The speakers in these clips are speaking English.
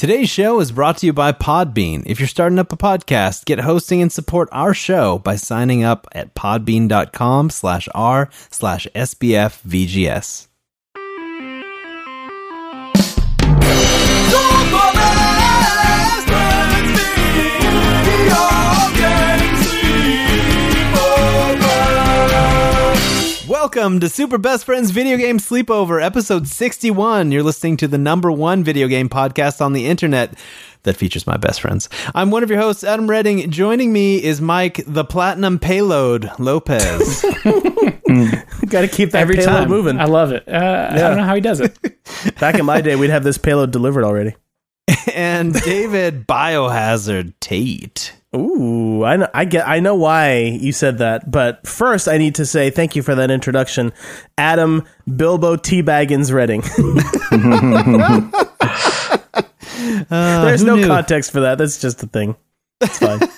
Today's show is brought to you by Podbean. If you're starting up a podcast, get hosting and support our show by signing up at podbean.com slash r slash SBF VGS. Welcome to Super Best Friends Video Game Sleepover, episode 61. You're listening to the number one video game podcast on the internet that features my best friends. I'm one of your hosts, Adam Redding. Joining me is Mike, the Platinum Payload Lopez. Got to keep that every payload time. moving. I love it. Uh, I don't know how he does it. Back in my day, we'd have this payload delivered already. and David Biohazard Tate. Ooh, I know, I get, I know why you said that, but first I need to say thank you for that introduction, Adam Bilbo Teabaggins Redding. Uh, There's no new? context for that. That's just a thing. It's fine.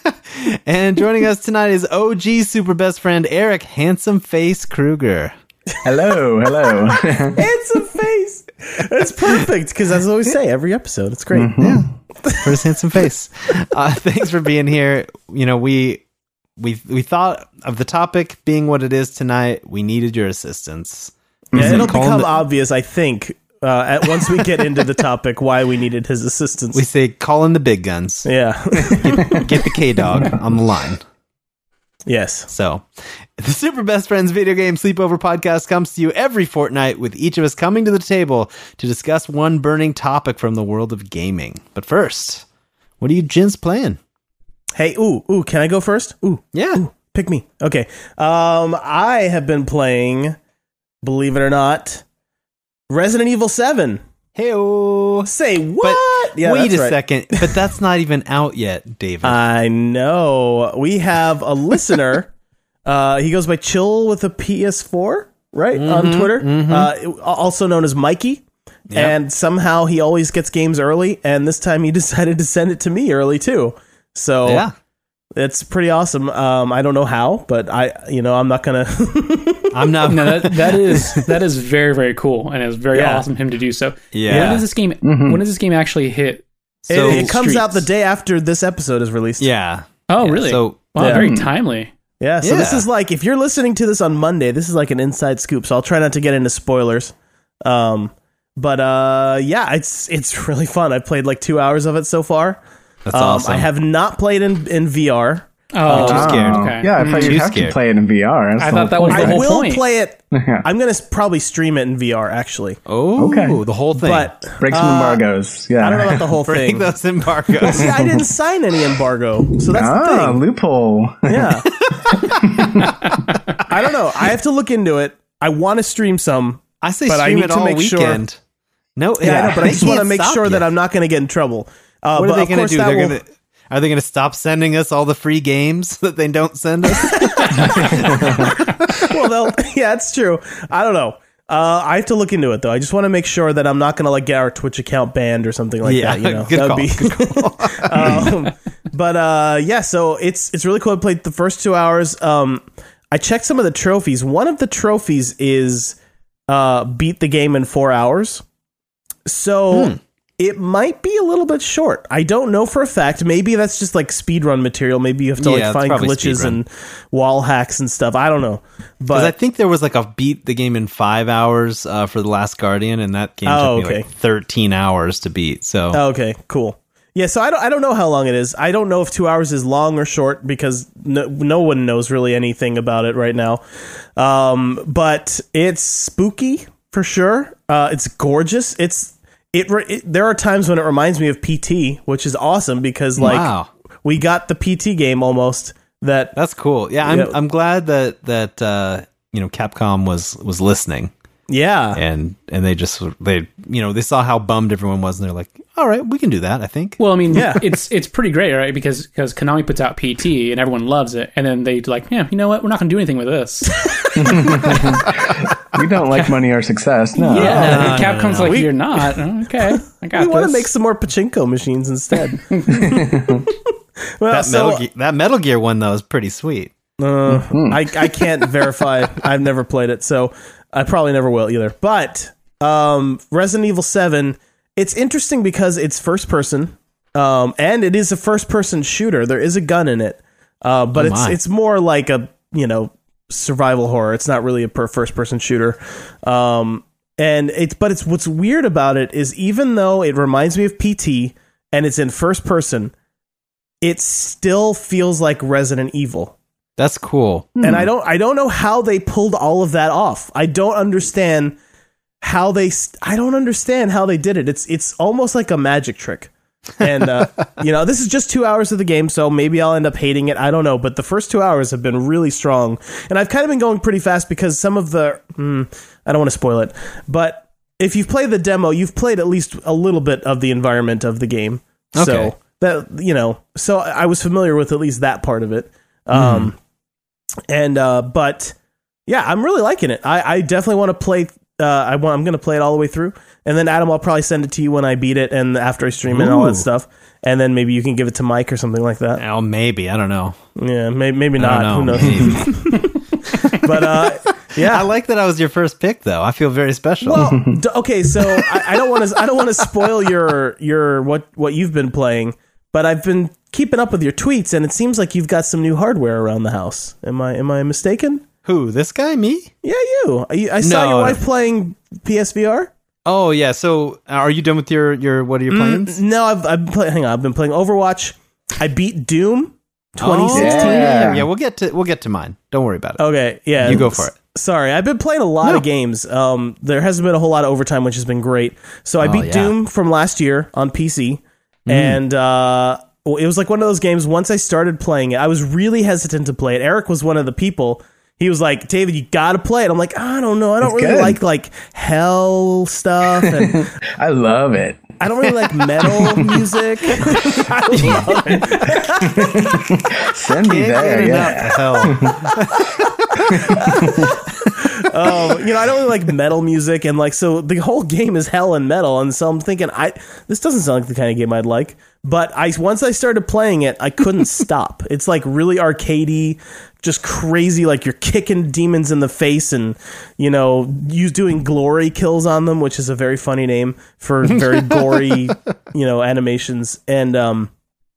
And joining us tonight is OG Super Best Friend Eric Handsome Face Kruger. Hello, hello. Handsome face. That's perfect because as I always say, every episode, it's great. for his handsome face. Uh, thanks for being here. You know, we we we thought of the topic being what it is tonight. We needed your assistance. Yeah, it'll become the- obvious, I think, uh, at once we get into the topic why we needed his assistance. We say call in the big guns. yeah. Get the K dog on the line. Yes. So, the Super Best Friends Video Game Sleepover podcast comes to you every fortnight with each of us coming to the table to discuss one burning topic from the world of gaming. But first, what are you gins playing? Hey, ooh, ooh, can I go first? Ooh, Yeah. pick me. Okay. Um, I have been playing, believe it or not, Resident Evil 7. Hey, Say but what? yeah, wait a right. second. But that's not even out yet, David. I know. We have a listener. uh, he goes by Chill with a PS4, right? On Twitter. Uh, also known as Mikey. And somehow he always gets games early. And this time he decided to send it to me early too. So yeah. It's pretty awesome. Um, I don't know how, but I, you know, I'm not gonna. I'm not. No, that, that is that is very very cool, and it's very Yeah. awesome him to do so. Yeah. When does this game? When does this game actually hit? So- it, it comes out the day after this episode is released. Yeah. Oh, Yeah, really? so- wow, Yeah. very timely. Yeah, so this is like if you're listening to this on Monday, this is like an inside scoop. So I'll try not to get into spoilers. Um, but uh, yeah, it's it's really fun. I've played like two hours of it so far. That's Um, awesome. I have not played in in VR. Oh, too scared. Okay. Yeah, I thought Too you'd have scared. to play it in VR. That's I thought that whole was point. the I will point. play it. I'm gonna probably stream it in VR actually, Oh, Okay. the whole thing. but Break some embargoes. Yeah. I don't know about the whole Break thing. those embargoes. See, I didn't sign any embargo, so that's the Ah, thing. loophole. Yeah. I don't know. I have to look into it. I want to stream some. I say But I stream need it to all make sure- weekend. No, Yeah, I know, but I just want to make sure you. that I'm not going to get in trouble. Uh, What are they going to do? They're will- going to. Are they going to stop sending us all the free games that they don't send us? well, they'll, yeah, it's true. I don't know. Uh, I have to look into it though. I just want to make sure that I'm not going to like get our Twitch account banned or something like Yeah, that. You know, good That call, would be. um, but uh, yeah, so it's it's really cool. I played the first two hours. Um, I checked some of the trophies. One of the trophies is uh, beat the game in four hours. So. Hmm. It might be a little bit short. I don't know for a fact. Maybe that's just like speedrun material. Maybe you have to Yeah, like find glitches and wall hacks and stuff. I don't know. Because I think there was like a beat the game in five hours uh, for the Last Guardian, and that game Oh, took me like 13 hours to beat. So Oh, okay, cool. Yeah, so I don't I don't know how long it is. I don't know if two hours is long or short because no, no one knows really anything about it right now. Um, but it's spooky for sure. Uh, it's gorgeous. It's it, re- it. There are times when it reminds me of PT, which is awesome because like Wow. we got the PT game almost. That that's cool. Yeah, I'm Yeah. I'm glad that that uh, you know Capcom was was listening yeah, and and they just they you know they saw how bummed everyone was and they're like, all right, we can do that. I think. Well, I mean, Yeah. it's it's pretty great, right? Because because Konami puts out PT and everyone loves it, and then they like, yeah, you know what? We're not going to do anything with this. We don't like money or success. No. Yeah, no, Capcom's no. like, We- you're not. Oh, Okay, I got we want to make some more pachinko machines instead. well, That so Metal Gear, that Metal Gear one though is pretty sweet. Uh, I, I can't verify. I've never played it, so I probably never will either. But um, Resident Evil 7, it's interesting because it's first person, um, and it is a first person shooter. There is a gun in it, uh, but Oh it's it's more like a you know survival horror. It's not really a per first person shooter. Um, and it's but it's what's weird about it is even though it reminds me of PT and it's in first person, it still feels like Resident Evil. That's cool. And I don't I don't know how they pulled all of that off. I don't understand how they I don't understand how they did it. It's it's almost like a magic trick. And uh, you know, this is just two hours of the game, so maybe I'll end up hating it. I don't know, but the first two hours have been really strong, and I've kind of been going pretty fast because some of the hmm, I don't want to spoil it, but if you've played the demo, you've played at least a little bit of the environment of the game. Okay. So that you know, so I was familiar with at least that part of it. Um, and uh, but yeah, I'm really liking it. I, I definitely want to play. Uh, I want. I'm going to play it all the way through, and then Adam, I'll probably send it to you when I beat it and after I stream it and all Ooh. that stuff. And then maybe you can give it to Mike or something like that. Oh, maybe I don't know. Yeah, maybe maybe I not. don't know. Who knows? But uh, yeah, I like that I was your first pick, though. I feel very special. Well, d- okay, so I, I don't want to I don't want to spoil your your what what you've been playing, but I've been keeping up with your tweets, and it seems like you've got some new hardware around the house. Am I am I mistaken? Who? This guy? Me? Yeah, you. I, I saw No. your wife playing PSVR. Oh yeah. So, are you done with your your what are your plans? No, I've I've been play, hang on. I've been playing Overwatch. I beat Doom Oh, 2016. yeah. yeah, we'll get to we'll get to mine. Don't worry about it. Okay, yeah. You go for it. Sorry, I've been playing a lot No. of games. Um, there hasn't been a whole lot of overtime, which has been great. So I Oh, beat yeah. Doom from last year on PC, Mm. and uh, it was like one of those games. Once I started playing it, I was really hesitant to play it. Eric was one of the people. He was like, "David, you got to play it." I'm like, "I don't know. I don't It's really good. like like hell stuff, and I love it. I don't really like metal music." I love it. Send me there. Yeah. Hell. um, you know, I don't really like metal music, and like, so the whole game is hell and metal, and so I'm thinking, I this doesn't sound like the kind of game I'd like. But I once I started playing it, I couldn't stop. It's like really arcadey, just crazy. Like you're kicking demons in the face, and you know, you doing glory kills on them, which is a very funny name for very gory, you know, animations. And um,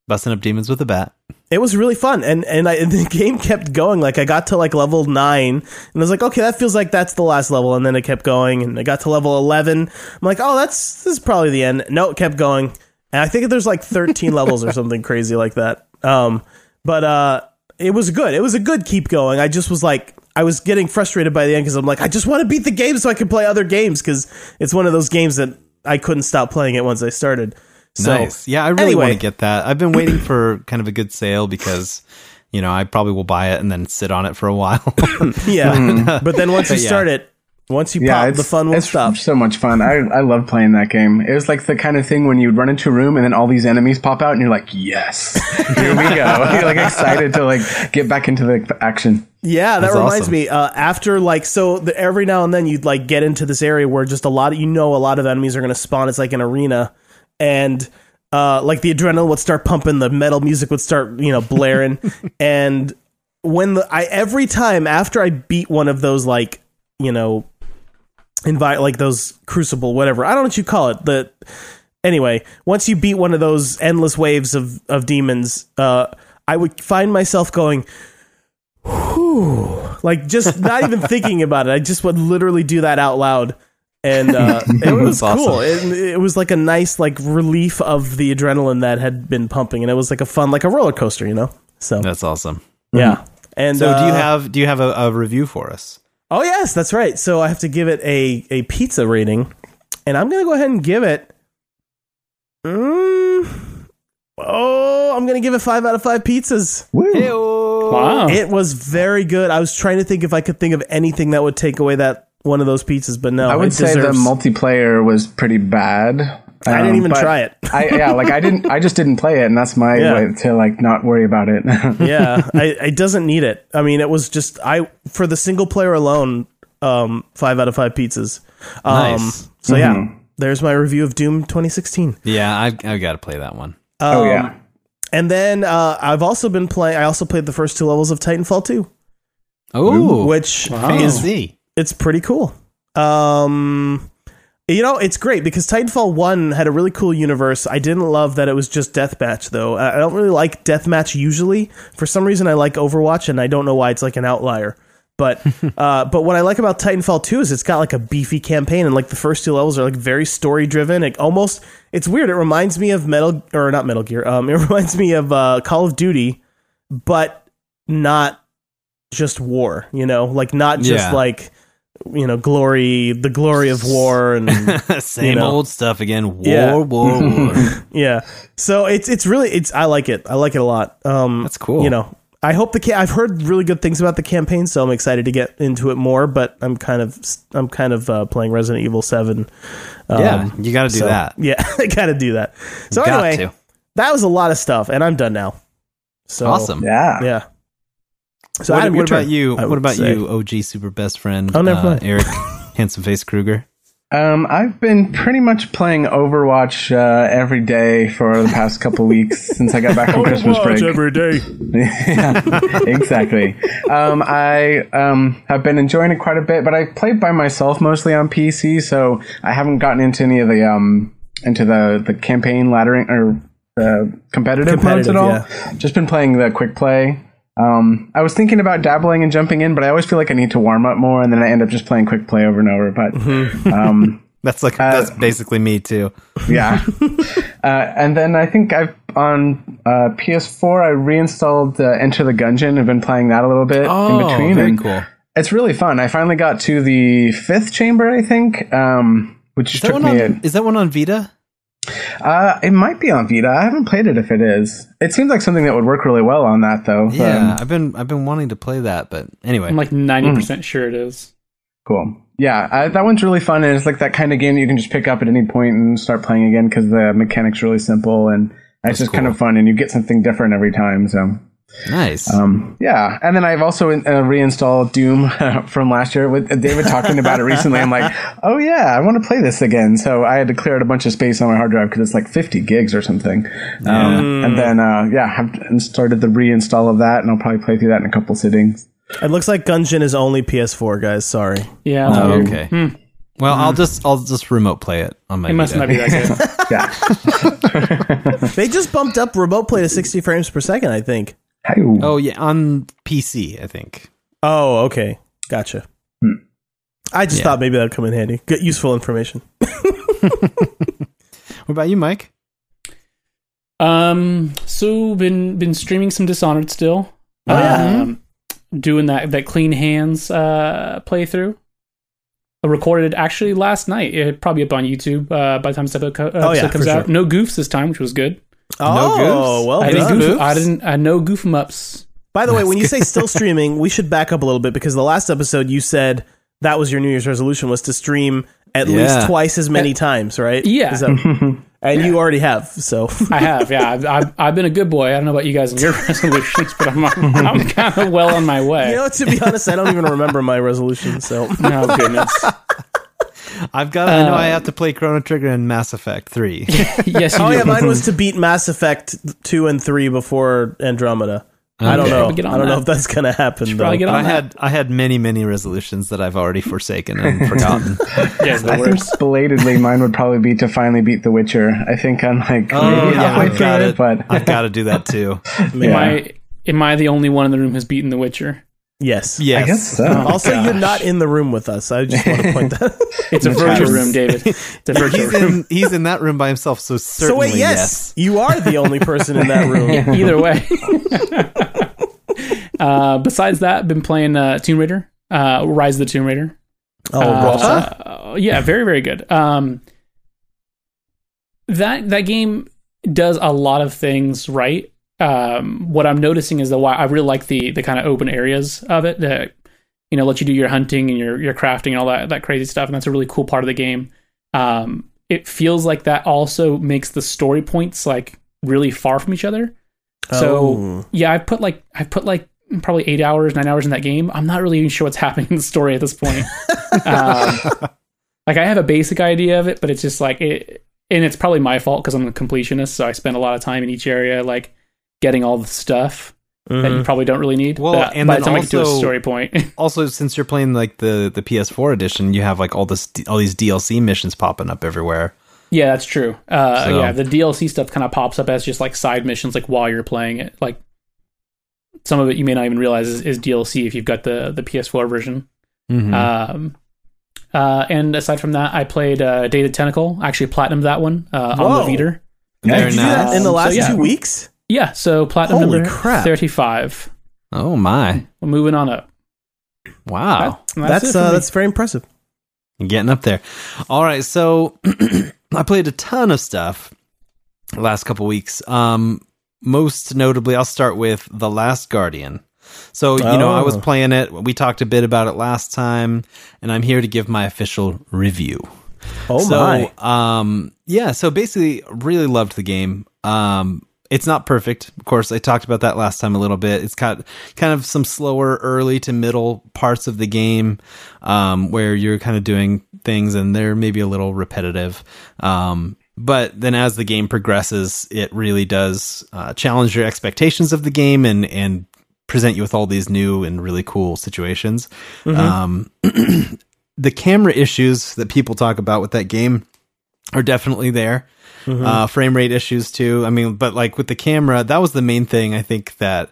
Busting up demons with a bat. it was really fun and and, I, and the game kept going like i got to like level 9 and i was like okay that feels like that's the last level and then it kept going and i got to level 11 i'm like oh that's this is probably the end no it kept going and i think there's like 13 levels or something crazy like that um but uh it was good it was a good keep going i just was like i was getting frustrated by the end because i'm like i just want to beat the game so i can play other games because it's one of those games that i couldn't stop playing it once i started so nice. Yeah, I really anyway. want to get that. I've been waiting for kind of a good sale because, you know, I probably will buy it and then sit on it for a while. Yeah, but then once you But yeah. start it, once you Yeah, pop, it's, the fun won't it's stop. so much fun. I, I love playing that game. It was like the kind of thing when you'd run into a room and then all these enemies pop out and you're like, yes, here we go. you're like excited to like get back into the action. Yeah, that That's reminds awesome. me. Uh, after like, so the, every now and then you'd like get into this area where just a lot of you know a lot of enemies are going to spawn. It's like an arena, and uh, like the adrenaline would start pumping, the metal music would start you know blaring, and when the I every time after I beat one of those like you know invite like those crucible whatever. I don't know what you call it the anyway once you beat one of those endless waves of of demons uh I would find myself going whew like just not even thinking about it. I just would literally do that out loud. And uh it was That's cool. it, it was like a nice like relief of the adrenaline that had been pumping. And it was like a fun like a roller coaster you know? So That's awesome. yeah. And So, do you uh, have do you have a, a review for us? Oh yes, that's right. So I have to give it a a pizza rating, and I'm gonna go ahead and give it. Mm, oh, I'm gonna give it five out of five pizzas. Woo. Wow. It was very good. I was trying to think if I could think of anything that would take away that one of those pizzas, but no. I would say deserves- the multiplayer was pretty bad. I didn't Um, even try it. I yeah, like I didn't. I just didn't play it, and that's my Yeah. way to like not worry about it. yeah, I, it doesn't need it. I mean, it was just I for the single player alone, um, five out of five pizzas. Um, Nice. So yeah, there's my review of Doom 2016. Yeah, I've, I've got to play that one. oh Um, yeah, And then uh, I've also been playing. I also played the first two levels of Titanfall 2, Oh, which Wow. is it's pretty cool. Um, You know, it's great because Titanfall 1 had a really cool universe. I didn't love that it was just deathmatch, though. I don't really like deathmatch usually. For some reason, I like Overwatch, and I don't know why it's like an outlier. But uh, but what I like about Titanfall 2 is it's got like a beefy campaign, and like the first two levels are like very story driven. It almost it's weird. It reminds me of Metal or not Metal Gear. Um, it reminds me of uh, Call of Duty, but not just war. You know, like not just Yeah. like you know glory, the glory of war, and Same You know. old stuff again. War, Yeah. war, war. yeah. So it's it's really it's I like it. I like it a lot. Um, That's cool. You know, I hope the ca- I've heard really good things about the campaign, so I'm excited to get into it more. But I'm kind of I'm kind of uh, playing Resident Evil Seven. Um, yeah, you got to do so, that. Yeah, I got to do that. So Got anyway, to. that was a lot of stuff, and I'm done now. So Awesome. Yeah. Yeah. So what Adam, what about turn, you? I What about say. you, OG super best friend? Oh, never uh. Eric, handsome face Kruger. Um, I've been pretty much playing Overwatch uh, every day for the past couple weeks since I got back from Christmas break. every day. yeah, exactly. Um, I um, have been enjoying it quite a bit, but I played by myself mostly on PC, so I haven't gotten into any of the um, into the the campaign laddering or uh, competitive, modes at Competitive, all. Just been playing the quick play. Um, I was thinking about dabbling and jumping in, but I always feel like I need to warm up more, and then I end up just playing quick play over and over. But um, That's like that's basically me too. yeah. uh, and then I think I've on uh, PS4 I reinstalled uh, Enter the Gungeon. I've been playing that a little bit in between. Oh, very and cool. It's really fun. I finally got to the fifth chamber, I think, um, which Is took me. on, is that one on Vita? Uh, it might be on Vita. I haven't played it if it is. It seems like something that would work really well on that, though. Yeah, Um, I've been I've been wanting to play that, but anyway. I'm like 90% sure it is. Cool. Yeah, I, that one's really fun, and it's like that kind of game that you can just pick up at any point and start playing again because the mechanics really simple and it's just kind of fun, and you get something different every time. So. Nice. Um, yeah, and then I've also uh, reinstalled Doom from last year with David talking about it recently. I'm like, oh yeah, I want to play this again. So I had to clear out a bunch of space on my hard drive because it's like 50 gigs or something. Um, and then uh, yeah, have started the reinstall of that, and I'll probably play through that in a couple sittings. It looks like Gungeon is only PS4, guys. Sorry. Yeah. Oh, weird. okay. Well, I'll just I'll just remote play it on my. It must not be that good. Yeah. They just bumped up remote play to 60 frames per second, I think. Hey. Oh yeah, on PC, I think. Oh, okay. Gotcha. I just Yeah. thought maybe that'd come in handy. Good, useful information. What about you, Mike? Um, so been been streaming some Dishonored still. Oh, yeah. Um, doing that that clean hands uh playthrough. I recorded it actually last night. It probably up on YouTube uh, by the time this episode, co- Oh, yeah, comes out. sure. No goofs this time, which was good. Oh, goofs? well I didn't done. goof. I didn't. I no goof 'em ups. By the way, when you say still streaming, we should back up a little bit because the last episode you said that was your New Year's resolution was to stream at Yeah. least twice as many times, right? Yeah. Is that- and you already have. So I have, yeah. I've, I've, I've been a good boy. I don't know about you guys and your resolutions, but I'm, I'm kind of well on my way. you know, to be honest, I don't even remember my resolution. So oh goodness. I've got. I know Uh, I have to play Chrono Trigger and Mass Effect Three. yes, you oh do. yeah, mine was to beat Mass Effect two and three before Andromeda. I don't know. Probably get on I don't know if that's gonna happen. Though. get on I that. had I had many many resolutions that I've already forsaken and forgotten. Yeah, the I think worst. belatedly, mine would probably be to finally beat The Witcher. I think I'm like Oh, maybe yeah, halfway I've through got it, it. but I've got to do that too. Am. I am I the only one in the room who's beaten The Witcher? Yes. Yes. I guess so. Also, you're not in the room with us. I just want to point that. It's a virtual room, David. It's a virtual He's room. in he's in that room by himself, so so certainly wait, yes, you are the only person in that room. Either way. uh, besides that, been playing uh, Tomb Raider, uh, Rise of the Tomb Raider. Oh, Uh, rough. uh, yeah, very very good. Um, that that game does a lot of things right. Um, what I'm noticing is that why I really like the the kind of open areas of it that you know let you do your hunting and your your crafting and all that that crazy stuff, and that's a really cool part of the game. Um, it feels like that also makes the story points like really far from each other. So Oh. yeah, I've put like I've put like probably eight hours, nine hours in that game. I'm not really even sure what's happening in the story at this point. um, like I have a basic idea of it, but it's just like it, and it's probably my fault because I'm a completionist. So I spend a lot of time in each area, like getting all the stuff. that you probably don't really need. Well, But and by then the time I get to a also- story point, Also, since you're playing like the the PS4 edition, you have like all this all these DLC missions popping up everywhere. yeah, that's true. Uh, So- Yeah, the DLC stuff kind of pops up as just like side missions, like while you're playing it. Like some of it you may not even realize is, is DLC if you've got the the PS4 version. Mhm. Um, uh, and aside from that, I played uh, Day of the Tentacle. I actually platinum that one uh, on the Vita. Very Did you do that nice. in the Um, so last yeah. two weeks? Yeah, so platinum Holy number crap. thirty-five. oh my! We're moving on up. Wow, That- That's it for uh, that's very impressive. Getting up there. All right, so I played a ton of stuff the last couple weeks. Um, most notably, I'll start with The Last Guardian. So, you know, I was Oh. playing it. We talked a bit about it last time, and I'm here to give my official review. Oh so, my! um, yeah. So basically, really loved the game. Um, it's not perfect, of course. I talked about that last time a little bit. It's got kind of some slower early to middle parts of the game, um, where you're kind of doing things and they're maybe a little repetitive. Um, but then as the game progresses, it really does uh, challenge your expectations of the game and and present you with all these new and really cool situations. Um, the camera issues that people talk about with that game are definitely there. Uh, frame rate issues too. I mean, but like with the camera, that was the main thing I think that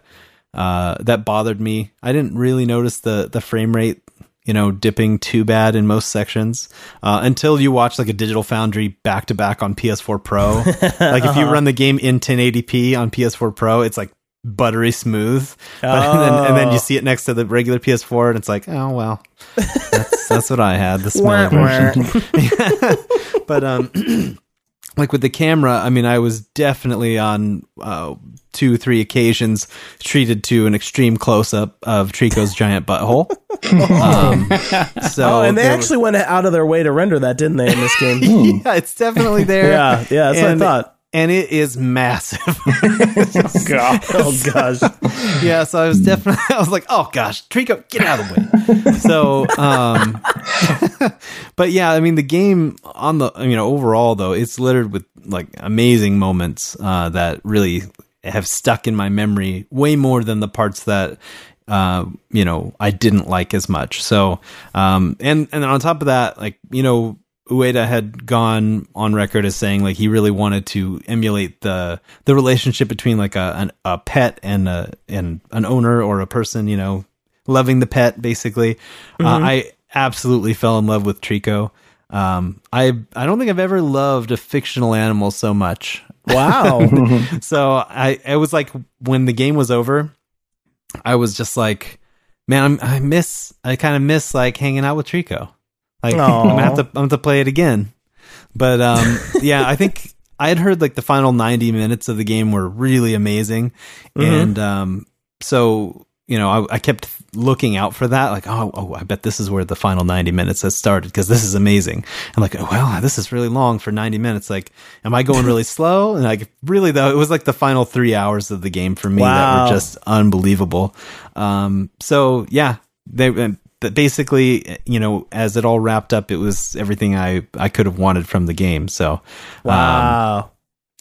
uh, that bothered me. I didn't really notice the the frame rate, you know, dipping too bad in most sections uh, until you watch like a Digital Foundry back to back on PS4 Pro. like if you run the game in 1080p on PS4 Pro, it's like buttery smooth. But and, then, and then you Oh. see it next to the regular PS4, and it's like, oh well, that's that's what I had. The smaller version. but um like with the camera i mean i was definitely on uh two three occasions treated to an extreme close-up of trico's giant butthole um, so Oh, and they there actually went out of their way to render that, didn't they, in this game? yeah it's definitely there yeah, yeah, that's and, what I thought. And it is massive God. Oh gosh. yeah so i was definitely i was like oh gosh trico get out of the way so um but yeah i mean the game on the you know overall though it's littered with like amazing moments uh that really have stuck in my memory way more than the parts that uh you know i didn't like as much so um and and then on top of that like you know Ueda had gone on record as saying like he really wanted to emulate the the relationship between like a an, a pet and a and an owner or a person, you know, loving the pet basically. Uh, I absolutely fell in love with Trico. Um, I I don't think I've ever loved a fictional animal so much. Wow. So I it was like when the game was over, I was just like, man, I'm, I miss I kind of miss like hanging out with Trico. Like I'm gonna have to I'm gonna have to play it again. But um, yeah, I think I had heard like the final 90 minutes of the game were really amazing, and um, so you know I, I kept looking out for that. Like, oh, oh, I bet this is where the final 90 minutes has started because this is amazing. I'm like, oh, well, this is really long for 90 minutes. Like, am I going really slow? And like, really though, it was like the final three hours of the game for me that were just unbelievable. Um, so yeah, they that basically, you know, as it all wrapped up, it was everything I I could have wanted from the game. So, um, Wow.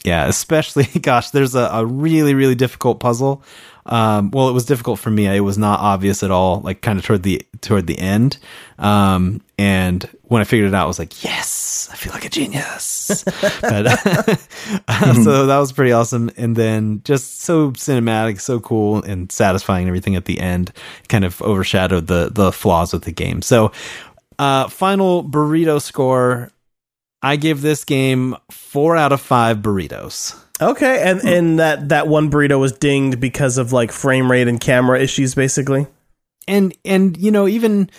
yeah, especially, gosh, there's a, a really, really difficult puzzle. Um, well, it was difficult for me. It was not obvious at all, like kind of toward the, toward the end. Um, and when I figured it out, I was like, yes, I feel like a genius. but, so that was pretty awesome. And then just so cinematic, so cool and satisfying and everything at the end kind of overshadowed the, the flaws with the game. So, uh, final burrito score. I give this game four out of five burritos. Okay, and and that that one burrito was dinged because of like frame rate and camera issues, basically. and and you know even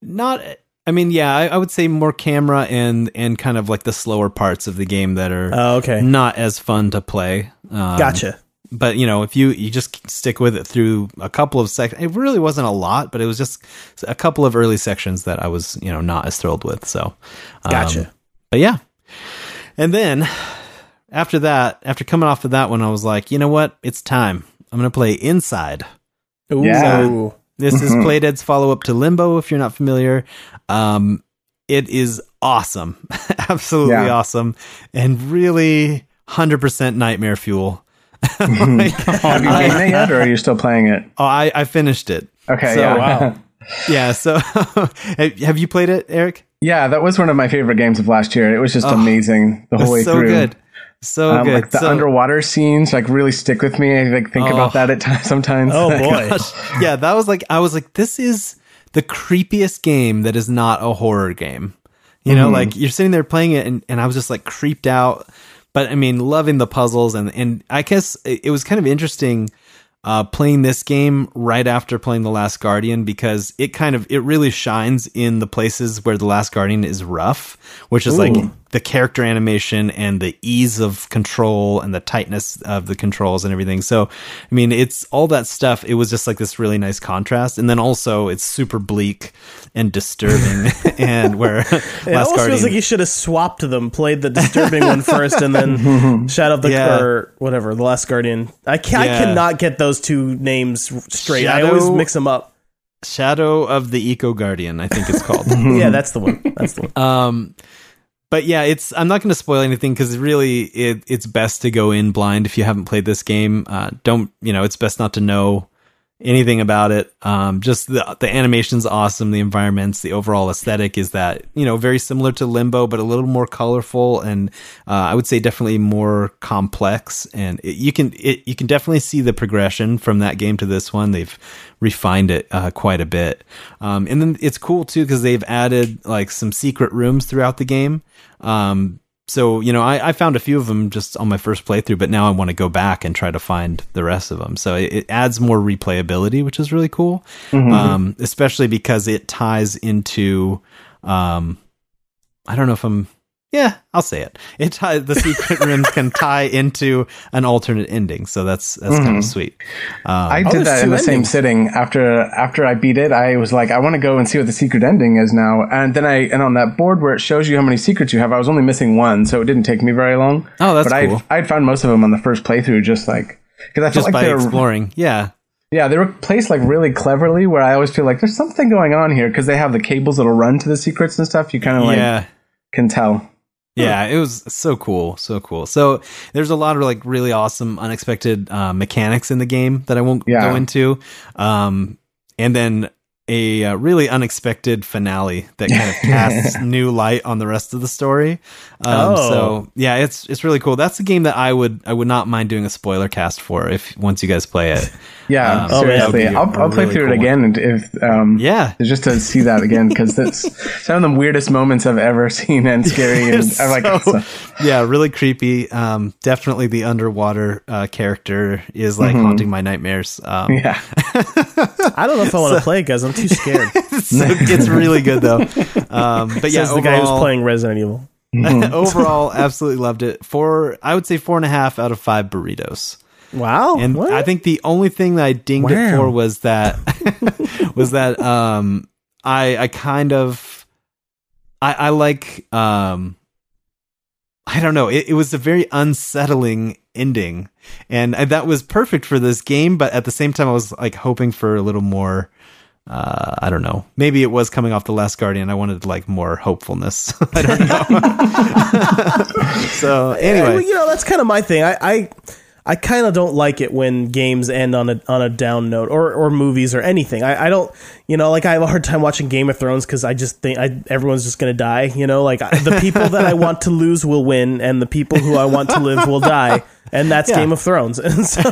not i mean yeah I, I would say more camera and and kind of like the slower parts of the game that are Oh, okay, not as fun to play um, gotcha. but you know if you you just stick with it through a couple of sections it really wasn't a lot but it was just a couple of early sections that i was you know not as thrilled with so um, Gotcha. but yeah and then after that after coming off of that one i was like you know what it's time i'm gonna play inside Ooh. Yeah. This is Mhm. Playdead's follow up to Limbo, if you're not familiar. Um, it is awesome, absolutely Yeah. awesome, and really 100% nightmare fuel. Like, Have you beaten it yet, or are you still playing it? oh, I, I finished it. Okay, So, yeah. wow. Yeah. So, have you played it, Eric? Yeah, that was one of my favorite games of last year. It was just amazing the whole way so through. good. So Um, good. like the So- underwater scenes, like really stick with me. I like think Oh. about that at times. Sometimes. Oh boy. gosh. Yeah, that was like I was like, this is the creepiest game that is not a horror game. You know, like you're sitting there playing it, and, and I was just like creeped out. But I mean, loving the puzzles, and and I guess it, it was kind of interesting uh, playing this game right after playing the Last Guardian because it kind of it really shines in the places where the Last Guardian is rough, which is like the character animation and the ease of control and the tightness of the controls and everything. So, I mean, it's all that stuff. It was just like this really nice contrast, and then also it's super bleak and disturbing, and where It Last almost Guardian. feels like you should have swapped them, played the disturbing one first, and then Shadow of the Yeah. or whatever, the Last Guardian. I can Yeah. I cannot get those two names straight. I always mix them up. Shadow of the Eco Guardian, I think it's called. Yeah, that's the one. That's the one. Um, but yeah, it's I'm not going to spoil anything because really it it's best to go in blind if you haven't played this game. Uh, don't you know? It's best not to know anything about it. Um, just the the animation's awesome, the environments, the overall aesthetic is that you know very similar to Limbo, but a little more colorful and uh, I would say definitely more complex. And it, you can it, you can definitely see the progression from that game to this one. They've refined it uh, quite a bit, um, and then it's cool too because they've added like some secret rooms throughout the game. Um, so you know, I, I found a few of them just on my first playthrough, but now I want to go back and try to find the rest of them. So it, it adds more replayability, which is really cool, um, especially because it ties into. Um, I don't know if I'm. Yeah, I'll say it. It tie, the secret rooms can tie into an alternate ending, so that's that's kind of sweet. Um, I Oh, did there's that in the same sitting. After after I beat it, I was like, I want to go and see what the secret ending is now. And then I and on that board where it shows you how many secrets you have, I was only missing one, so it didn't take me very long. Oh, that's but cool. I'd, I'd found most of them on the first playthrough, just like because I felt just like by they were exploring, yeah, yeah they were placed like really cleverly. Where I always feel like there's something going on here because they have the cables that'll run to the secrets and stuff. You kind of like yeah. can tell. Yeah, it was so cool, so cool. So there's a lot of like really awesome, unexpected uh, mechanics in the game that I won't Yeah. go into, um, and then a uh, really unexpected finale that kind of casts new light on the rest of the story. Um, Oh. So yeah, it's it's really cool. That's a game that I would I would not mind doing a spoiler cast for if once you guys play it. Yeah, Um, Oh, seriously. That'd I'll, a I'll play really through cool it again and if um Yeah. just to see that again because that's some of the weirdest moments I've ever seen and scary and It's I'm like so- yeah, really creepy. Um, definitely the underwater uh, character is like Mm-hmm. haunting my nightmares. Um, yeah. I don't know if I want to play it, guys. I'm too scared. so it's really good though. Um, but yeah, Says the guy who's playing Resident Evil. overall, absolutely loved it. Four, I would say four and a half out of five burritos. Wow. And What? I think the only thing that I dinged it for was that was that um, I I kind of I, I like um, I don't know. It, it was a very unsettling ending, and I- that was perfect for this game. But at the same time, I was like hoping for a little more. Uh, I don't know. Maybe it was coming off the Last Guardian. I wanted like more hopefulness. I don't know. so anyway, you know that's kind of my thing. I I, I kind of don't like it when games end on a on a down note, or or movies or anything. I, I don't, you know, like I have a hard time watching Game of Thrones because I just think I, everyone's just gonna die. You know, like I, the people that I want to lose will win, and the people who I want to live will die, and that's Yeah. Game of Thrones. And so,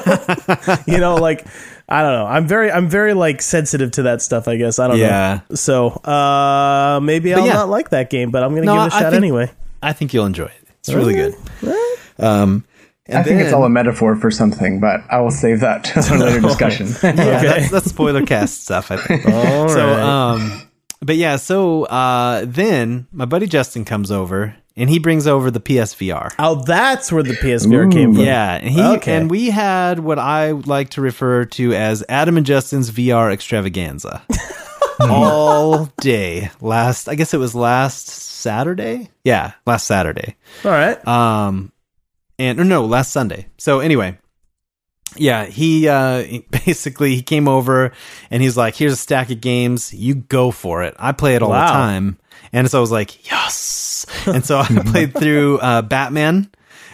you know, like. I don't know. I'm very, I'm very like sensitive to that stuff. I guess I don't Yeah. know. So uh, maybe I'll yeah. not like that game, but I'm gonna No, give it a I shot think- anyway. I think you'll enjoy it. It's really good. Um, and I think it's all a metaphor for something, but I will save that for a later discussion. yeah, Okay. that's, that's spoiler cast stuff. I think. All so, right. um, but yeah, so uh, then my buddy Justin comes over and he brings over the PSVR. Oh, that's where the PSVR came from. Yeah, and he Okay. and we had what I like to refer to as Adam and Justin's VR extravaganza all day. Last, I guess it was last Saturday. Yeah, last Saturday. All right. Um, and or no, last Sunday. So anyway, yeah, he uh basically he came over and he's like, "Here's a stack of games. You go for it. I play it all Wow. the time." And so I was like, "Yes!" And so I played through uh Batman.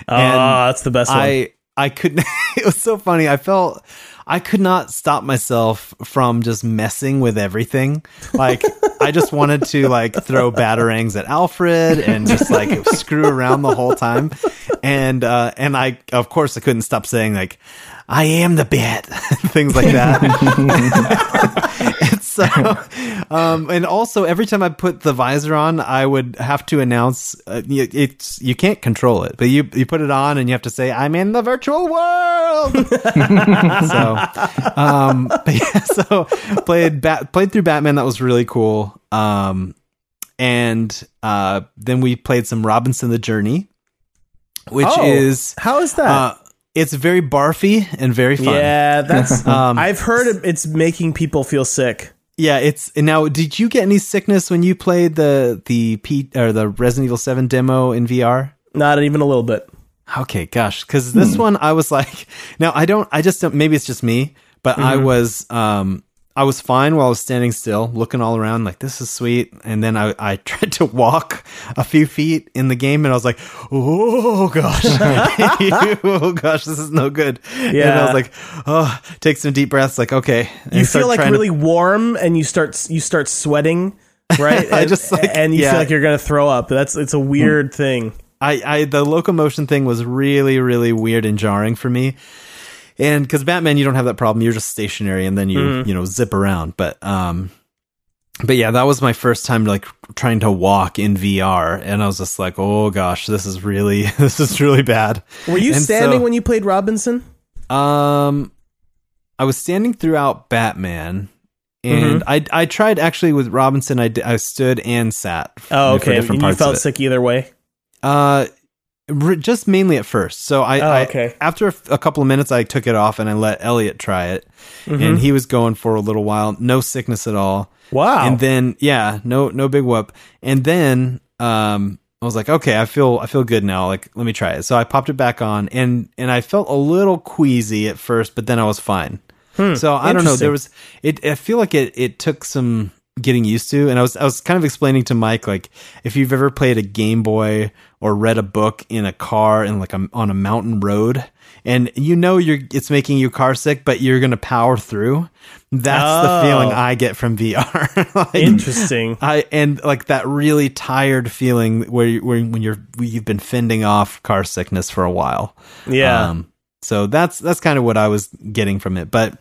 Oh, and that's the best one. I I couldn't. It was so funny. I felt I could not stop myself from just messing with everything. Like I just wanted to like throw batarangs at Alfred and just like screw around the whole time. And uh, and I of course I couldn't stop saying like I am the bat things like that. And so um, and also every time I put the visor on, I would have to announce uh, it's you can't control it, but you you put it on and you have to say I'm in the virtual world. so um yeah, so played bat played through Batman that was really cool. Um and uh then we played some Robinson the Journey which Oh, is how is that? uh it's very barfy and very fun. yeah, that's. Um, I've heard it's making people feel sick. Yeah, it's now. Did you get any sickness when you played the the P or the Resident Evil Seven demo in VR? Not even a little bit. Okay, gosh, because this one I was like, now I don't, I just don't. Maybe it's just me, but I was, um, I was fine while I was standing still, looking all around, like this is sweet. And then I, I tried to walk a few feet in the game, and I was like, oh gosh, oh gosh, this is no good. and I was like, oh, take some deep breaths, like okay. And You feel like trying to- really warm, and you start you start sweating, right? I And- just, like, and you yeah. feel like you're gonna throw up. That's it's a weird thing. I, I the locomotion thing was really really weird and jarring for me and because batman you don't have that problem you're just stationary and then you Mm-hmm. you know zip around but um but yeah that was my first time like trying to walk in vr and i was just like oh gosh this is really this is really bad Were you And standing so- when you played Robinson? um i was standing throughout batman and Mm-hmm. I I tried actually with Robinson. I, I stood and sat. Oh, for okay. different And you felt sick either way. Uh, just mainly at first. So I, Oh, I- okay. after a, f- a couple of minutes, I took it off and I let Elliot try it, Mm-hmm. and he was going for a little while, no sickness at all. Wow. And then yeah, no no big whoop. And then um, I was like, okay, I feel I feel good now. Like let me try it. So I popped it back on, and and I felt a little queasy at first, but then I was fine. So I don't know. There was it. I feel like it. It took some getting used to, and I was I was kind of explaining to Mike like if you've ever played a Game Boy or read a book in a car and like a, on a mountain road, and you know you're it's making you car sick, but you're gonna power through. That's Oh. the feeling I get from VR. Like, Interesting. I and like that really tired feeling where you, where when you're you've been fending off car sickness for a while. Yeah. Um, so that's that's kind of what I was getting from it. But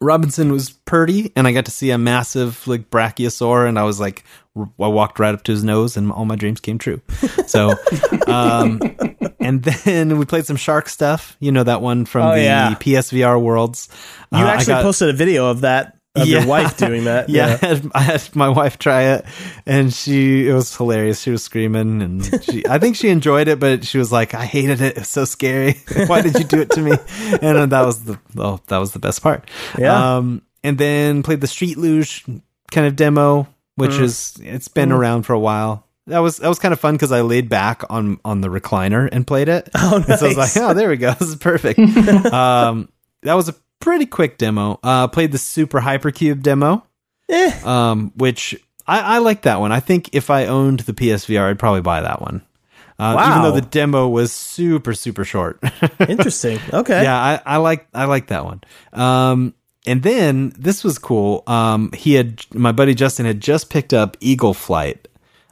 Robinson was purdy, and I got to see a massive like brachiosaur, and I was like, I walked right up to his nose, and all my dreams came true. So, um, and then we played some shark stuff. You know that one from Oh, the yeah. PSVR worlds. you Uh, actually got- posted a video of that of Yeah. your wife doing that. yeah, I had, I had my wife try it, and she it was hilarious. She was screaming, and she I think she enjoyed it, but she was like, "I hated it. It's so scary. Why did you do it to me?" And that was the oh, that was the best part. Yeah. Um, and then played the Street Luge kind of demo, which Hmm. is it's been around for a while. That was that was kind of fun because I laid back on on the recliner and played it. Oh, And so I was like, oh, there we go. This is perfect. um, that was a pretty quick demo. Uh, played the Super Hypercube demo, Eh. um, which I, I like that one. I think if I owned the PSVR, I'd probably buy that one. Uh, Even though the demo was super super short. Interesting. Okay. yeah, I, I like I like that one. Um, and then this was cool. Um, he had my buddy Justin had just picked up Eagle Flight.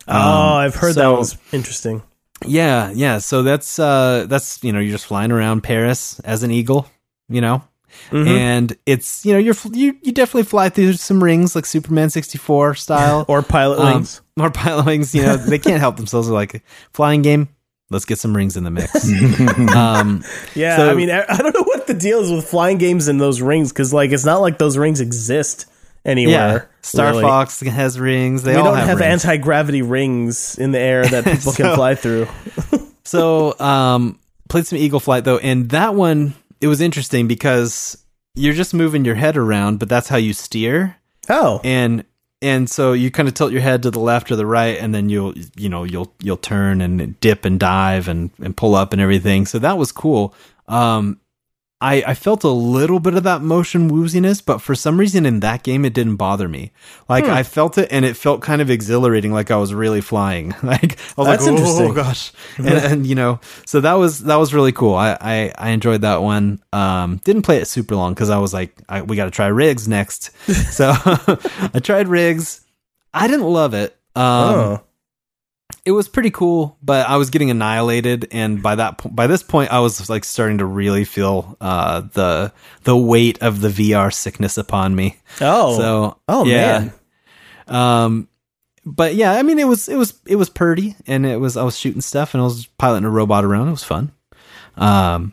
oh, I've heard that so- was interesting. Yeah, yeah. So that's uh that's you know you're just flying around Paris as an eagle, you know, Mm-hmm. and it's you know you're you you definitely fly through some rings like Superman 64 style Or pilot um, wings. or Pilotwings. You know they can't help themselves. They're like flying game. Let's get some rings in the mix. um, Yeah, so- I mean, I I don't know what the deal is with flying games and those rings because, like, it's not like those rings exist yeah, anywhere. Star really. Fox has rings. They We all don't have, have, rings. anti gravity rings in the air that people So- can fly through. so um played some eagle flight though and that one it was interesting because you're just moving your head around but that's how you steer. Oh, and and so you kind of tilt your head to the left or the right and then you'll you know you'll you'll turn and dip and dive and and pull up and everything. So that was cool. Um I, I felt a little bit of that motion wooziness, but for some reason in that game it didn't bother me. Like I felt it and it felt kind of exhilarating, like I was really flying. Like I was That's like, oh, interesting. gosh, and, and you know, so that was that was really cool. I I, I enjoyed that one. Um, didn't play it super long because I was like, I, we got to try rigs next. so I tried rigs. I didn't love it. Um, oh. It was pretty cool, but I was getting annihilated, and by that po- by this point, I was like starting to really feel uh, the the weight of the VR sickness upon me. Oh. So, oh yeah. man. Um, but yeah, I mean, it was it was it was purdy, and it was I was shooting stuff, and I was piloting a robot around. It was fun. Um,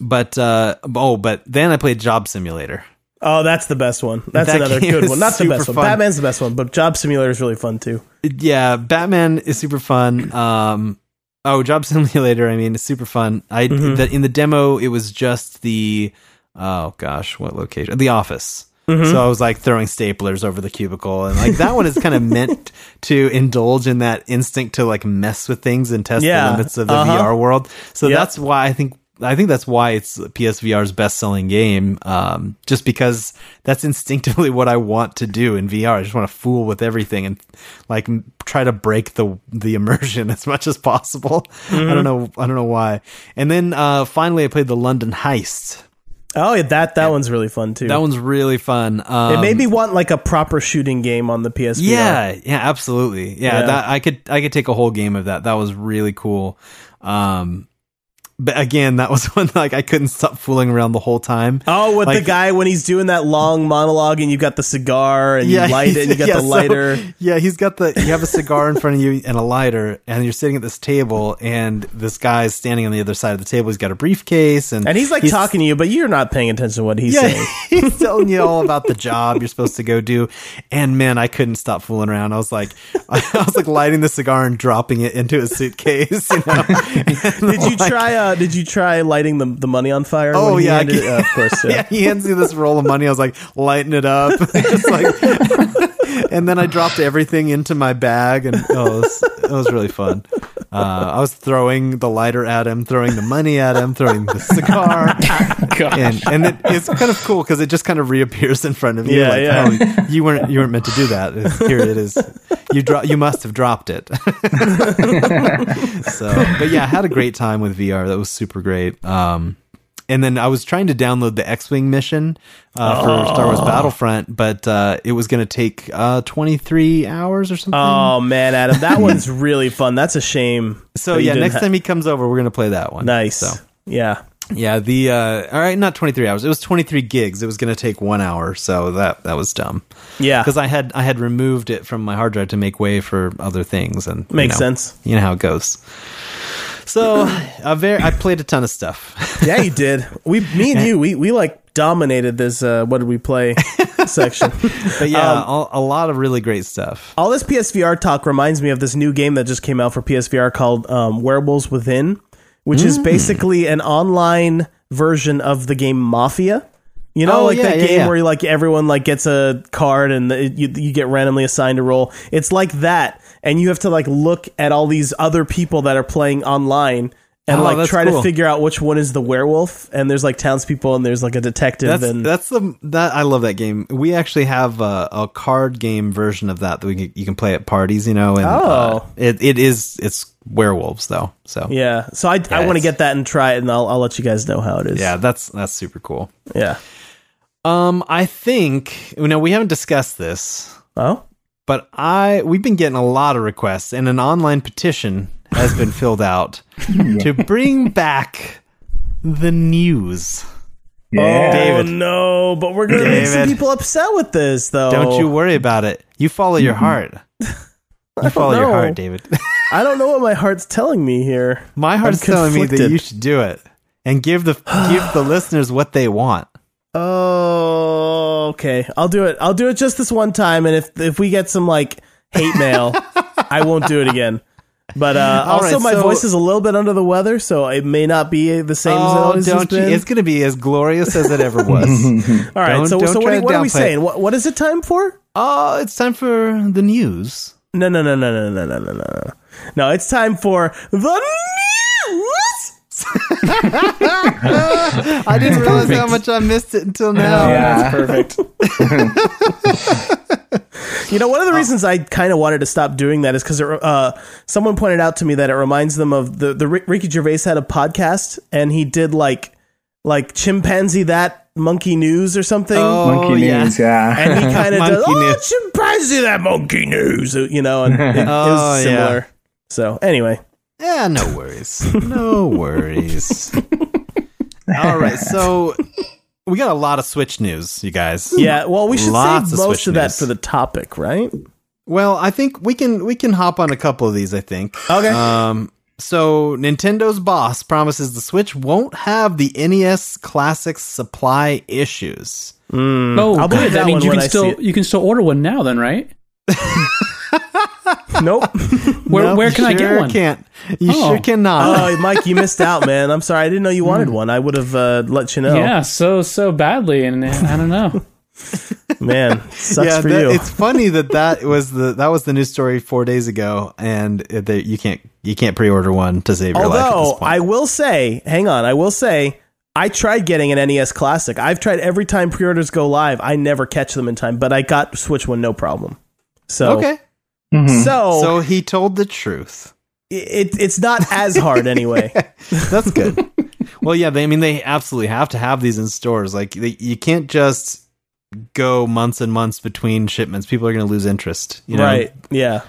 but uh, oh, but then I played Job Simulator. Oh, that's the best one. That's That another good one. Not the best one. Batman's the best one, but Job Simulator is really fun too. yeah, Batman is super fun. Um, oh, Job Simulator. I mean, it's super fun. I Mm-hmm. the, in the demo, it was just the oh gosh, what location? The office. Mm-hmm. So I was like throwing staplers over the cubicle, and like that one is kind of meant to indulge in that instinct to like mess with things and test Yeah. the limits of the Uh-huh. VR world. So Yep. that's why I think. I think that's why it's PSVR's best selling game, um, just because that's instinctively what I want to do in VR. I just want to fool with everything and like try to break the the immersion as much as possible. I Mm-hmm. don't know, I don't know why. And then uh, finally, I played the London Heist. Oh, yeah, that that one's really fun too. That one's really fun. Um, it made me want like a proper shooting game on the PSVR. Yeah, yeah, absolutely. Yeah, Yeah. that I could I could take a whole game of that. That was really cool. Um but again, that was one like I couldn't stop fooling around the whole time. Oh, with the guy when he's doing that long monologue and you've got the cigar and you light it and you got yeah, the so- lighter. yeah, he's got the you have a cigar in front of you and a lighter, and you're sitting at this table, and this guy's standing on the other side of the table. He's got a briefcase, and And he's like talking to you, but you're not paying attention to what he's Yeah, saying. he's telling you all about the job you're supposed to go do, and man, I couldn't stop fooling around. I was like, I was like lighting the cigar and dropping it into a suitcase. You know? Did you try? Uh, Uh, did you try lighting the, the money on fire? Oh, yeah, handed Uh, of course. yeah, Yeah. he hands me this roll of money. I was like lighting it up, just like, and then I dropped everything into my bag, and oh, it was, it was really fun. Uh, I was throwing the lighter at him, throwing the money at him, throwing the cigar, and and it, it's kind of cool because it just kind of reappears in front of you. Yeah, like, yeah. oh, you weren't you weren't meant to do that. Here it is. You dro- You must have dropped it. so, but yeah, I had a great time with VR. That was super great. Um, and then I was trying to download the X-wing mission uh, for Star Wars Battlefront, but uh, it was going to take uh, 23 hours or something. Oh man, Adam, that one's really fun. That's a shame. so yeah, next ha- time he comes over, we're going to play that one. Nice. So Yeah. yeah, the uh, all right, not 23 hours. It was 23 gigs. It was going to take one hour, so that that was dumb. Yeah. because I had I had removed it from my hard drive to make way for other things, and you Makes know, sense. You know how it goes. So a very, I played a ton of stuff. Yeah, you did. We, me and you, we, we like dominated this. Uh, what did we play section? But yeah, Um, all, a lot of really great stuff. All this PSVR talk reminds me of this new game that just came out for PSVR called um, Werewolves Within, which is Mm. basically an online version of the game Mafia. You know, Oh, like yeah, that yeah, game yeah. where like everyone like gets a card and the, you you get randomly assigned a role. It's like that, and you have to like look at all these other people that are playing online. And Oh, like try cool. to figure out which one is the werewolf, and there's like townspeople, and there's like a detective, That's and that's the that I love that game. We actually have a, a card game version of that that we can, you can play at parties. You know, and uh, Oh. it it is it's werewolves though. So yeah. So I I want to get that and try it, and I'll I'll let you guys know how it is. yeah, that's that's super cool. yeah. Um, I think you know we haven't discussed this, Oh, but I we've been getting a lot of requests, and an online petition has been filled out to bring back the news. Yeah. Oh, David. Oh no! But we're gonna make some people upset with this, though. Don't you worry about it. You follow your mm-hmm. heart. You follow your know. heart, David. I don't know what my heart's telling me here. My heart's I'm telling me that you should do it and give the give the listeners what they want. Oh, okay. I'll do it. I'll do it just this one time, and if if we get some like hate mail, I won't do it again. But uh, also, right, my so- voice is a little bit under the weather, so it may not be the same as it Oh, always don't you? been. It's going to be as glorious as it ever was. All right. don't- so, don't so what, are, what are we saying? What, what is it time for? oh, it's time for the news. No, no, no, no, no, no, no, no, no, no. No, it's time for the news. I didn't realize how much I missed it until now. Yeah. Perfect. you know, one of the reasons I kind of wanted to stop doing that is because uh, someone pointed out to me that it reminds them of the the Ricky Gervais had a podcast and he did like like chimpanzee that monkey news or something. Oh, Monkey yeah. news, yeah. and he kind of does, Monkey oh, news. chimpanzee that monkey news, you know, and it, it Oh, was yeah. similar. So anyway, Yeah, no worries. No worries. All right, so we got a lot of Switch news, you guys. yeah. Well, we should Lots save of most Switch of that news. for the topic, right? Well, I think we can we can hop on a couple of these. I think. Okay. Um. So Nintendo's boss promises the Switch won't have the NES Classics supply issues. Oh, I'll believe good. that That means one you when can I see still it. you can still order one now, then, right? nope. Where No, where you can I get sure one? Can't you Oh. sure cannot? Oh, Mike, you missed out, man. I'm sorry. I didn't know you wanted one. I would have uh, let you know. Yeah, so so badly, and uh, I don't know. Man, sucks yeah, for that- you. it's funny that that was the that was the news story four days ago, and that you can't you can't pre-order one to save your life. At this Although. I will say, hang on, I will say, I tried getting an NES Classic. I've tried every time pre-orders go live. I never catch them in time, but I got Switch one no problem. So okay, so, so he told the truth. it, it's not as hard anyway. That's good. well, yeah, they, I mean, they absolutely have to have these in stores. Like, they, you can't just go months and months between shipments. People are going to lose interest. You know? Right? Yeah.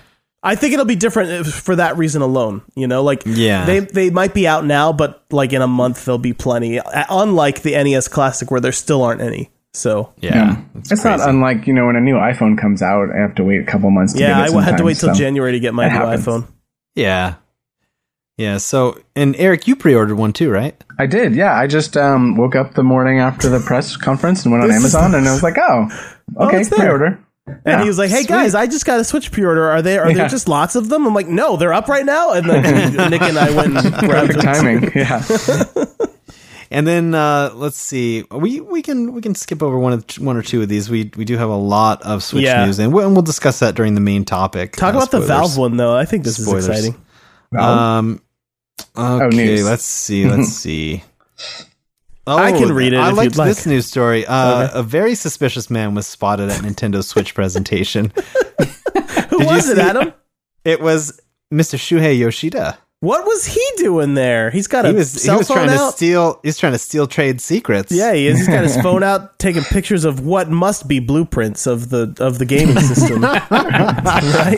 I think it'll be different if- for that reason alone. You know, like Yeah. they they might be out now, but like in a month there'll be plenty. Uh, Unlike the NES Classic, where there still aren't any. So Yeah, It's, it's, not unlike, you know, when a new iPhone comes out, I have to wait a couple months to yeah, get it I had to wait till so. January to get my new happens. iPhone. yeah, yeah. So, and Eric, you pre-ordered one too, right? I did, yeah. I just um, woke up the morning after the press conference and went on Amazon, and I was like, oh, okay, it's pre-order. And Yeah. he was like, "Hey Sweet. guys, I just got a Switch pre-order. Are they are there just lots of them?" I'm like, "No, they're up right now." And then Nick and I went and grabbed Perfect timing, yeah. And then uh, let's see, we we can we can skip over one of one or two of these. We we do have a lot of Switch Yeah. news, and we'll, and we'll discuss that during the main topic. Talk Uh, about the. Valve one though. I think this Spoilers. is exciting. Um. Okay, news. let's see. Let's see. Oh, I can read it I if liked you'd like. this news story. Uh, Okay. A very suspicious man was spotted at Nintendo Switch presentation. Who you was it, Adam? It was Mr. Shuhei Yoshida. What was he doing there? He's got a He was cell he was phone trying out. to steal. He's trying to steal trade secrets. yeah, he is. He's got his phone out, taking pictures of what must be blueprints of the of the gaming system. right?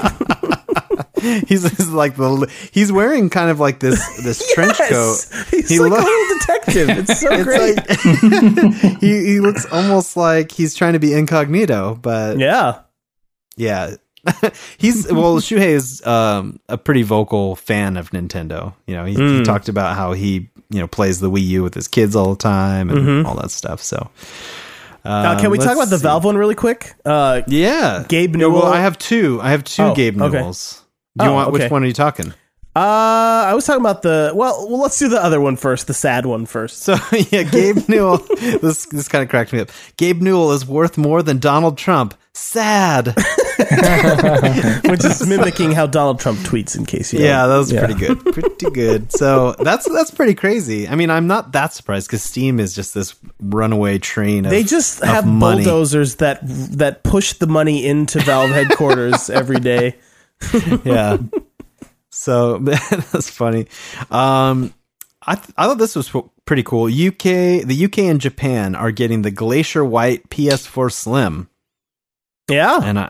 he's, he's like the. He's wearing kind of like this this trench coat. Yes! He's He like look- a little detective. It's so It's great. like he he looks almost like he's trying to be incognito, but yeah. Yeah. He's well, Shuhei is um, a pretty vocal fan of Nintendo. You know, he, Hmm. he talked about how he you know plays the Wii U with his kids all the time and all that stuff. So, Now, um, can we talk about the see. Valve one really quick? Uh, Yeah, Gabe No, well, Newell- I have two. I have two Oh, Gabe okay. Newells. Do you Oh, want okay. which one are you talking? uh, I was talking about the well, well. Let's do the other one first, the sad one first. So yeah, Gabe Newell. this this kind of cracked me up. Gabe Newell is worth more than Donald Trump. Sad. which is mimicking how Donald Trump tweets. In case you, Yeah, that was yeah. pretty good. Pretty good. So that's that's pretty crazy. I mean, I'm not that surprised because Steam is just this runaway train. Of, They just have money. bulldozers that that push the money into Valve headquarters every day. Yeah. so that's funny. Um, I th- I thought this was pretty cool. UK, the UK and Japan are getting the Glacier White PS4 Slim, Yeah, and I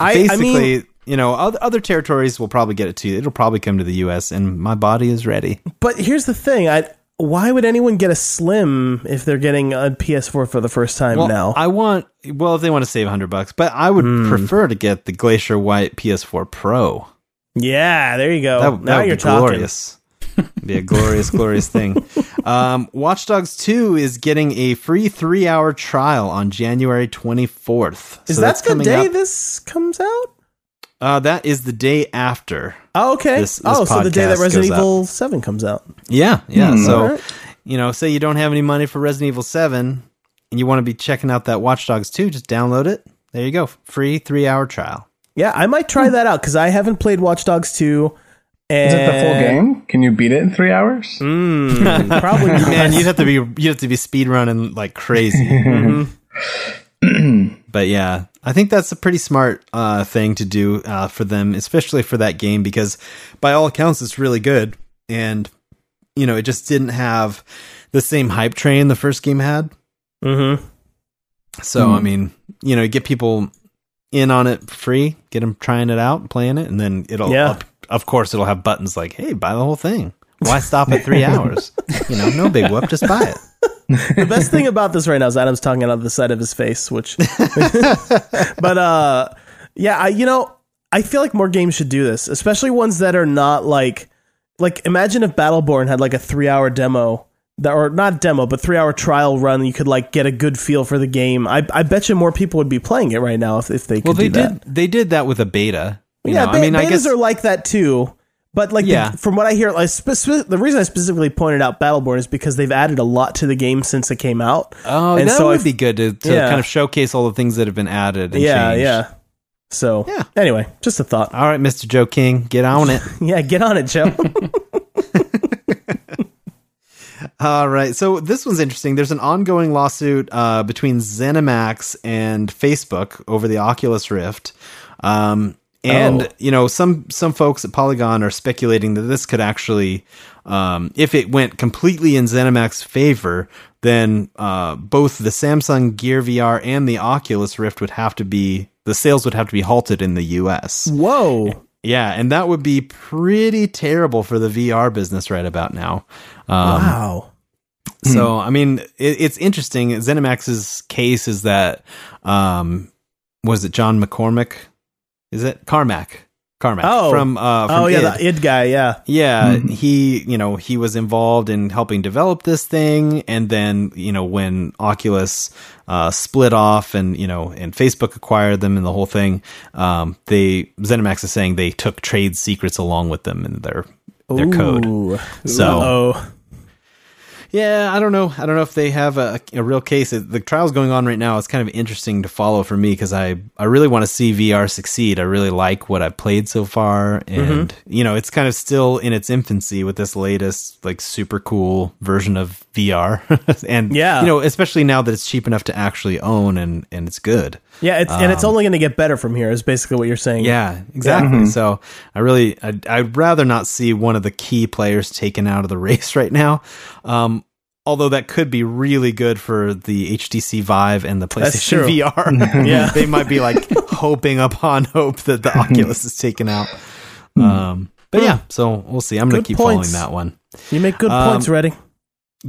I, I basically. mean, you know, other, territories will probably get it too. It'll probably come to the U.S. and my body is ready. but here's the thing: I why would anyone get a Slim if they're getting a PS4 for the first time Well, now? I want well if they want to save hundred bucks, but I would Hmm. prefer to get the Glacier White PS4 Pro. yeah, there you go. That, now that would you're be talking. glorious. be a glorious, glorious thing. Um, Watch Dogs Two is getting a free three-hour trial on January twenty-fourth. Is that the day this comes out? Uh, that is the day after. Oh, okay. This- this oh, so the day that Resident goes up. Evil Seven comes out. Yeah, yeah. Hmm. so Alright. you know, say you don't have any money for Resident Evil Seven, and you want to be checking out that Watch Dogs Two, just download it. There you go, free three-hour trial. Yeah, I might try that out because I haven't played Watch Dogs 2. And, Is it the full game? Can you beat it in three hours? Mm, probably Man, you'd have to be you'd have to be speed running like crazy. but yeah, I think that's a pretty smart uh, thing to do uh, for them, especially for that game, because by all accounts, it's really good. And you know, it just didn't have the same hype train the first game had. Mm-hmm. So I mean, you know, get people in on it free, get them trying it out, playing it, and then it'll. Yeah. Up, of course, it'll have buttons like, "Hey, buy the whole thing." Why stop at three hours? You know, no big whoop, just buy it. the best thing about this right now is Adam's talking out of the side of his face, which, but uh, yeah, I you know I feel like more games should do this, especially ones that are not like like imagine if Battleborn had like a three hour demo that or not demo but three hour trial run. You could like get a good feel for the game. I I bet you more people would be playing it right now if if they could Well, they did. that. They did that with a beta. You yeah, know, be- I mean, I betas guess are like that too. But like, the- from what I hear, like speci- the reason I specifically pointed out Battleborn is because they've added a lot to the game since it came out. Oh, And that so would I- be good to, to Yeah. kind of showcase all the things that have been added. And yeah, changed. yeah. So Yeah. Anyway, just a thought. All right, Mr. Joe King, get on it. Yeah, get on it, Joe. All right, so this one's interesting. There's an ongoing lawsuit uh, between ZeniMax and Facebook over the Oculus Rift. Um, and Oh. you know, some some folks at Polygon are speculating that this could actually, um, if it went completely in ZeniMax's favor, then uh, both the Samsung Gear VR and the Oculus Rift would have to be the sales would have to be halted in the U.S. Whoa. Yeah, and that would be pretty terrible for the VR business right about now. Um, wow. So, I mean, it, it's interesting. ZeniMax's case is that, um, was it John McCormick? Is it Carmack? Carmack Oh. from uh, from Oh yeah, id. the id guy. Yeah. Yeah, he, you know, he was involved in helping develop this thing, and then, you know, when Oculus uh, split off, and you know, and Facebook acquired them, and the whole thing, um, they ZeniMax is saying they took trade secrets along with them in their their code. So- Uh-oh. Yeah, I don't know. I don't know if they have a, a real case. The trial's going on right now. It's kind of interesting to follow for me because I, I really want to see VR succeed. I really like what I've played so far. And, Mm-hmm. you know, it's kind of still in its infancy with this latest, like, super cool version of VR. and, Yeah. you know, especially now that it's cheap enough to actually own and, and it's good. Yeah, it's, and it's only going to get better from here. Is basically what you're saying. Um, Yeah, exactly. So I really, I'd, I'd rather not see one of the key players taken out of the race right now. Um, although that could be really good for the HTC Vive and the That's PlayStation. VR. Yeah. they might be like hoping upon hope that the Oculus is taken out. Um, but yeah, so we'll see. I'm going to keep points. following that one. You make good Um, points, Redding.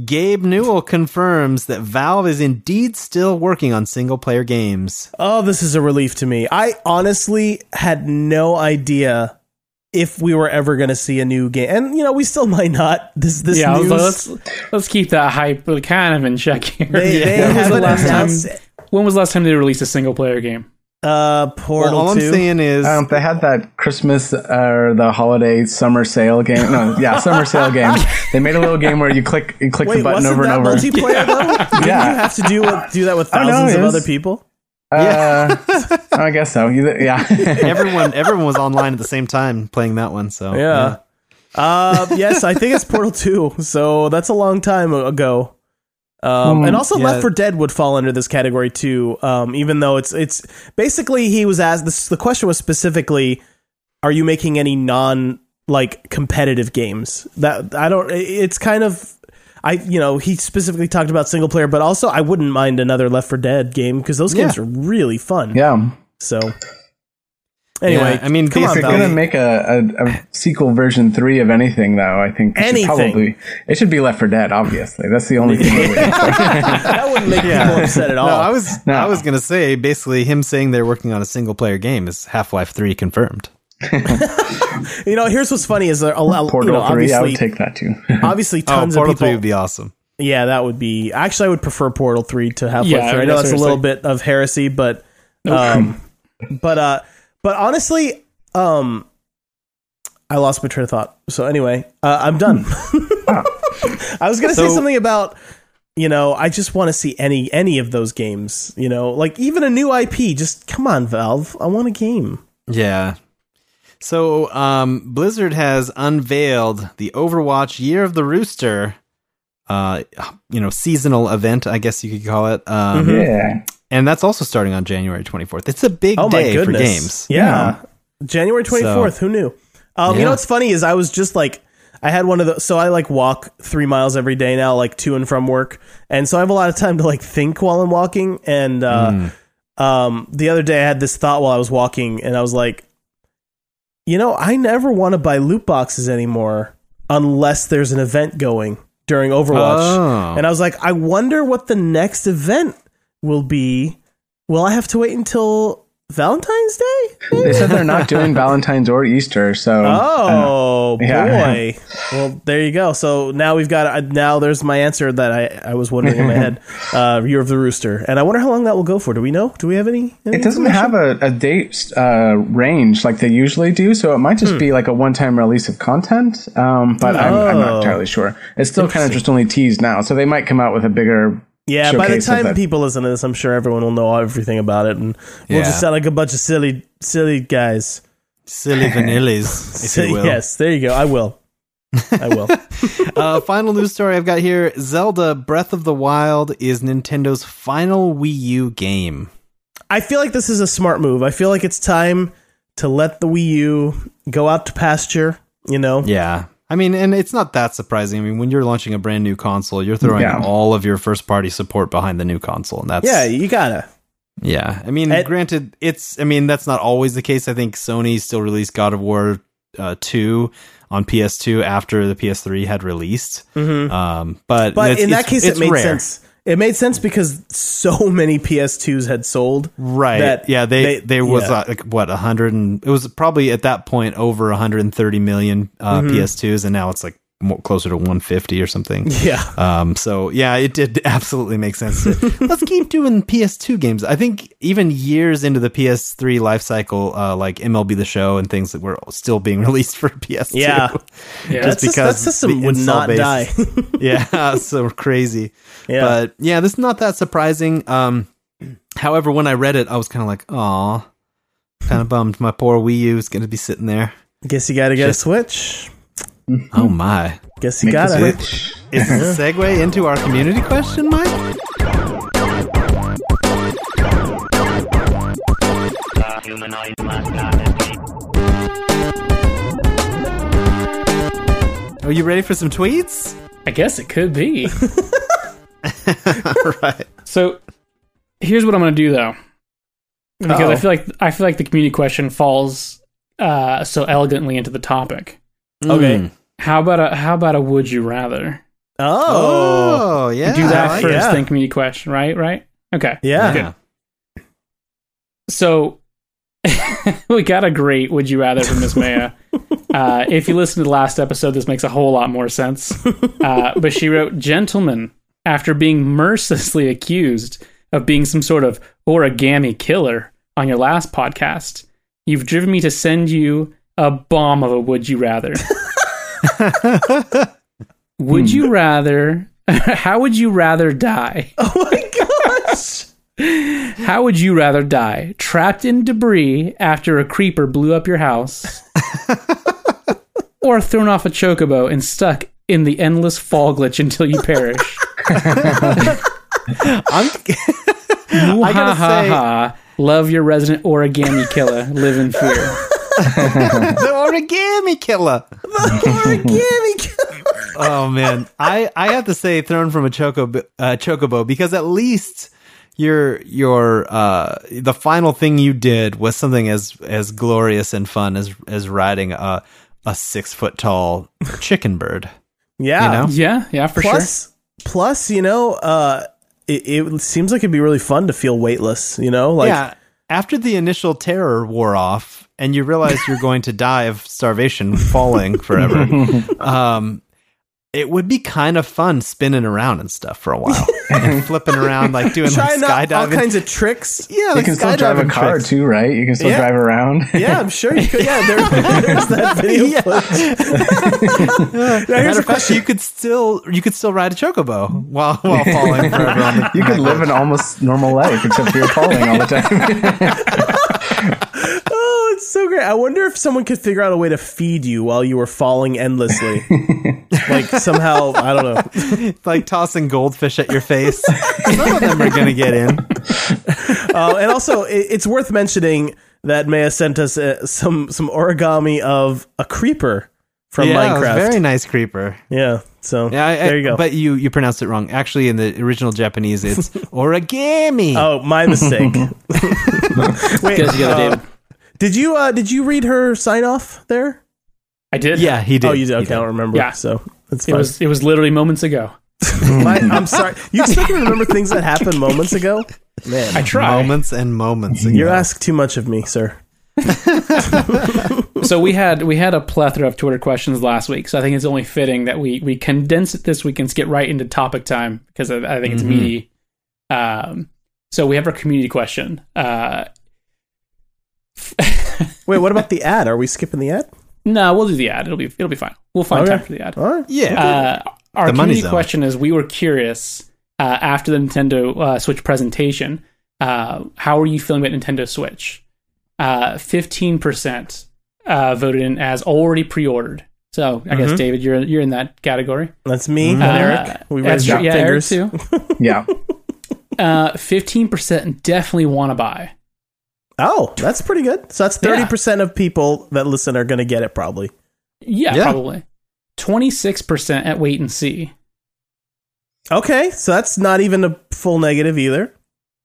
Gabe Newell confirms that Valve is indeed still working on single player games. Oh, this is a relief to me. I honestly had no idea if we were ever going to see a new game, and you know, we still might not. This this yeah, news. like, let's let's keep that hype kind of in check here. they, they when, was the last time, when was the last time they released a single player game? Uh, Portal Well, all I'm 2. saying is, Um, they had that Christmas or the holiday summer sale game. No, yeah, summer sale game. They made a little game where you click you click Wait, the button wasn't over that and over. multiplayer though? Didn't Yeah. you have to do with, do that with I don't know, thousands of was- other people? Uh, I guess so. Yeah. everyone everyone was online at the same time playing that one. So Yeah. Uh, yes, I think it's Portal 2. So that's a long time ago. Um, and also yeah. Left 4 Dead would fall under this category too. Um, even though it's it's basically he was asked this the question was specifically are you making any non like competitive games? That I don't it's kind of I you know, he specifically talked about single player, but also I wouldn't mind another Left 4 Dead game because those games are really fun. yeah. So anyway, Yeah, I mean, come If on, you're gonna make a, a, a sequel version three of anything, though, I think it should Anything. probably it should be Left 4 Dead. Obviously, that's the only thing. we're waiting for. that wouldn't make people upset at all. No, I was No. I was gonna say basically him saying they're working on a single player game is Half Life Three confirmed. You know, here's what's funny is a, a, you Portal know, three, I would take that too. obviously Oh, tons Portal of people. Three would be awesome. yeah, that would be. Actually, I would prefer Portal Three to Half Life Yeah, Three. I know yeah, that's a little bit of heresy, but um, but uh, but honestly, um, I lost my train of thought. So anyway, uh, I'm done. I was gonna say something about. You know, I just want to see any any of those games. You know, like even a new IP. Just come on, Valve. I want a game. Yeah. So, um, Blizzard has unveiled the Overwatch Year of the Rooster, uh, you know, seasonal event, I guess you could call it. Um, Yeah. And that's also starting on January 24th. It's a big Oh my day for games. Yeah. January 24th. Who knew? Um, You know what's funny is I was just like, I had one of the, so I like walk three miles every day now, like to and from work. And so I have a lot of time to like think while I'm walking. And, uh, um, the other day I had this thought while I was walking and I was like, you know, I never want to buy loot boxes anymore unless there's an event going during Overwatch. Oh. And I was like, I wonder what the next event will be. Will I have to wait until Valentine's Day? They said they're not doing Valentine's or Easter, so Oh Yeah. boy! Well, there you go. So now we've got uh, now. There's my answer that I, I was wondering in my head. Uh, Year of the Rooster, and I wonder how long that will go for. Do we know? Do we have any? any it doesn't have a, a date uh, range like they usually do, so it might Hmm. just be like a one-time release of content. Um, but I'm, I'm Oh. not entirely sure. It's still kind of just only teased now, so they might come out with a bigger. Yeah, by the time people listen to this, I'm sure everyone will know everything about it, and we'll Yeah. just sound like a bunch of silly, silly guys. Silly vanillas, if you will. yes, there you go. I will. I will. uh, final news story I've got here Zelda Breath of the Wild is Nintendo's final Wii U game. I feel like this is a smart move. I feel like it's time to let the Wii U go out to pasture. You know, Yeah. I mean, and it's not that surprising. I mean, when you're launching a brand new console, you're throwing Yeah. all of your first party support behind the new console. And that's, yeah, you gotta. yeah. I mean, And- granted, it's, I mean, that's not always the case. I think Sony still released God of War uh, 2 on PS2 after the PS3 had released. Um, but Mm-hmm. But in that case, it made rare. sense. It made sense because so many PS2s had sold. Right. that yeah, they, they- they was yeah. uh, like what a hundred and it was probably at that point over 130 million uh, Mm-hmm. PS2s, and now it's like more, closer to 150 or something. Yeah. Um. So yeah, it did absolutely make sense. To, let's keep doing PS2 games. I think even years into the PS3 life cycle, uh, like MLB The Show and things that were still being released for PS2. Yeah. Yeah. Just, that because system would not base- die. yeah, so crazy. Yeah. But yeah, this is not that surprising. Um, however, when I read it, I was kind of like, "Aw," kind of bummed. My poor Wii U is going to be sitting there. Guess you gotta get Just- a Switch. Oh my! Guess you Make gotta. switch. Is this a segue into our community question, Mike? Are you ready for some tweets? I guess it could be. right. So here's what I'm going to do though, because I Uh-oh. feel like I feel like the community question falls uh, so elegantly into the topic. Okay. Mm. How about a how about a would you rather? Oh. Oh, yeah. do that I like first, yeah. then community question. Right, right. Okay. Yeah. Yeah. So we got a great would you rather from Miss Maya. uh, if you listen to the last episode, this makes a whole lot more sense. Uh, but she wrote, "Gentlemen, after being mercilessly accused of being some sort of origami killer on your last podcast, you've driven me to send you a bomb of a would you rather. would you rather? How would you rather die? Oh my gosh. How would you rather die? Trapped in debris after a creeper blew up your house? or thrown off a chocobo and stuck in the endless fall glitch until you perish? I'm, I gotta say-. Love your resident origami killer. Live in fear. the origami killer. The origami killer. oh man, I I have to say, thrown from a chocobo, uh, chocobo because at least your your uh the final thing you did was something as as glorious and fun as as riding a a six foot tall chicken bird. Yeah. You know? Yeah, yeah, for sure. plus, plus, you know, uh, it, it seems like it'd be really fun to feel weightless. You know, like yeah. After the initial terror wore off, and you realize you're going to die of starvation, falling forever. um, it would be kind of fun spinning around and stuff for a while, and flipping around like doing like trying out all kinds of tricks. yeah, You like can still drive a car tricks. too, right? You can still Yeah. drive around. Yeah, I'm sure you could. Yeah, there, there's that video Yeah. Now, here's a of fact, question. you could still you could still ride a chocobo while while falling forever. On the, You could live an almost normal life, except for you're falling all the time. So great. I wonder if someone could figure out a way to feed you while you were falling endlessly. like somehow, I don't know. like tossing goldfish at your face. Some of them are going to get in. Uh, and also, it, it's worth mentioning that Maya sent us uh, some some origami of a creeper from yeah, it was a Minecraft. very nice creeper. yeah. So Yeah, I, I- there you go. But you you pronounced it wrong. Actually, in the original Japanese, it's origami. oh, my mistake. Wait, Get together, uh, David. Did you uh, did you read her sign off there? I did. yeah, he did. Oh, you did. He Okay, I don't remember. Yeah. So that's It was it was literally moments ago. My- I'm sorry. You expect me to remember things that happened moments ago? Man, I try. moments and moments. Ago. you ask too much of me, sir. so we had we had a plethora of Twitter questions last week, so I think it's only fitting that we we condense it this week and get right into topic time because I, I think it's meaty. Um, so we have our community question. Uh, Wait, what about the ad? Are we skipping the ad? no, we'll do the ad. It'll be it'll be fine. We'll find Okay. time for the ad. All right. Yeah. Uh, our The money community question is: We were curious uh, after the Nintendo uh, Switch presentation. Uh, how are you feeling about Nintendo Switch? Uh, Fifteen percent uh, voted in as already pre-ordered. So I guess David, you're you're in that category. That's me and Uh, Eric. We that's raised true. our Yeah, fingers. Eric too. Yeah. Uh, Fifteen percent definitely want to buy. Oh, that's pretty good. So that's thirty percent of people that listen are going to get it probably. Yeah, Yeah. probably. Twenty six percent at wait and see, Okay, so that's not even a full negative either.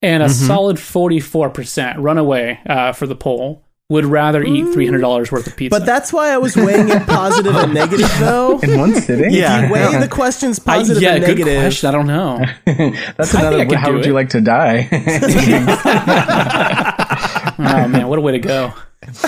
and a Mhm. solid forty four percent runaway uh, for the poll. Would rather eat three hundred dollars worth of pizza. But that's why I was weighing it positive and negative, though. In one sitting? Yeah. You weigh the questions I, yeah, and good negative. question. I don't know. That's another. I could How do would it. you like to die? oh man, what a way to go!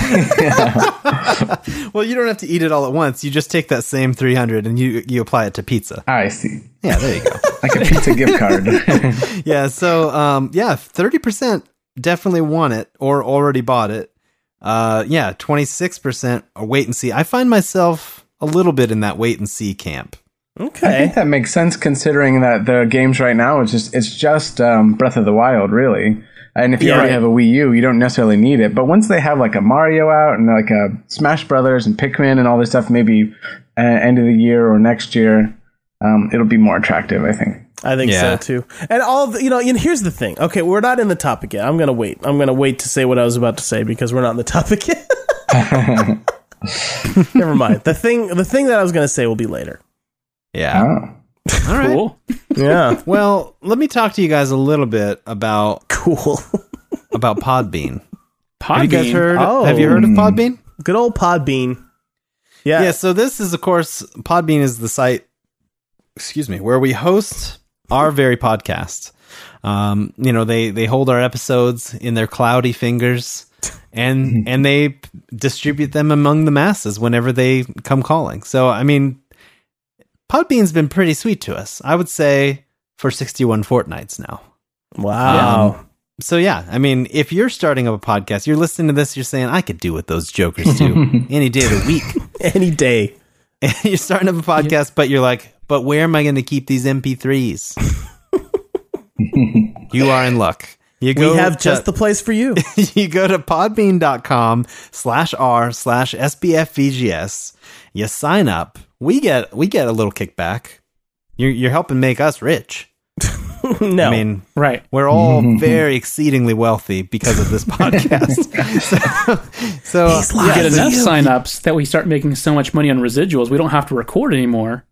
well, you don't have to eat it all at once. You just take that same 300 and you you apply it to pizza. I see. Yeah, there you go. Like a pizza gift card. yeah, so um yeah, 30% definitely want it or already bought it. Uh yeah, 26% are wait and see. I find myself a little bit in that wait and see camp. I Okay. think that makes sense considering that the games right now it's just it's just um, Breath of the Wild really. And if you Yeah. already have a Wii U, you don't necessarily need it. But once they have like a Mario out and like a Smash Brothers and Pikmin and all this stuff, maybe uh, end of the year or next year, um, it'll be more attractive. I think. I think Yeah. so too. And all the, you know, and here's the thing. Okay, we're not in the topic yet. I'm gonna wait. I'm gonna wait to say what I was about to say because we're not in the topic yet. Never mind. The thing, the thing that I was gonna say will be later. Yeah. Oh. All right. Cool. Yeah, Well, let me talk to you guys a little bit about cool. about Podbean. Podbean. Have you guys heard Oh. Have you heard of Podbean? Good old Podbean. Yeah. Yeah, so this is, of course, Podbean is the site, excuse me, where we host our very podcast. Um, you know, they they hold our episodes in their cloudy fingers, and and they distribute them among the masses whenever they come calling. So, I mean, Podbean's been pretty sweet to us. I would say for sixty one fortnights now. Wow. Um, so yeah, I mean, if you're starting up a podcast, you're listening to this, you're saying, I could do what those jokers do any day of the week. Any day. and you're starting up a podcast, but you're like, but where am I going to keep these MP3s? you are in luck. You We have to, just the place for you. you go to podbean.com slash r slash SBFVGS. You sign up. We get we get a little kickback. You're you're helping make us rich. no. I mean, Right. we're all very exceedingly wealthy because of this podcast. so, so We get so- enough signups that we start making so much money on residuals. We don't have to record anymore.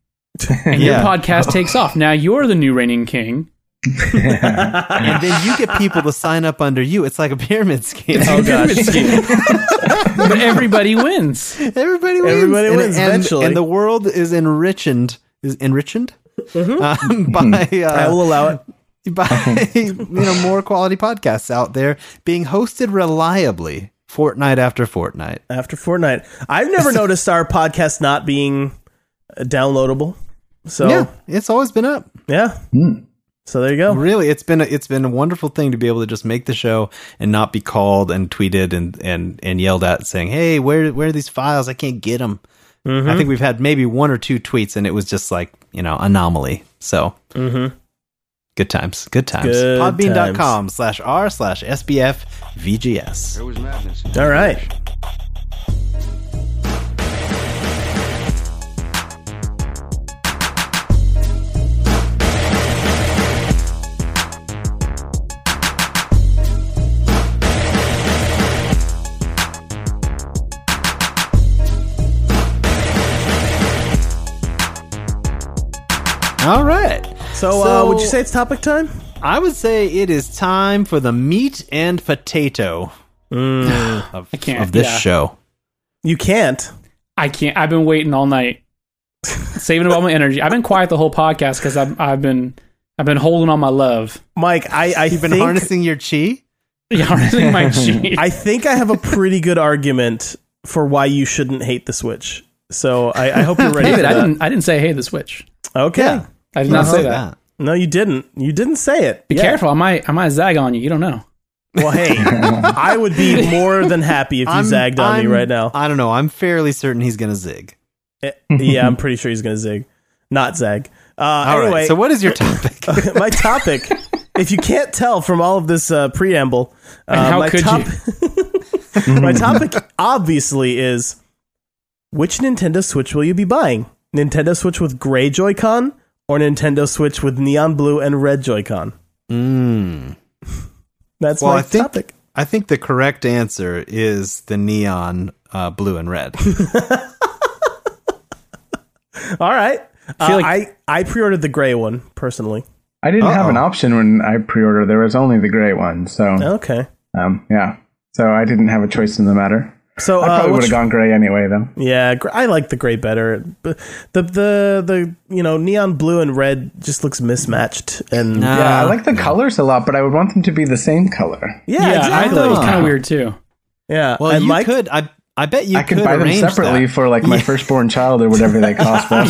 And your podcast takes off. Now you're the new reigning king. And then you get people to sign up under you. It's like a pyramid scheme. Oh gosh. but everybody wins. Everybody wins. Everybody And- wins and, eventually. and the world is enriched. Is enriched um, by I uh, will allow it. by you know more quality podcasts out there being hosted reliably fortnight after fortnight. after fortnight. I've never noticed our podcast not being uh, downloadable. So Yeah, yeah, it's always been up. So there you go. Really, it's been a, it's been a wonderful thing to be able to just make the show and not be called and tweeted and and and yelled at saying, "Hey, where where are these files? I can't get them." I think mm-hmm. we've had maybe one or two tweets, and it was just like you know anomaly. So mm-hmm. good times, good times. Good Podbean.com slash r slash SBF VGS. There was madness. All right. All right. So, uh, would you say it's topic time? I would say it is time for the meat and potato of, I can't, of this yeah. show. You can't. I can't. I've been waiting all night, saving up all my energy. I've been quiet the whole podcast because I've I've been I've been holding on my love. Mike, I, I You've been think harnessing your chi. Yeah, harnessing my chi. I think I have a pretty good argument for why you shouldn't hate the Switch. So I, I hope you're ready David, for I that. didn't I didn't say hey the Switch. Okay. Yeah. I did not say about that. No, you didn't. You didn't say it. Be Yeah. careful. I might I might zag on you. You don't know. Well, hey, I would be more than happy if you I'm- zagged on me I'm- right now. I don't know. I'm fairly certain he's going to zig. Eh, yeah, I'm pretty sure he's going to zig, not zag. Uh, All right. anyway, So, what is your topic? my topic, if you can't tell from all of this uh, preamble, uh, And how my could top- my topic obviously is which Nintendo Switch will you be buying? Nintendo Switch with gray Joy-Con or Nintendo Switch with neon blue and red Joy-Con? mm. That's Well, my I think topic. I think the correct answer is the neon uh, blue and red. All right. Uh, feel like- I, I pre-ordered the gray one personally. I didn't have an option when I pre-ordered. There was only the gray one, so Okay. um, yeah. So I didn't have a choice in the matter. So I uh, probably would have gone gray anyway, though. Yeah, I like the gray better. But the the the you know neon blue and red just looks mismatched and Nah. Yeah, I Uh, like the colors a lot, but I would want them to be the same color. yeah, I exactly. thought it was kind of weird too. yeah. Well, and you Mike, could. I I bet you I could could buy them separately that. for like my firstborn child or whatever they cost. But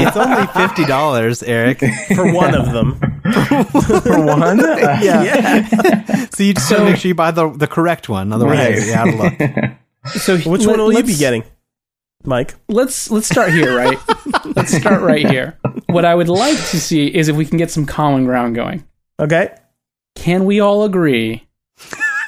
it's only fifty dollars, Eric. for one of them. For one, uh, yeah. So you just gotta make sure you buy the the correct one. Otherwise, Right. you're out of luck. So Which let- one will you be getting, Mike? Let's let's start here, right? let's start right here. What I would like to see is if we can get some common ground going. Okay. Can we all agree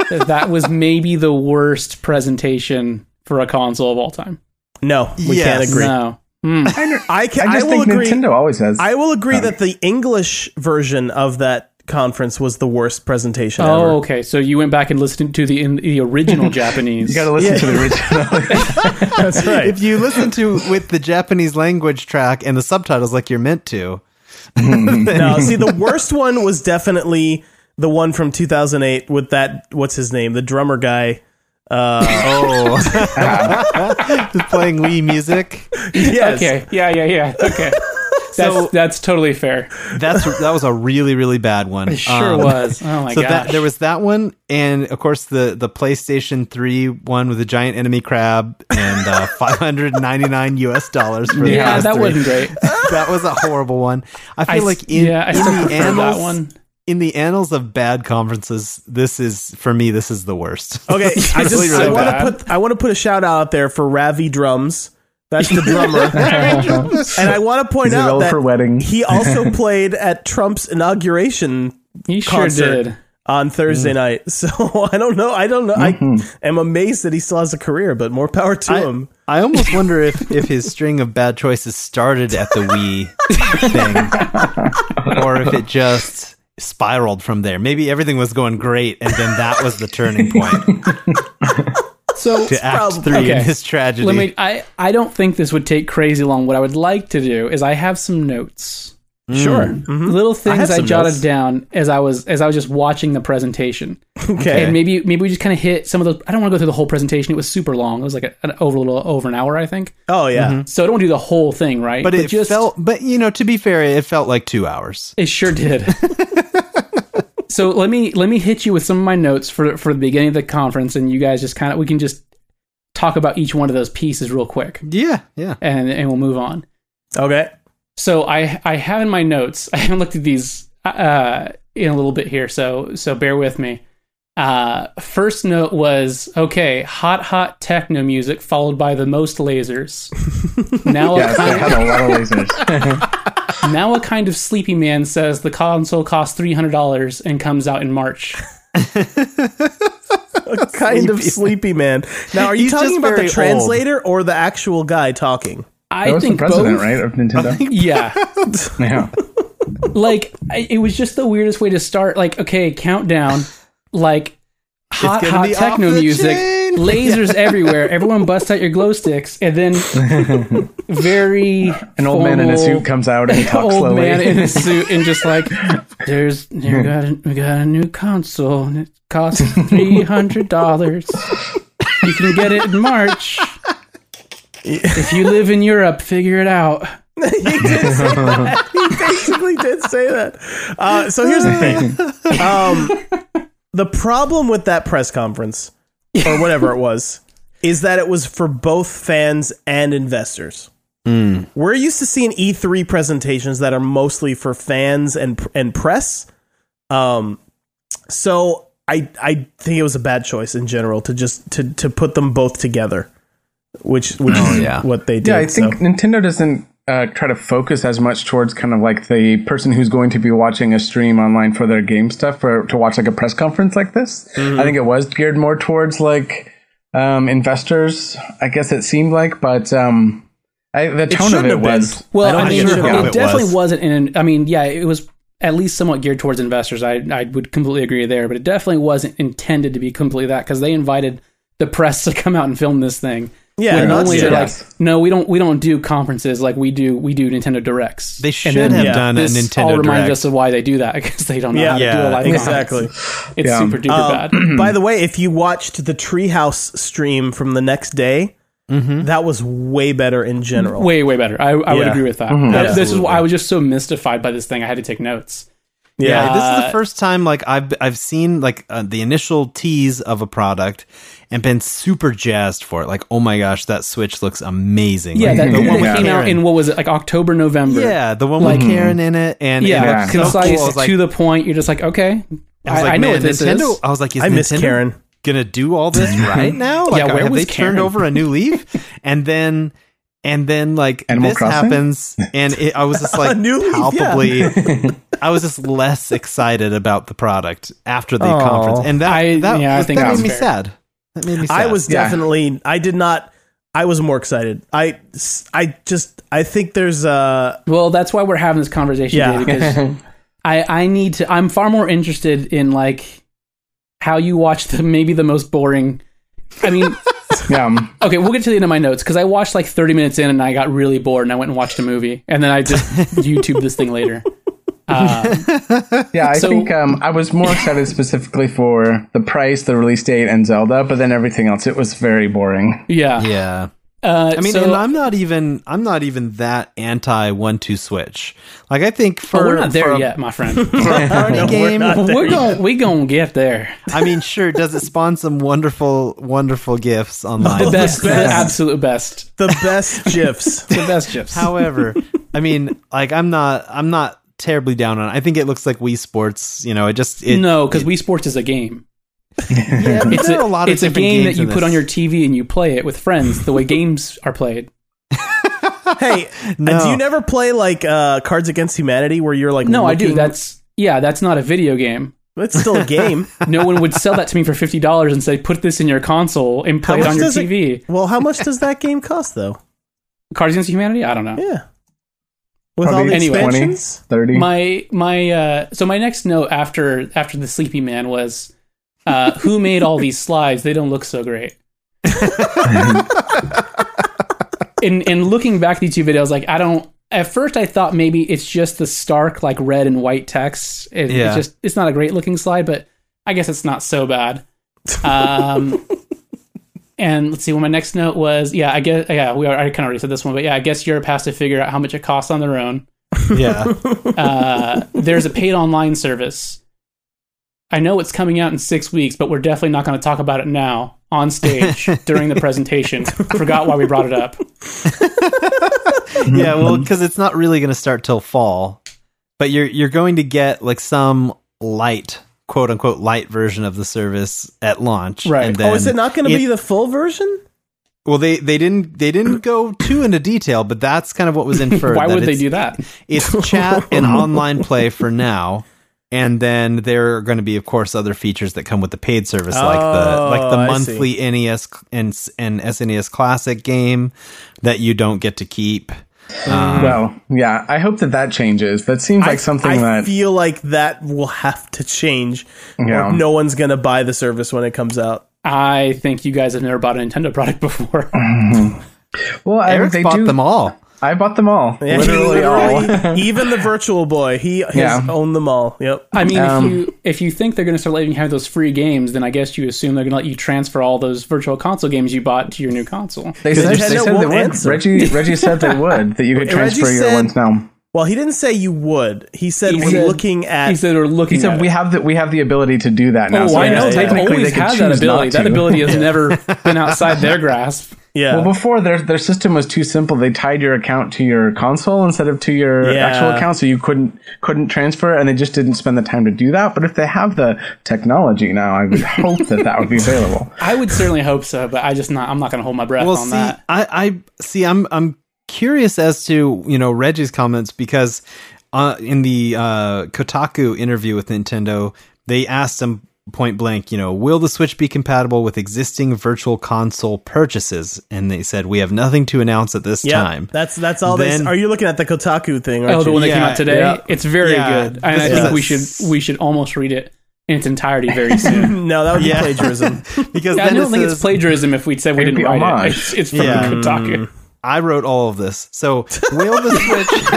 that that was maybe the worst presentation for a console of all time? No, we Yes. can't agree. No. Hmm. I can. I I, just will think agree. Nintendo always has. I will agree that the English version of that conference was the worst presentation Oh, ever. okay. So you went back and listened to the in the original Japanese. you got to listen to the original. That's right. If you listen to with the Japanese language track and the subtitles like you're meant to, no, see, the worst one was definitely the one from 2008 with that. What's his name? The drummer guy. Uh, oh, just playing Wii music. yes. Okay. Yeah, yeah, yeah. Okay. That's So- that's totally fair. That's that was a really really bad one. It sure Um, was. Oh my god. so gosh. that there was that one, and of course the the PlayStation Three one with the giant enemy crab and uh, 599 US dollars for the yeah, that PS3. wasn't great. that was a horrible one. I feel I, like in, yeah, I in still the annals that one. In the annals of bad conferences, this is for me. This is the worst. Okay, I just really, I want to put I want to put a shout out out there for Ravi Drums. That's the drummer, and I want to point Is it out that for wedding? he also played at Trump's inauguration He sure concert did. on Thursday night. So I don't know. I don't know. I am amazed that he still has a career, but more power to I, him. I almost wonder if, if his string of bad choices started at the Wii thing, or if it just spiraled from there. Maybe everything was going great, and then that was the turning point So to Act probably- Three in okay. his tragedy. let me. I I don't think this would take crazy long. What I would like to do is I have some notes, mm. Sure. Mm-hmm. little things have I, jotted notes. down as I was as I was just watching the presentation. Okay. And maybe maybe we just kind of hit some of those. I don't want to go through the whole presentation. It was super long. It was like a, an over a little over an hour, I think. Oh yeah. Mm-hmm. So I don't want to do the whole thing, right? but it just felt. But you know, to be fair, it felt like two hours. It sure did. so let me let me hit you with some of my notes for for the beginning of the conference, and you guys just kind of we can just talk about each one of those pieces real quick, Yeah, yeah. and and we'll move on. Okay. So I I have in my notes. I haven't looked at these uh, in a little bit here, so so bear with me. Uh, first note was okay, hot hot techno music followed by the most lasers. now Yes, a they kind had a lot of lasers. now a kind of sleepy man says the console costs three hundred dollars and comes out in March. A kind of sleepy man. Now, are you He's talking about the very translator or the actual guy talking? I That was the think president, both. right, of Nintendo? Yeah, yeah. like it was just the weirdest way to start. Like, okay, countdown, like hot hot techno music, chain. lasers everywhere. Everyone busts out your glow sticks, and then very An old man in a suit comes out and he talks old slowly. man in a suit and just like there's we got a, we got a new console and it costs three hundred dollars. You can get it in March. If you live in Europe, figure it out. he did say that. He basically did say that. Uh, so here's the thing. Um, the problem with that press conference, or whatever it was, is that it was for both fans and investors. We're used to seeing E3 presentations that are mostly for fans and and press. Um, so I I think it was a bad choice in general to just to to put them both together, which which is yeah. what they did. Yeah, I think so. Nintendo doesn't uh, try to focus as much towards kind of like the person who's going to be watching a stream online for their game stuff for to watch like a press conference like this. Mm-hmm. I think it was geared more towards like um, investors. I guess it seemed like, but um, I, the tone of it have been. was. Well, I I, don't mean, think it, it it It definitely was. wasn't. In, I mean, yeah, it was at least somewhat geared towards investors. I I would completely agree there, but it definitely wasn't intended to be completely that because they invited the press to come out and film this thing. Yeah, When not normally they're like, no, we don't we don't do conferences like we do we do Nintendo Directs. They And should then have yeah, done a this Nintendo all reminds Direct. us of why they do that because they don't know Yeah. how to do a Yeah, live exactly. conference. It's Yeah. super duper bad. Um, by the way, if you watched the Treehouse stream from the next day, that was way better in general. Way way better. I, I would Yeah. Mm-hmm. agree with that. That- This is why I was just so mystified by this thing. I had to take notes. Yeah, yeah. this is Uh, the first time like I've I've seen like uh, the initial tease of a product and been super jazzed for it. Like, oh my gosh, that Switch looks amazing. Yeah, Like, that the one that with came out in what was it like October November? yeah, the one with Karen in it, and yeah, and Yeah. it's so concise cool. Like, to the point. You're just like, okay, I, was like, I know man, what this Nintendo. is. I was like, is I miss Nintendo Karen. gonna do all this right now? Like, Yeah, where have was they turned over a new leaf? and then. And then, like Animal this Crossing? happens, and it, I was just like new leaf, yeah. palpably, I was just less excited about the product after the Aw. conference, and that I- that, yeah, I think that that's made me sad. That made me sad. I was Yeah. definitely. I did not. I was more excited. I. I just. I think there's uh well, that's why we're having this conversation Yeah. today because I I need to. I'm far more interested in like how you watch the maybe the most boring. I mean, Yeah, okay, we'll get to the end of my notes because I watched like 30 minutes in and I got really bored and I went and watched a movie and then I just YouTube this thing later. Um, yeah. I So- think um, I was more excited specifically for the price, the release date, and Zelda. But then everything else, it was very boring. yeah, Yeah. Uh, I mean, so, and I'm not even I'm not even that anti one two switch. Like I think for but we're not there for a- yet, my friend. for a party No, we're game, not we're going we gonna get there. I mean, sure, does it spawn some wonderful wonderful gifts online? The best, the best. absolute best, the best gifs. the best chips. However, I mean, like I'm not I'm not terribly down on. I think it looks like Wii Sports. You know, it just it, no, because Wii Sports is a game. yeah, It's there a, are a lot of it's a game that you in put on your TV and you play it with friends. The way games are played. hey, No. do you never play like uh Cards Against Humanity where you're like No, I do. looking- That's yeah, that's not a video game. it's still a game. No one would sell that to me for fifty dollars and say, "Put this in your console and play it on your does it- TV." well, how much does that game cost though? Cards Against Humanity? I don't know. Yeah. With all Probably the Anyway. 20, 30. My my uh, so my next note after after the Sleepy Man was, uh, "Who made all these slides? They don't look so great." in in looking back at these two videos, like I don't. At first, I thought maybe it's just the stark like red and white text. It, Yeah. It's just it's not a great looking slide, but I guess it's not so bad. Um, and let's see. What my next note was, yeah, I guess yeah, we are, I kind of already said this one, but yeah, I guess Europe has to figure out how much it costs on their own. yeah. Uh, there's a paid online service. I know it's coming out in six weeks, but we're definitely not going to talk about it now on stage during the presentation. Forgot why we brought it up. yeah, well, because it's not really going to start till fall, but you're you're going to get like some light, quote unquote, light version of the service at launch, Right. And then oh, is it not going to be the full version? Well, they they didn't they didn't go too into detail, but that's kind of what was inferred. Why would they do that? It's chat and online play for now. And then there are going to be, of course, other features that come with the paid service, like the Oh, like the I monthly NES and and SNES Classic game that you don't get to keep. Um, well, yeah. I hope that that changes. That seems like I, something I that I feel like that will have to change, Yeah. or no one's going to buy the service when it comes out. I think you guys have never bought a Nintendo product before. Well, I, Eric's they bought do. them all. I bought them all. Yeah, literally all. even the Virtual Boy, he has Yeah. owned them all. Yep. I mean, Um, if you if you think they're going to start letting you have those free games, then I guess you assume they're going to let you transfer all those virtual console games you bought to your new console. They said, they, said they would. answer. Reggie Reggie said they would that you could Reggie transfer your said- ones now. Well, he didn't say you would. He said He we're said- looking at. He said we're looking. He said at we it. have the we have the ability to do that now. Oh, so I yeah, know. yeah, They've yeah. technically they could had that choose not ability. That ability has never been outside their grasp. Yeah. Well, before their their system was too simple. They tied your account to your console instead of to your Yeah. actual account, so you couldn't couldn't transfer, and they just didn't spend the time to do that. But if they have the technology now, I would hope that that would be available. I would certainly hope so, but I just not. I'm not going to hold my breath Well, on see, that. I, I see. I'm I'm curious as to you know Reggie's comments because uh, in the uh, Kotaku interview with Nintendo, they asked him point blank, you know, will the Switch be compatible with existing Virtual Console purchases? And they said we have nothing to announce at this yeah, time. that's that's all. they, Then- s- are you looking at the Kotaku thing? Aren't Oh, the one that came out today. yeah. It's very Yeah, good, and I this think we should we should almost read it in its entirety very soon. No, that would be Yeah. plagiarism. because I don't think says- it's plagiarism if we said we didn't be write homage. it. It's, it's from Yeah. Kotaku. Mm. I wrote all of this. So, will the Switch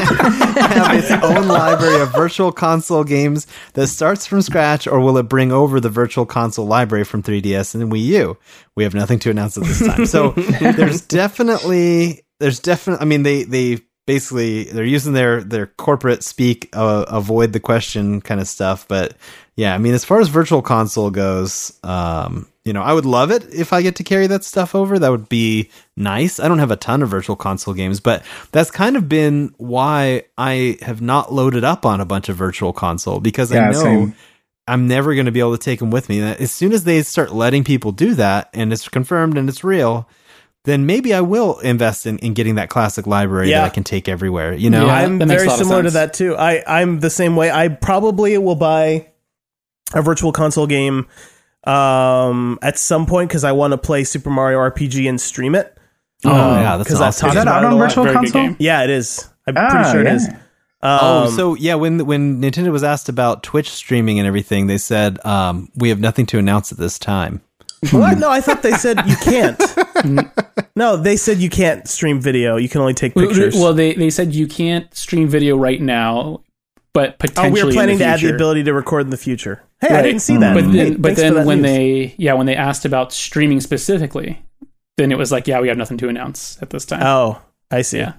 have its own library of virtual console games that starts from scratch, or will it bring over the virtual console library from 3DS and Wii U? We have nothing to announce at this time. So, there's definitely, there's definitely, I mean, they, they, Basically, they're using their their corporate speak, uh, avoid the question kind of stuff. But yeah, I mean, as far as virtual console goes, um, you know, I would love it if I get to carry that stuff over. That would be nice. I don't have a ton of virtual console games, but that's kind of been why I have not loaded up on a bunch of virtual console because I know same. I'm never going to be able to take them with me. As soon as they start letting people do that and it's confirmed and it's real, then maybe I will invest in, in getting that classic library Yeah. that I can take everywhere. You know, Yeah. I'm very a lot of similar to that too. I I'm the same way. I probably will buy a virtual console game um at some point because I want to play Super Mario RPG and stream it. oh yeah, that's 'cause I've awesome. talked Is that about out it on. Virtual Console? game. Yeah, it is. I'm Ah, pretty sure it yeah. is. Oh, Um, so yeah, when when Nintendo was asked about Twitch streaming and everything, they said um, we have nothing to announce at this time. What? No, I thought they said you can't. no, they said you can't stream video. You can only take pictures. Well, they they said you can't stream video right now, but oh, potentially. we were in planning the to add the ability to record in the future. Hey, I didn't see that. But Hey, then, but then that when news. they yeah when they asked about streaming specifically, then it was like yeah we have nothing to announce at this time. oh, I see. Yeah.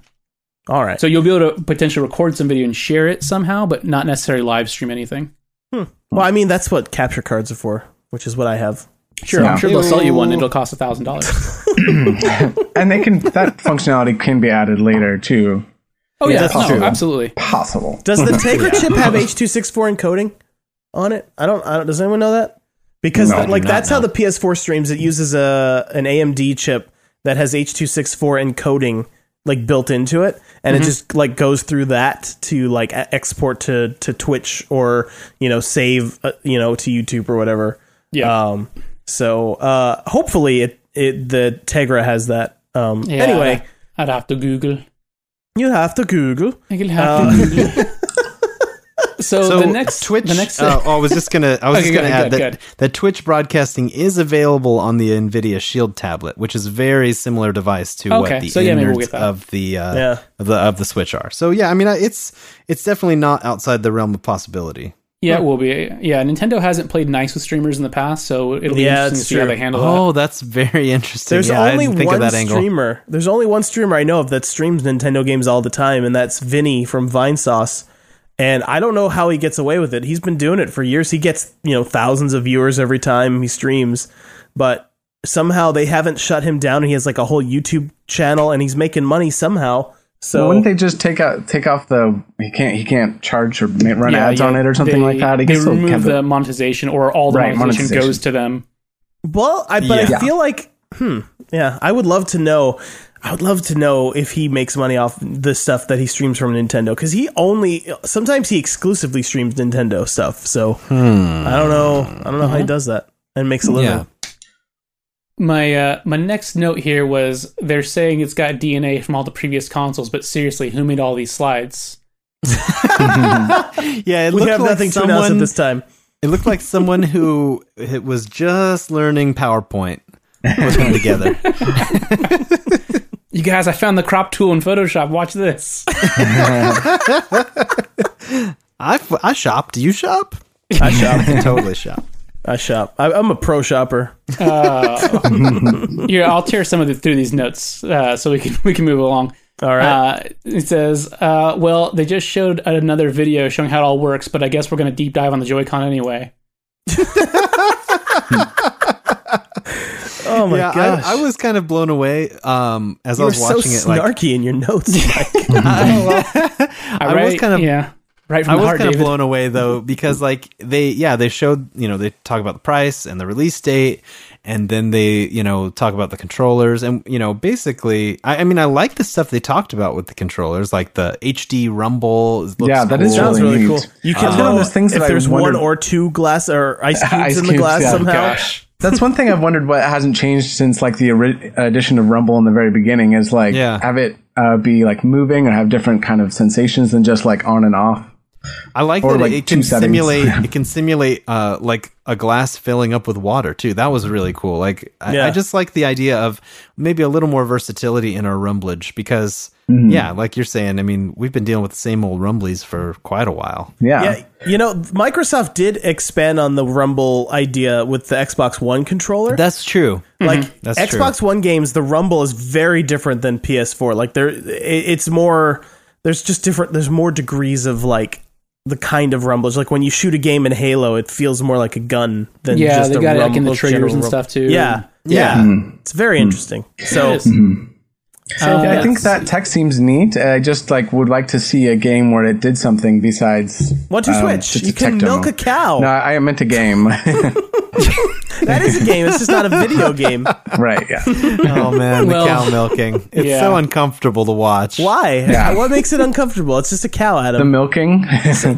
All right. So you'll be able to potentially record some video and share it somehow, but not necessarily live stream anything. Hmm. well, I mean, that's what capture cards are for, which is what I have. Sure, Yeah. I'm sure they'll sell you one. It'll cost a thousand dollars. and they can that functionality can be added later too. Oh yeah, that's no, absolutely. Possible. Does the Tegra chip have H.264 encoding on it? I don't, I don't. Does anyone know that? Because No, that- like that's how the PS4 streams. It uses a an AMD chip that has H.264 encoding like built into it, and Mm-hmm. it just like goes through that to like export to to Twitch or you know save uh, you know to YouTube or whatever. Yeah. Um. So uh, hopefully it it the Tegra has that. Um. Yeah, Anyway, I'd have to Google. you have to Google. I'll have Uh, to Google. so, So the next Twitch. the next uh, oh, I was just gonna. I was Okay, just gonna good, add good, that good. that Twitch broadcasting is available on the Nvidia Shield tablet, which is a very similar device to Okay, what the so yeah, we'll innards get of the uh, Yeah. of the of the Switch are. So yeah, I mean, it's it's definitely not outside the realm of possibility. yeah, it will be. Yeah, Nintendo hasn't played nice with streamers in the past, so it'll be Yeah, interesting to it's see how they handle that. Oh, that's very interesting. There's yeah, I only didn't think one of that angle. streamer. There's only one streamer I know of that streams Nintendo games all the time, and that's Vinny from Vinesauce. And I don't know how he gets away with it. He's been doing it for years. He gets you know thousands of viewers every time he streams, but somehow they haven't shut him down. And he has like a whole YouTube channel, and he's making money somehow. So Wouldn't they just take out take off the he can't he can't charge or run Yeah, ads yeah, on it or something they- like that? He They remove the monetization, or all the Right, monetization, monetization. goes to them. Well, I but Yeah. I feel like hmm, yeah, I would love to know. I would love to know if he makes money off the stuff that he streams from Nintendo because he only sometimes he exclusively streams Nintendo stuff. So I don't know. I don't know how he does that and makes a living. Yeah. My uh, my next note here was they're saying it's got DNA from all the previous consoles, but seriously, who made all these slides? Yeah, it We looked have like nothing to someone, announce at this time. It looked like someone who it was just learning PowerPoint was them together. You guys, I found the crop tool in Photoshop. Watch this. I, f- I shop. Do you shop? I shop. totally shop. I shop. I, I'm a pro shopper. Here, I'll tear some of the through these notes uh, so we can we can move along. All right. Uh, it says, uh, "Well, they just showed another video showing how it all works, but I guess we're going to deep dive on the Joy-Con anyway." Oh my yeah, gosh. I, I was kind of blown away um, as I You're was so watching it. Like, snarky in your notes, Mike. I, I was kind of- yeah, right from I the was heart, kind of blown away though because like they yeah they showed you know they talk about the price and the release date and then they you know talk about the controllers and you know basically I, I mean I like the stuff they talked about with the controllers like the HD rumble looks Yeah, that is cool. Sounds really really cool. You Uh, can it's one of those things if that I there's one or two glass or ice cubes Ice in the cubes, glass yeah. somehow. Gosh, That's one thing I've wondered what hasn't changed since like the ori- addition of Rumble in the very beginning is like Yeah. have it uh, be like moving or have different kind of sensations than just like on and off. I like Or, that like, it two can settings. simulate it can simulate uh like a glass filling up with water too. That was really cool. Like I, Yeah. I just like the idea of maybe a little more versatility in our rumblage because Mm-hmm. yeah, like you're saying, I mean, we've been dealing with the same old rumblies for quite a while. Yeah. Yeah, you know, Microsoft did expand on the Rumble idea with the Xbox One controller. That's true. like That's Xbox One games, the Rumble is very different than PS4. Like there, it, it's more. There's just different. There's more degrees of like the kind of rumbles. Like when you shoot a game in Halo, it feels more like a gun than yeah, just they a got it like in the triggers and rumble. stuff too. Yeah, yeah, mm-hmm. it's very mm-hmm. interesting. So It is. Mm-hmm. So Uh, I think that tech seems neat. I just like would like to see a game where it did something besides one two um, switch, you a tech can demo. milk a cow. No, I meant a game. That is a game. It's just not a video game. right. Yeah. Oh man, the Well, cow milking. It's yeah. so uncomfortable to watch. Why? Yeah. What makes it uncomfortable? It's just a cow, Adam. The Adam. milking.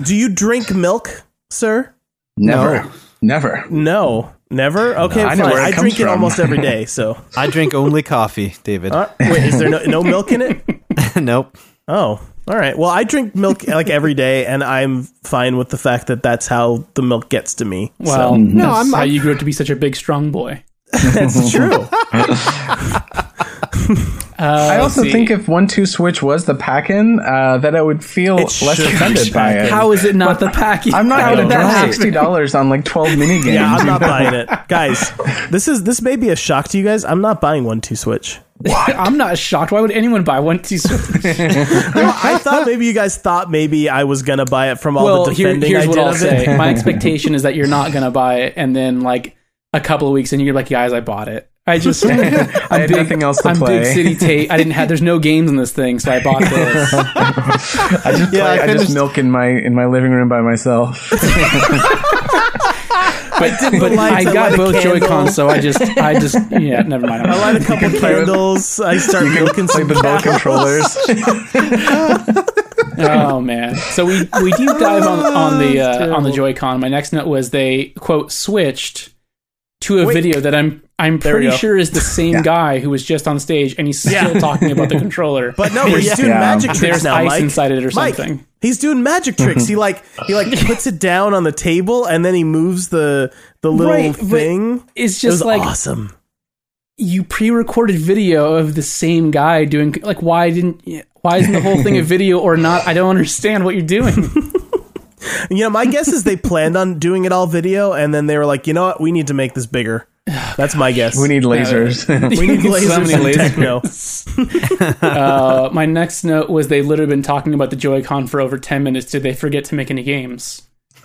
Do you drink milk, sir? Never. Never. No, never. Okay, I fine. I comes drink it from. almost every day. So, I drink only coffee, David. Uh, wait, is there no, no milk in it? nope. Oh, all right. Well, I drink milk like every day, and I'm fine with the fact that that's how the milk gets to me. Well, so, no, I'm- how you grew up to be such a big, strong boy. that's true. I also think if one two switch was the pack-in, uh, that I would feel It less offended by it. How is it not the package? I'm not How going to did that sixty dollars on like twelve mini games. Yeah, I'm not buying it, guys. This is this may be a shock to you guys. I'm not buying one two switch. I'm not shocked. Why would anyone buy one T Switch? I thought maybe you guys thought maybe I was gonna buy it from all well, the here, defending here's I what I'll of say. My expectation is that you're not gonna buy it, and then like a couple of weeks, and you're like, guys, I bought it. I just, I'm had big, nothing else to I'm play. big city Tape. I didn't have. There's no games in this thing, so I bought this. I just Yeah, play, I I, just just- milk in my in my living room by myself. But, but lights, I I got light both Joy. Cons, so I just, I just, yeah, never mind. I light a couple candles. I start milking Play some the ball controllers. Oh man! So we we deep dive on on the uh, on the Joy-Con. My next note was they quote switched to a Wait. video that I'm I'm we pretty sure is the same guy who was just on stage, and he's still Yeah. talking about the controller. But no, he's doing Yeah. magic tricks there's now, ice Mike. inside it or Mike, something. he's doing magic tricks. Mm-hmm. he like he like puts it down on the table and then he moves the the little Right, thing. It's It just like awesome. you pre-recorded video of the same guy doing like why didn't why isn't the whole thing a video or not? I don't understand what you're doing. You know, my guess is they planned on doing it all video, and then they were like, you know what, we need to make this bigger. That's my guess. we need lasers. we need So lasers many and lasers. techno. uh, my next note was they literally been talking about the Joy-Con for over 10 minutes. Did they forget to make any games?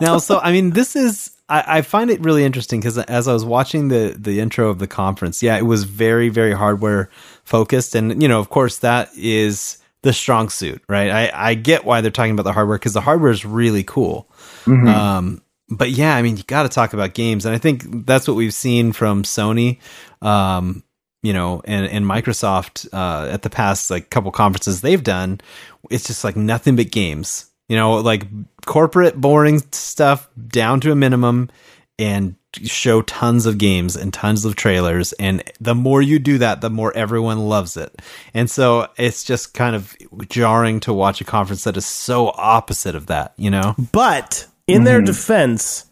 now, so I mean, this is I, I find it really interesting because as I was watching the the intro of the conference, yeah, it was very very hardware focused, and you know, of course, that is the strong suit, right? I I get why they're talking about the hardware because the hardware is really cool. Um, but yeah, I mean, you got to talk about games, and I think that's what we've seen from Sony. Um, you know, and, and Microsoft uh, at the past like couple conferences they've done, it's just like nothing but games. You know, like corporate boring stuff down to a minimum, and show tons of games and tons of trailers and the more you do that the more everyone loves it and so it's just kind of jarring to watch a conference that is so opposite of that you know But in their defense,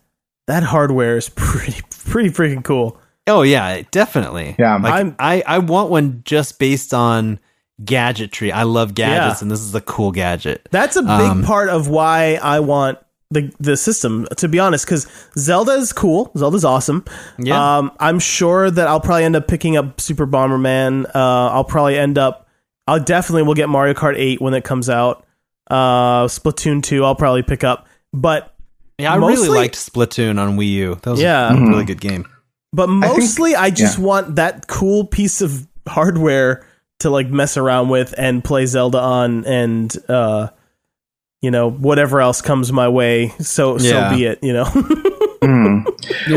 that hardware is pretty pretty freaking cool. oh yeah definitely Yeah. like I'm- i i want one just based on gadgetry i love gadgets Yeah. and this is a cool gadget That's a big Um, part of why I want the the system. To be honest, because Zelda is cool. Zelda's awesome. Yeah. Um, I'm sure that I'll probably end up picking up Super Bomberman. Uh, I'll probably end up. I'll definitely will get Mario Kart 8 when it comes out. Uh, Splatoon 2, I'll probably pick up. But yeah i really liked splatoon on wii u that was Yeah. a really good game But mostly, I, just yeah. want that cool piece of hardware to like mess around with and play Zelda on, and uh, you know whatever else comes my way. So Yeah. so be it. You know.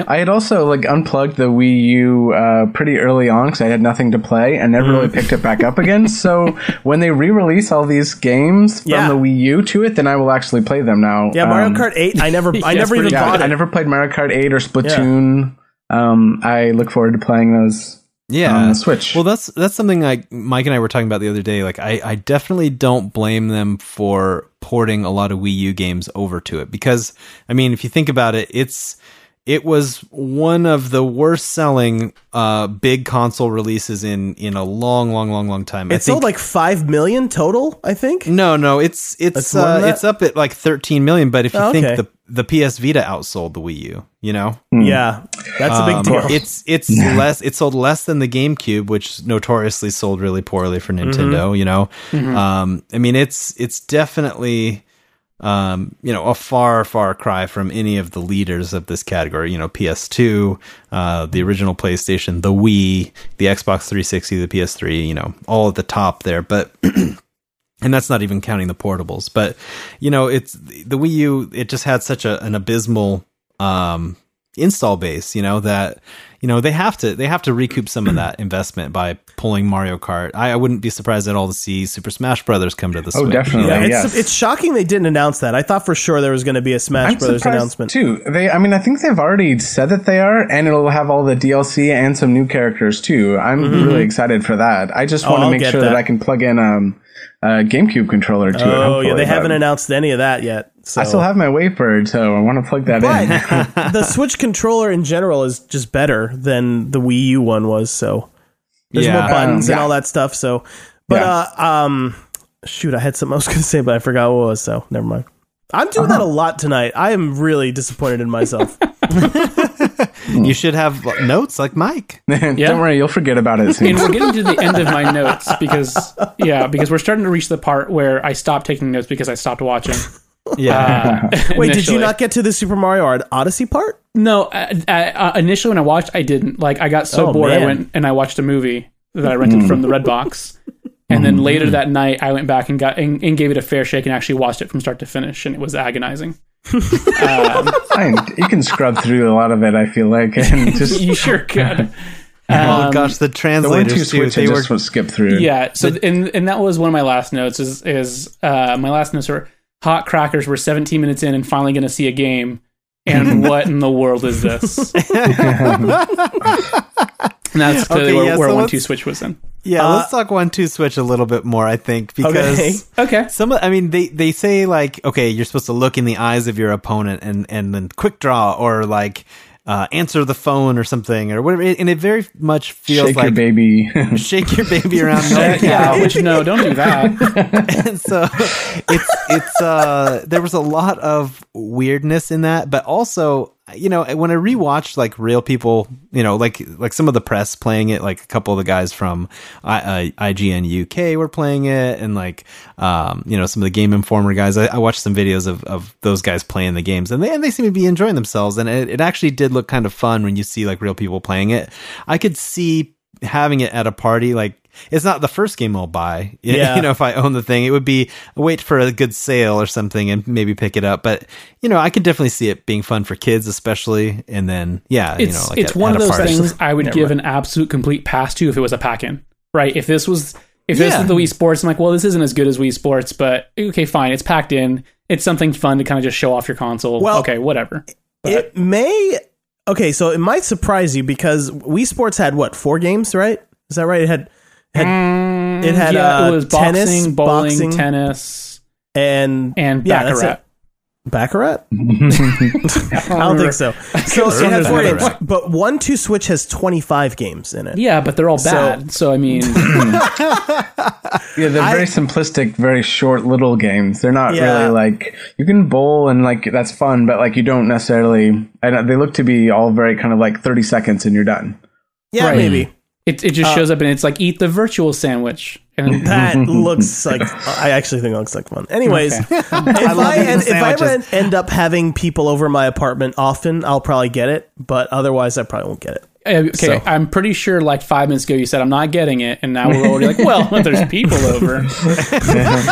I had also like unplugged the Wii U uh, pretty early on because I had nothing to play and never Mm. really picked it back up again. So when they re-release all these games from Yeah. the Wii U to it, then I will actually play them now. yeah, Mario Um, Kart Eight. I never, I Yes, never even pretty Yeah, bought I never played Mario Kart 8 or Splatoon. Um, I look forward to playing those yeah on the Switch. Well, that's that's something like Mike and I were talking about the other day. Like, I, I definitely don't blame them for porting a lot of Wii U games over to it because, I mean, if you think about it, it's it was one of the worst selling uh, big console releases in in a long, long, long, long time. I It sold think- like five million total. I think. no, no, it's it's It's uh, it's up at like 13 million. But if you Oh, think the the PS Vita outsold the Wii U, you know, Yeah, that's a big Um, deal. It's it's less. It sold less than the GameCube, which notoriously sold really poorly for Nintendo. You know, um, I mean, it's it's definitely um, you know a far far cry from any of the leaders of this category. You know, PS2, uh, the original PlayStation, the Wii, the Xbox 360, the PS3. You know, all at the top there, but. and that's not even counting the portables but you know it's the wii u it just had such a, an abysmal um install base you know that you know they have to they have to recoup some of that investment by pulling mario kart i, I wouldn't be surprised at all to see super smash brothers come to the Switch. Oh, definitely. yeah, it's yes. it's shocking they didn't announce that. I thought for sure there was going to be a Smash I'm Brothers announcement. too. They, I mean, I think they've already said that they are, and it'll have all the DLC and some new characters too. I'm really excited for that. I just Mm-hmm. Oh, want to I'll make sure that. that. I can plug in um, a GameCube controller to it. Oh yeah, hopefully, they haven't announced any of that yet. So. I still have my WaveBird, so I want to plug that in. But the Switch controller in general is just better than the Wii U one was. So there's Yeah. more buttons Um, and all that stuff. So, but Yeah. uh, um, shoot, I had something I was going to say, but I forgot what it was. So never mind. I'm doing Uh-huh. that a lot tonight. I am really disappointed in myself. you should have notes like mike Don't worry, you'll forget about it soon. and we're getting to the end of my notes because yeah because we're starting to reach the part where i stopped taking notes because i stopped watching yeah uh, Wait, did you not get to the Super Mario Od- Odyssey part? no uh, uh, initially when i watched i didn't like i got so Oh, bored i man. went and i watched a movie that i rented from the Redbox and then later that night i went back and got and, and gave it a fair shake and actually watched it from start to finish and it was agonizing Fine. You can scrub through a lot of it. I feel like, and just you sure could oh gosh the the one two translators too switch. I they were just would skip through. Yeah. So and and that was one of my last notes. Is is uh, my last notes are hot crackers. We're 17 minutes in and finally going to see a game. And what in the world is this? and that's clearly Okay, where, yeah, where so one let's- two switch was in. yeah Uh, let's talk one two switch a little bit more i think because Okay. Okay. Some, I mean, they they say like, okay, you're supposed to look in the eyes of your opponent and and then quick draw or like uh, answer the phone or something or whatever, and it very much feels Shake like your baby. shake your baby around. no Yeah, which no, don't do that. and so it's it's uh there was a lot of weirdness in that but also you know when i rewatched like real people you know like like some of the press playing it like a couple of the guys from I, uh, ign uk were playing it and like um you know some of the game informer guys. I, I watched some videos of, of those guys playing the games and they, and they seem to be enjoying themselves and it, it actually did look kind of fun when you see like real people playing it. I could see having it at a party like it's not the first game I'll buy. Yeah. You know, if I own the thing, it would be wait for a good sale or something and maybe pick it up. But you know, I could definitely see it being fun for kids, especially. And then, yeah, It's you know, like it's at- one at of a those things I would give an absolute complete pass to if it was a pack in. Right? If this was if this Yeah. is the Wii Sports, I'm like, well, this isn't as good as Wii Sports, but okay, fine, it's packed in. It's something fun to kind of just show off your console. Well, okay, whatever. It may okay, so it might surprise you because Wii Sports had what four games, right? Is that right? It had had it had yeah, uh, it was tennis, boxing, bowling, boxing, tennis, and and yeah, that's baccarat. it. Baccarat? I don't think so. So it has four games, Baccarat. but one two Switch has twenty five games in it. Yeah, but they're all bad. So, I mean, Yeah, they're very simplistic, very short little games. They're not Yeah. really like you can bowl and like that's fun, but like you don't necessarily. I don't, they look to be all very kind of like thirty seconds and you're done. Yeah, Right. maybe. It, it just uh, shows up and it's like eat the virtual sandwich. And That looks like I actually think it looks like fun. Anyways, if, I, and if I ever end up having people over my apartment often, I'll probably get it. But otherwise, I probably won't get it. Uh, okay, So- I'm pretty sure like five minutes ago you said I'm not getting it, and now we're already like, well, there's people over.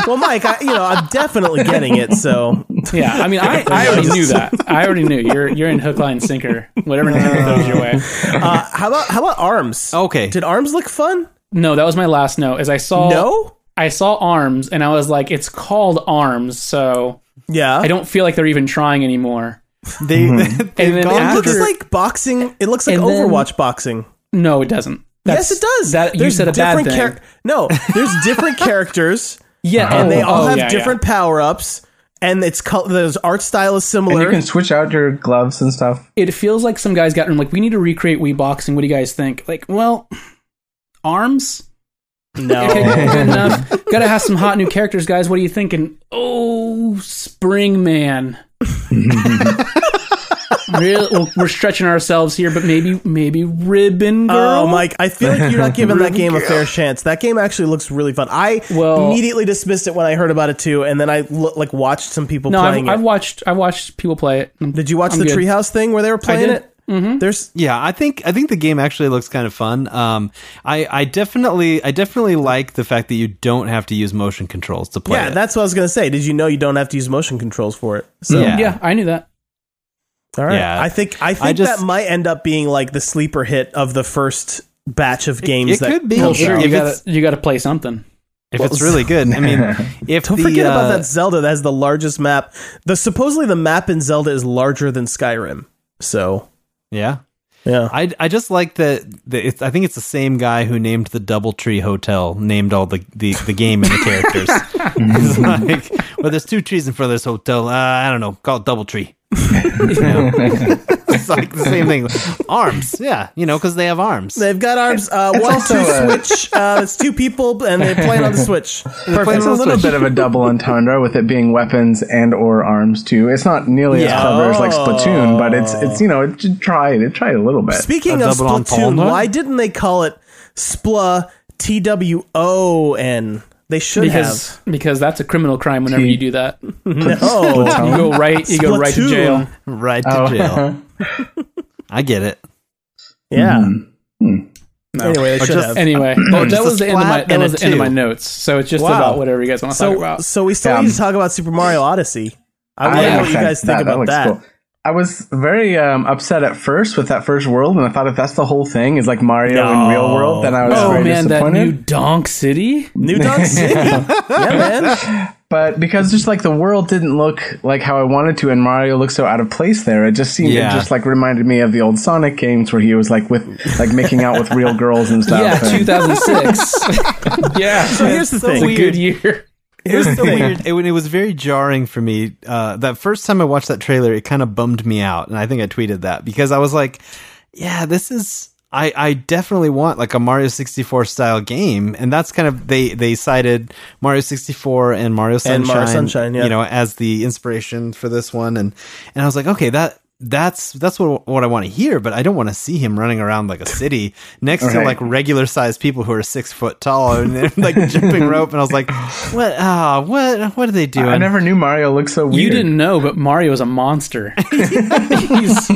Well, Mike, I, you know, I'm definitely getting it. So Yeah, I mean, I, I already knew that. I already knew you're you're in hook, line, sinker. Whatever Nintendo throws your way. Uh, how about how about arms? Okay. Did arms look fun? No, that was my last note. As I saw, No. I saw arms, and I was like, it's called arms, so Yeah. I don't feel like they're even trying anymore. They, mm-hmm. And they've then gone It after- looks like boxing. It looks like And then- Overwatch boxing. No, it doesn't. That's- yes, it does. That you said a bad thing. char- no, there's different characters, yeah, and oh, they all oh, have yeah, different power ups, and it's col- the art style is And similar. you can switch out your gloves and stuff. It feels like some guys got in like, we need to recreate Wii boxing. What do you guys think? Like, well, arms. no, enough. Got to have some hot new characters, guys. What are you thinking? Oh, Spring Man. Real, well, we're stretching ourselves here, but maybe maybe Ribbon oh, Girl. Oh, Mike, I feel like you're not giving that game a fair chance. That game actually looks really fun. I Well- immediately dismissed it when I heard about it too, and then I lo- like watched some people no, I've, playing I've it. watched I've watched people play it. Did you watch I'm the good. Treehouse thing where they were playing it? Mm-hmm. There's Yeah, I think I think the game actually looks kind of fun. Um, I I definitely I definitely like the fact that you don't have to use motion controls to play yeah, it. that's what I was gonna say. Did you know you don't have to use motion controls for it? So Yeah. Yeah, I knew that. all right, Yeah. I think I think I just- that might end up being like the sleeper hit of the first batch of games. it that could be. comes Sure, out. You got to you got to play something. if it's really good. I mean, if Don't the, forget about uh, that Zelda that has the largest map. The supposedly the map in Zelda is larger than Skyrim. So Yeah, yeah, I, I just like that. that it's, I think it's the same guy who named the DoubleTree Hotel, named all the, the, the game and the characters. it's like, well, there's two trees in front of this hotel. Uh, I don't know, call it DoubleTree. You know? It's like the same thing. Arms, yeah, you know, because they have arms. they've got arms. Uh, one also two a- switch. Uh, it's two people and they're playing on the Switch. Perfect. It's a little bit of a double entendre with it being weapons and or arms too. It's not nearly Yeah. as clever as like Splatoon, but it's it's you know it it tried it tried a little bit. Speaking A of Splatoon, entendre? why didn't they call it Spla T W O N? They should Because because that's a criminal crime whenever T- you do that. have. No. You go right you go right to jail. right to Oh. jail. I get it. yeah. Mm-hmm. Hmm. No. Anyway, they should just- have. Anyway, well, that was the end of my that was the end of my notes. So it's just Wow. about whatever you guys want to talk about. so we still Yeah. need to um, talk about Super Mario Odyssey. I want to know what you guys think about looks that. Cool. I was very um, upset at first with that first world, and I thought if that's the whole thing is like Mario No. in real world, then I was Oh very man, that disappointed. new Donk City. New Donk City. yeah, man. but because just like the world didn't look like how I wanted to, and Mario looked so out of place there, it just seemed Yeah. it just like reminded me of the old Sonic games where he was like with like making out with real girls and stuff. Yeah, 2006. yeah, So here's the so thing. it's a good year. It was so weird. It, it was very jarring for me. Uh, that first time I watched that trailer, it kind of bummed me out, and I think I tweeted that because I was like, "Yeah, this is." I, I definitely want like a Mario 64 style game, and that's kind of they they cited Mario 64 and Mario Sunshine, And Mario Sunshine, yeah. you know, as the inspiration for this one, and and I was like, okay, that that's that's what what I want to hear, but I don't want to see him running around like a city next to like regular sized people who are six foot tall and they're like jumping rope, and I was like, what? Ah, what? What are they doing? I never knew Mario looked so weird. You didn't know, but Mario is a monster. He's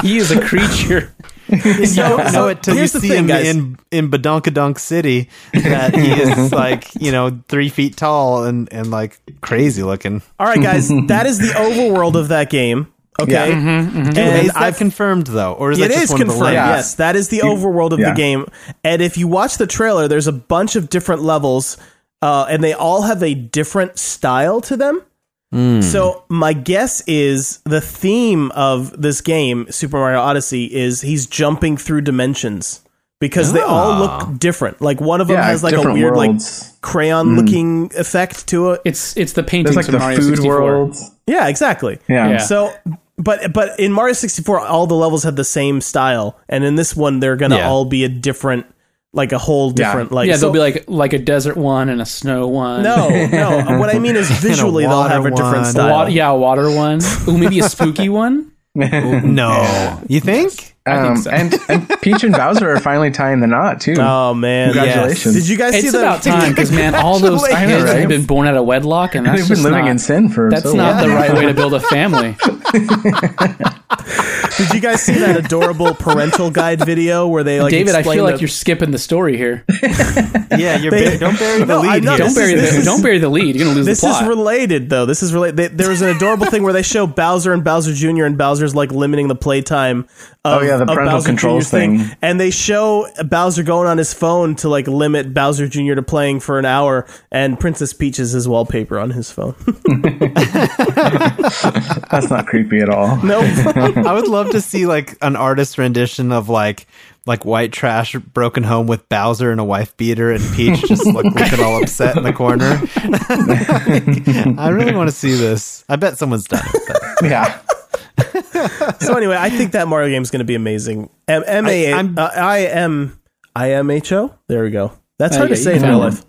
he is a creature. you don't know so it till you see thing, him guys. in in Badonkadonk City that he is like you know three feet tall and and like crazy looking. All right, guys. that is the overworld of that game. Okay. Yeah. And is that I've confirmed though, or is It that just is one confirmed. layouts? Yes, that is the overworld of yeah. the game. And if you watch the trailer, there's a bunch of different levels, uh, and they all have a different style to them. So my guess is the theme of this game, Super Mario Odyssey, is he's jumping through dimensions because they all Ah. look different. Like one of them Yeah, has like a weird worlds. like crayon looking effect to it. It's it's the There's paintings like of the Mario food 64. worlds. Yeah, exactly. Yeah. Yeah. So, but but in Mario 64, all the levels had the same style, and in this one, they're gonna Yeah. all be a different, like a whole Yeah. different, like Yeah, so- there'll be like like a desert one and a snow one. no, no. What I mean is visually, they'll have a different one. A style. wa- yeah, a water one. Ooh, maybe a spooky one. No, you think? I think Um, so. and and Peach and Bowser are finally tying the knot too. Oh man! Congratulations. Did you guys see It's the about time because man, all those kids Congratulations. have been born out of wedlock, and that's They've been living not, in sin for That's so not long. the right way to build a family. Did you guys see that adorable parental guide video where they like David, I explain feel like you're skipping the story here. Yeah, you're They- bur- don't bury the No, lead here. Don't bury is- the this is- don't bury the lead. You're gonna lose This the plot. is related, though. This is related. There was an adorable thing where they show Bowser and Bowser Jr. and Bowser's like limiting the playtime. Of, Oh, yeah, the of parental Bowser controls thing. thing. and they show Bowser going on his phone to like limit Bowser Jr. to playing for an hour, and Princess Peach is his wallpaper on his phone. That's not creepy at all. no, I would love to see like an artist rendition of like like white trash broken home with Bowser and a wife beater and Peach just like looking all upset in the corner. I really want to see this. I bet someone's done it. but- Yeah. so anyway, I think that Mario game is going to be amazing. M M A I'm- uh, I M I M H O. There we go. That's Oh, hard yeah, to say in real life.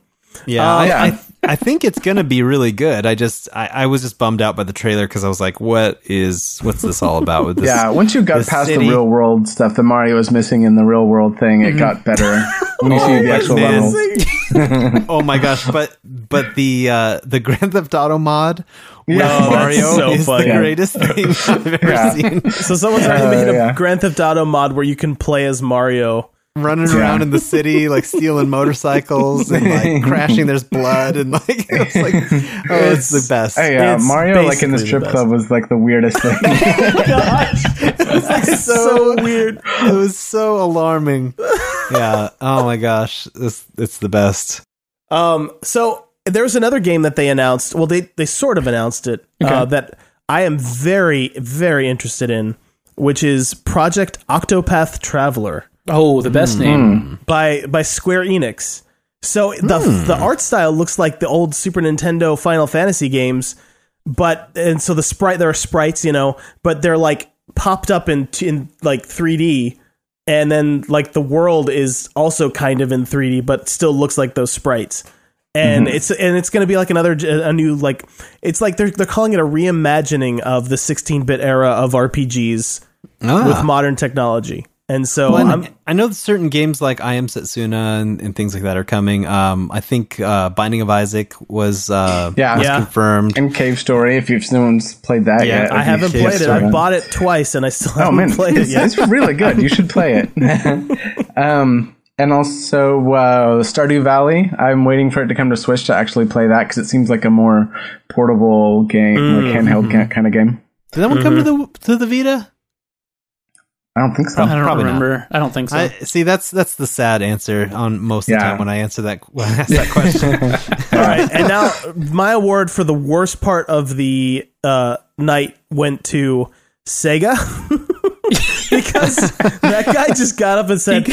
Yeah, Uh, I, yeah. I, I think it's gonna be really good. I just I, I was just bummed out by the trailer because I was like, what is what's this all about with this? Yeah, once you got past city- the real world stuff that Mario was missing in the real world thing, it got better when you see the actual man. Oh my gosh, but but the uh the Grand Theft Auto mod with Yeah. Oh, Mario so is funny. the greatest thing I've ever Yeah. seen. So someone's already Uh, made a yeah. Grand Theft Auto mod where you can play as Mario. Running around in the city, like stealing motorcycles and like crashing. There's blood and like it's like oh, it's, the best. Hey, yeah, It's Mario like in the basically the strip club was like the weirdest thing. It's so weird. It was so alarming. Yeah. Oh my gosh, it's it's the best. Um, so there was another game that they announced. Well, they they sort of announced it uh, that I am very very interested in, which is Project Octopath Traveler oh, the best name. by by Square Enix. So the Hmm. the art style looks like the old Super Nintendo Final Fantasy games, but and so the sprite there are sprites, you know, but they're like popped up in in like 3D, and then like the world is also kind of in 3D, but still looks like those sprites. And Mm-hmm. it's and it's going to be like another a new like it's like they're they're calling it a reimagining of the 16-bit era of RPGs Ah. with modern technology. And so Well, I'm, I know certain games like I Am Setsuna and, and things like that are coming. Um, I think uh, Binding of Isaac was uh, Yeah. was Yeah. confirmed. and Cave Story, if you've no one's played that Yeah, yet, I haven't Cave played it. Story. I bought it twice and I still Oh haven't man, played it it's, yet. it's really good. You should play it. um, and also uh, Stardew Valley. I'm waiting for it to come to Switch to actually play that because it seems like a more portable game, like handheld Mm-hmm. kind of game. Did that one come to the to the Vita? I don't think so. I don't Probably not. remember. I don't think so. I see. That's that's the sad answer on most of the time when I answer that when I ask that question. All right, and now my award for the worst part of the uh, night went to Sega because that guy just got up and said,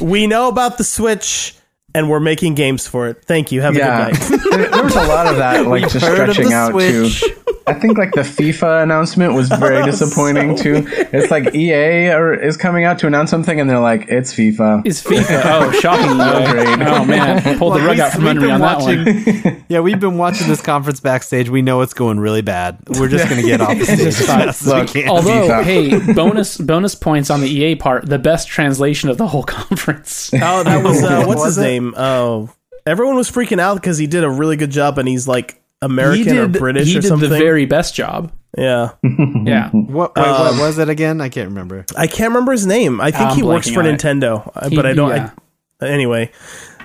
"We know about the Switch." And we're making games for it. Thank you. Have Yeah, a good night. there, there was a lot of that, like just heard of stretching out Switch. too. I think like the FIFA announcement was very disappointing too. It's like EA or, is coming out to announce something, and they're like, "It's FIFA." Is FIFA? Oh, shocking! great. Oh man, pulled the rug out from under me been on that one. yeah, we've been watching this conference backstage. We know it's going really bad. We're just going to get off the stage as fine. fast as we can. Although, FIFA. hey, bonus bonus points on the EA part. The best translation of the whole conference. Oh, that was uh, what's Was his it? name? Oh, everyone was freaking out because he did a really good job, and he's like American or British or something. he did the very best job. yeah, Yeah, what, wait, what was it again? I can't remember. I can't remember his name. I think I'm he works for on it. Nintendo, uh, He- but I don't. yeah. I, anyway,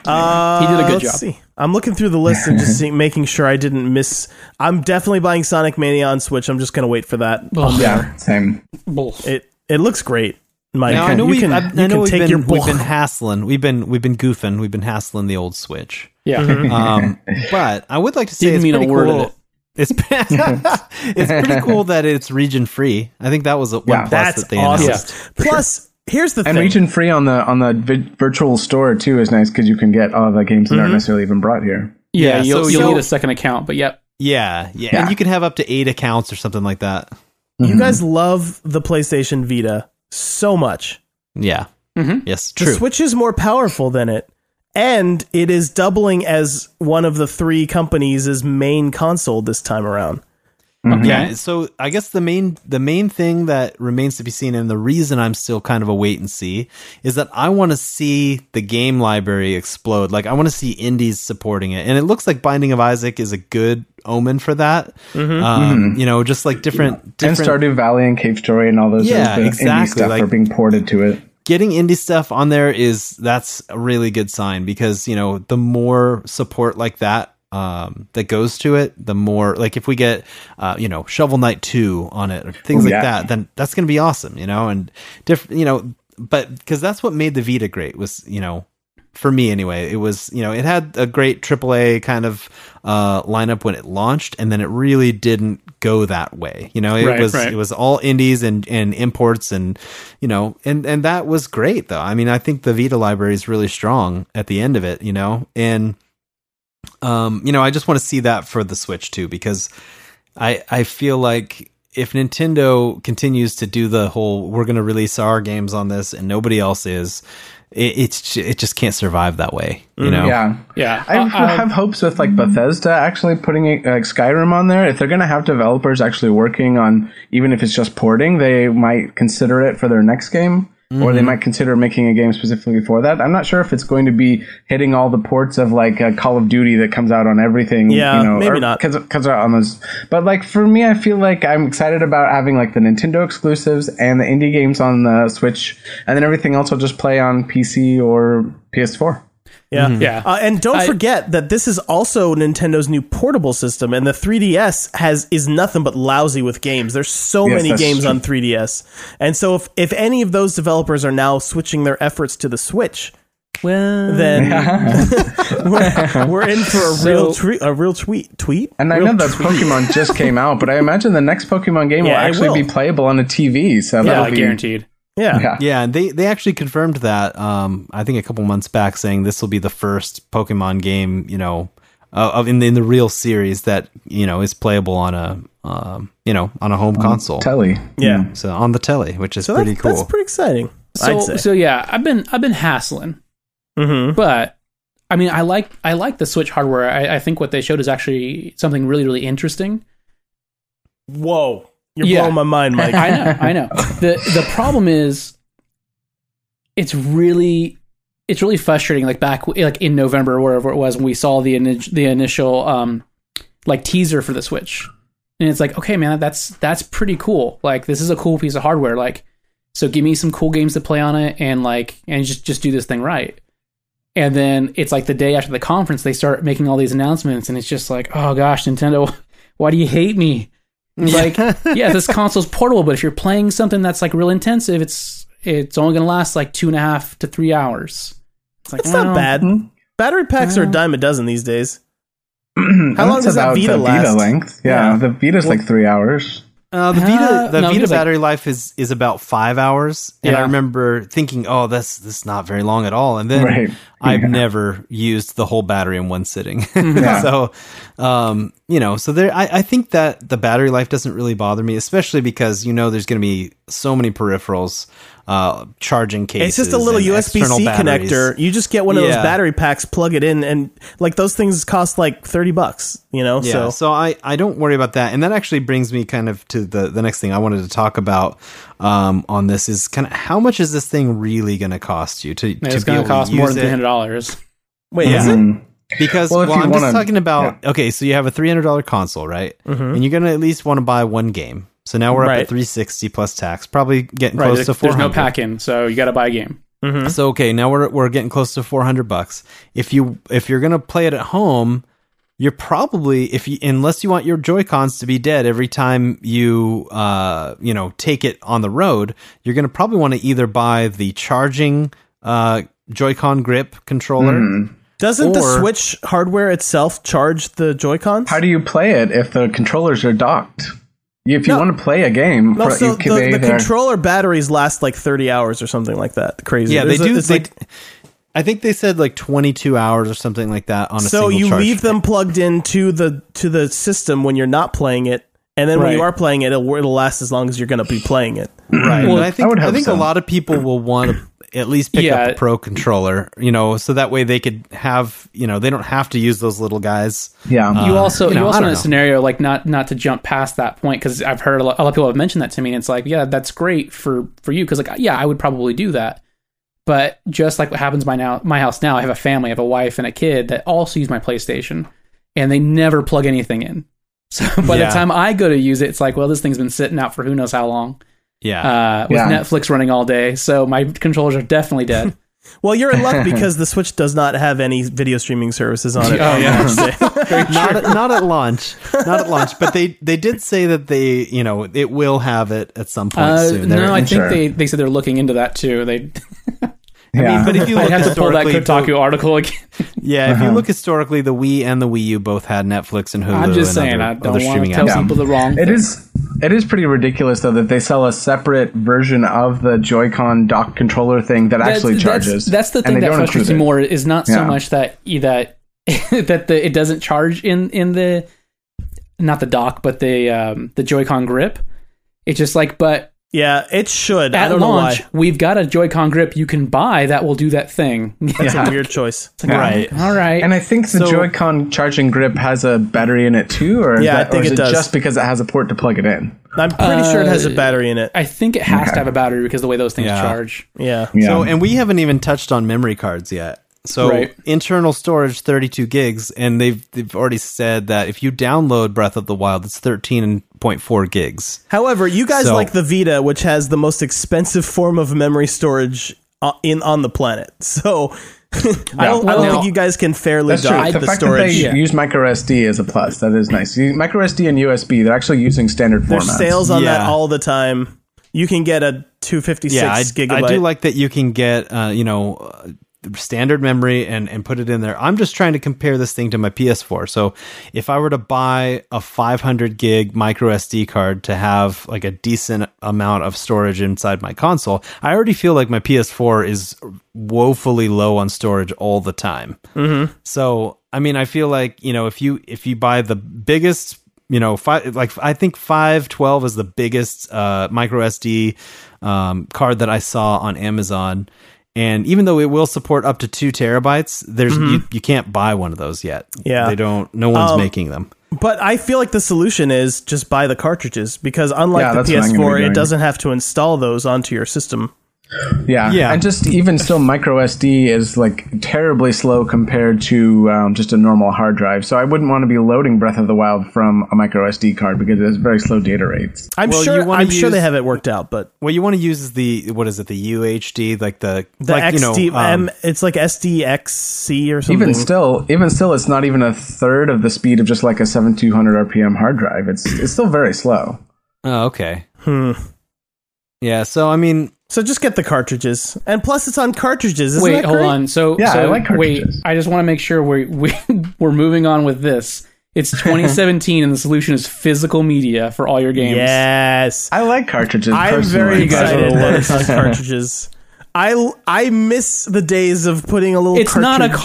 uh, He did a good let's job. See. I'm looking through the list and just see, making sure I didn't miss. I'm definitely buying Sonic Mania on Switch. I'm just gonna wait for that. Ugh. Yeah, same. It it looks great. Mike, Now, I know we. can, I, you I know can we've take been your we've been hassling. We've been we've been goofing. We've been hassling the old Switch. Yeah, mm-hmm. Um, but I would like to say Didn't it's mean a pretty word of cool. it. It's it's pretty cool that it's region free. I think that was a one Yeah. plus That's that they awesome. announced. Plus, here's the thing. And thing. region free on the on the vi- virtual store too is nice because you can get all the games that aren't mm-hmm. necessarily even brought here. Yeah, Yeah, you'll, so- you'll so- need a second account, but yep. Yeah, yeah, Yeah. and you can have up to eight accounts or something like that. Mm-hmm. you guys love the PlayStation Vita so much. Yeah. Mhm. Yes, The true. Switch is more powerful than it. And it is doubling as one of the three companies' main console this time around. Yeah, so I guess the main the main thing that remains to be seen, and the reason I'm still kind of a wait and see, is that I want to see the game library explode. Like I want to see indies supporting it, and it looks like Binding of Isaac is a good omen for that. Um, You know, just like different, And different Stardew Valley and Cave Story and all those Yeah, the indie exactly, stuff like- are being ported to it. getting indie stuff on there is that's a really good sign because you know the more support like that um that goes to it the more like if we get uh you know shovel knight 2 on it or things Oh, like yeah. that then that's gonna be awesome you know and different you know but because that's what made the vita great was you know for me anyway it was you know it had a great aaa kind of uh lineup when it launched and then it really didn't go that way you know it Right, was right. it was all indies and and imports and you know and and that was great though i mean i think the vita library is really strong at the end of it you know and um you know i just want to see that for the switch too because i i feel like if nintendo continues to do the whole we're going to release our games on this and nobody else is it, it's it just can't survive that way you know Yeah. Yeah. I Uh, uh, have hopes with like Bethesda actually putting it, like Skyrim on there. If they're going to have developers actually working on, even if it's just porting, they might consider it for their next game, or they mm-hmm. might consider making a game specifically for that. I'm not sure if it's going to be hitting all the ports of like a Call of Duty that comes out on everything. Yeah, you know, maybe not. because because on those. But like for me, I feel like I'm excited about having like the Nintendo exclusives and the indie games on the Switch, and then everything else will just play on PC or PS4. Yeah. Yeah. Uh, and don't I- forget that this is also Nintendo's new portable system, and the 3DS has is nothing but lousy with games. There's so Yes, many games true. on 3DS, and so if if any of those developers are now switching their efforts to the Switch, well, then we're, we're in for a real So- tweet. A real tweet. Tweet. And I know that tweet. Pokemon just came out, but I imagine the next Pokemon game Yeah, will actually will. be playable on a TV. So yeah, that'll be guaranteed. Yeah. Yeah. Yeah, they they actually confirmed that um I think a couple months back saying this will be the first Pokemon game, you know, uh, of in the, in the real series that, you know, is playable on a um, you know, on a home console. Telly. Yeah. so on the telly, which is So pretty that's, cool. that's pretty exciting. I'd So say. so yeah, I've been I've been hassling, Mhm. but I mean I like I like the Switch hardware. I, I think what they showed is actually something really really interesting. Whoa, you're Yeah. blowing my mind, Mike. I know, I know. the The problem is, it's really, it's really frustrating. Like back, like in November, or wherever it was, when we saw the the initial, um, like teaser for the Switch, and it's like, okay, man, that's that's pretty cool. Like this is a cool piece of hardware. Like, so give me some cool games to play on it, and like, and just just do this thing right. And then it's like the day after the conference, they start making all these announcements, and it's just like, oh gosh, Nintendo, why do you hate me? It's like, yeah, this console's portable, but if you're playing something that's like real intensive, it's it's only gonna last like two and a half to three hours. It's like, That's not bad. Hmm. Battery packs are a dime a dozen these days. How long does that Vita the last? Vita length? Yeah, Yeah. the Vita's like three hours. Uh, the Vita, the no, Vita Vita's like- battery life is is about five hours, and I remember thinking, "Oh, that's this is not very long at all." And then Right. I've Yeah. never used the whole battery in one sitting. Yeah. so, um, you know, so there, I, I think that the battery life doesn't really bother me, especially because you know there's going to be so many peripherals, uh, charging cases. It's just a little USB C batteries. connector. You just get one of those battery packs, plug it in, and like those things cost like thirty bucks. You know, Yeah, so so, I, I don't worry about that, and that actually brings me kind of to the the next thing I wanted to talk about um, on this is kind of how much is this thing really going to cost you to It's to be gonna able cost to more use than three it? hundred dollars. wait, is it? Mm. Because Well, well, I'm just wanna- talking about okay, so you have a three hundred dollar console, right? Mm-hmm. And you're gonna at least want to buy one game. So now we're up at three sixty plus tax, probably getting Right, close there's, to four there's no pack in, so you got to buy a game. So okay, now we're we're getting close to four hundred bucks. If you if you're gonna play it at home, you're probably if you unless you want your Joy Cons to be dead every time you uh you know take it on the road, you're gonna probably want to either buy the charging uh Joy-Con grip controller. Doesn't the Switch hardware itself charge the Joy Cons? How do you play it if the controllers are docked? If you No. want to play a game, No, so you the, they- the controller batteries last like 30 hours or something like that. Crazy. Yeah, they There's a- do. it's They, like- I think they said like 22 hours or something like that on a so you charge. leave them plugged into the to the system when you're not playing it, and then when you are playing it, it'll, it'll last as long as you're going to be playing it. right. Well, mm-hmm. I think I I, think so. a lot of people will want to at least pick Yeah. up a pro controller, you know, so that way they could have, you know, they don't have to use those little guys. yeah. you Uh, also you you, know, I also don't in a know. scenario like not not to jump past that point because I've heard a lot, a lot of people have mentioned that to me and it's like yeah that's great for for you because like yeah I would probably do that but just like what happens by now my house now I have a family I have a wife and a kid that also use my PlayStation and they never plug anything in so by Yeah. the time I go to use it it's like well this thing's been sitting out for who knows how long Yeah. uh, with Yeah. Netflix running all day so my controllers are definitely dead Well, you're in luck because the Switch does not have any video streaming services on it. Oh, yeah. not at, not at launch, not at launch, but they they did say that they, you know, it will have it at some point uh, soon. no I think Sure. they they said they're looking into that too they yeah. but if you I'd look have to pull that historically, Kotaku article again yeah, if Uh-huh. you look historically, the Wii and the Wii U both had Netflix and Hulu. I'm just and saying, other, I don't want to tell apps. people the wrong. It thing. is it is pretty ridiculous though that they sell a separate version of the Joy-Con dock controller thing that That's- actually charges. That's, the thing that frustrates me more is not so Yeah. much that that that the it doesn't charge in in the not the dock but the um the Joy-Con grip. It's just like, but Yeah, it should. I at don't launch know why. we've got a Joy-Con grip you can buy that will do that thing. That's Yeah. a weird choice. Right. All right. And I think the So- Joy-Con charging grip has a battery in it too, or is, Yeah, I think or is it it, does. just because it has a port to plug it in? I'm pretty sure it has a Uh, battery in it. I think it has to have a battery because the way those things Yeah. charge. Yeah. Yeah. So, and we haven't even touched on memory cards yet. So, Right. internal storage 32 gigs, and they've they've already said that if you download Breath of the Wild, it's 13.4 gigs. However, you guys So- like the Vita, which has the most expensive form of memory storage uh, in on the planet. So I don't, I don't Well, think you guys can fairly That's true. the the fact storage. that they Yeah. use micro SD is a plus. That is nice. You- Micro SD and USB, they're actually using standard There's formats. sales on that all the time. You can get a 256 Yeah, I, gigabyte. I do like that you can get, uh, you know, uh, standard memory and, and put it in there. I'm just trying to compare this thing to my PS4. So if I were to buy a 500 gig micro SD card to have like a decent amount of storage inside my console, I already feel like my PS4 is woefully low on storage all the time. Mm-hmm. So I mean, I feel like you know if you if you buy the biggest you know, five like I think five twelve is the biggest uh, micro SD um, card that I saw on Amazon. And even though it will support up to two terabytes, there's you, you can't buy one of those yet. Yeah. they don't. No one's Um, making them. But I feel like the solution is just buy the cartridges because unlike Yeah, the that's what I'm gonna be PS4, it doesn't have to install those onto your system. Yeah. Yeah. And just even still, micro SD is like terribly slow compared to um, just a normal hard drive. So I wouldn't want to be loading Breath of the Wild from a micro SD card because it has very slow data rates. I'm Well, sure. I'm sure they have it worked out, but What you want to use is the what is it? The UHD, like the, the like you know, XD, um, it's like SDXC or something. Even still, even still, it's not even a third of the speed of just like a 7200 RPM hard drive. It's it's still very slow. oh, okay. Hmm. Yeah. So I mean, So just get the cartridges, and plus it's on cartridges. Isn't Wait, that hold great? on. So, Yeah, so I like cartridges. wait. I just want to make sure we we we're moving on with this. It's 2017, and the solution is physical media for all your games. Yes, I like cartridges. I'm personally, very You guys are excited the that it's worst. on cartridges. I I miss the days of putting a little. It's not a cartridge-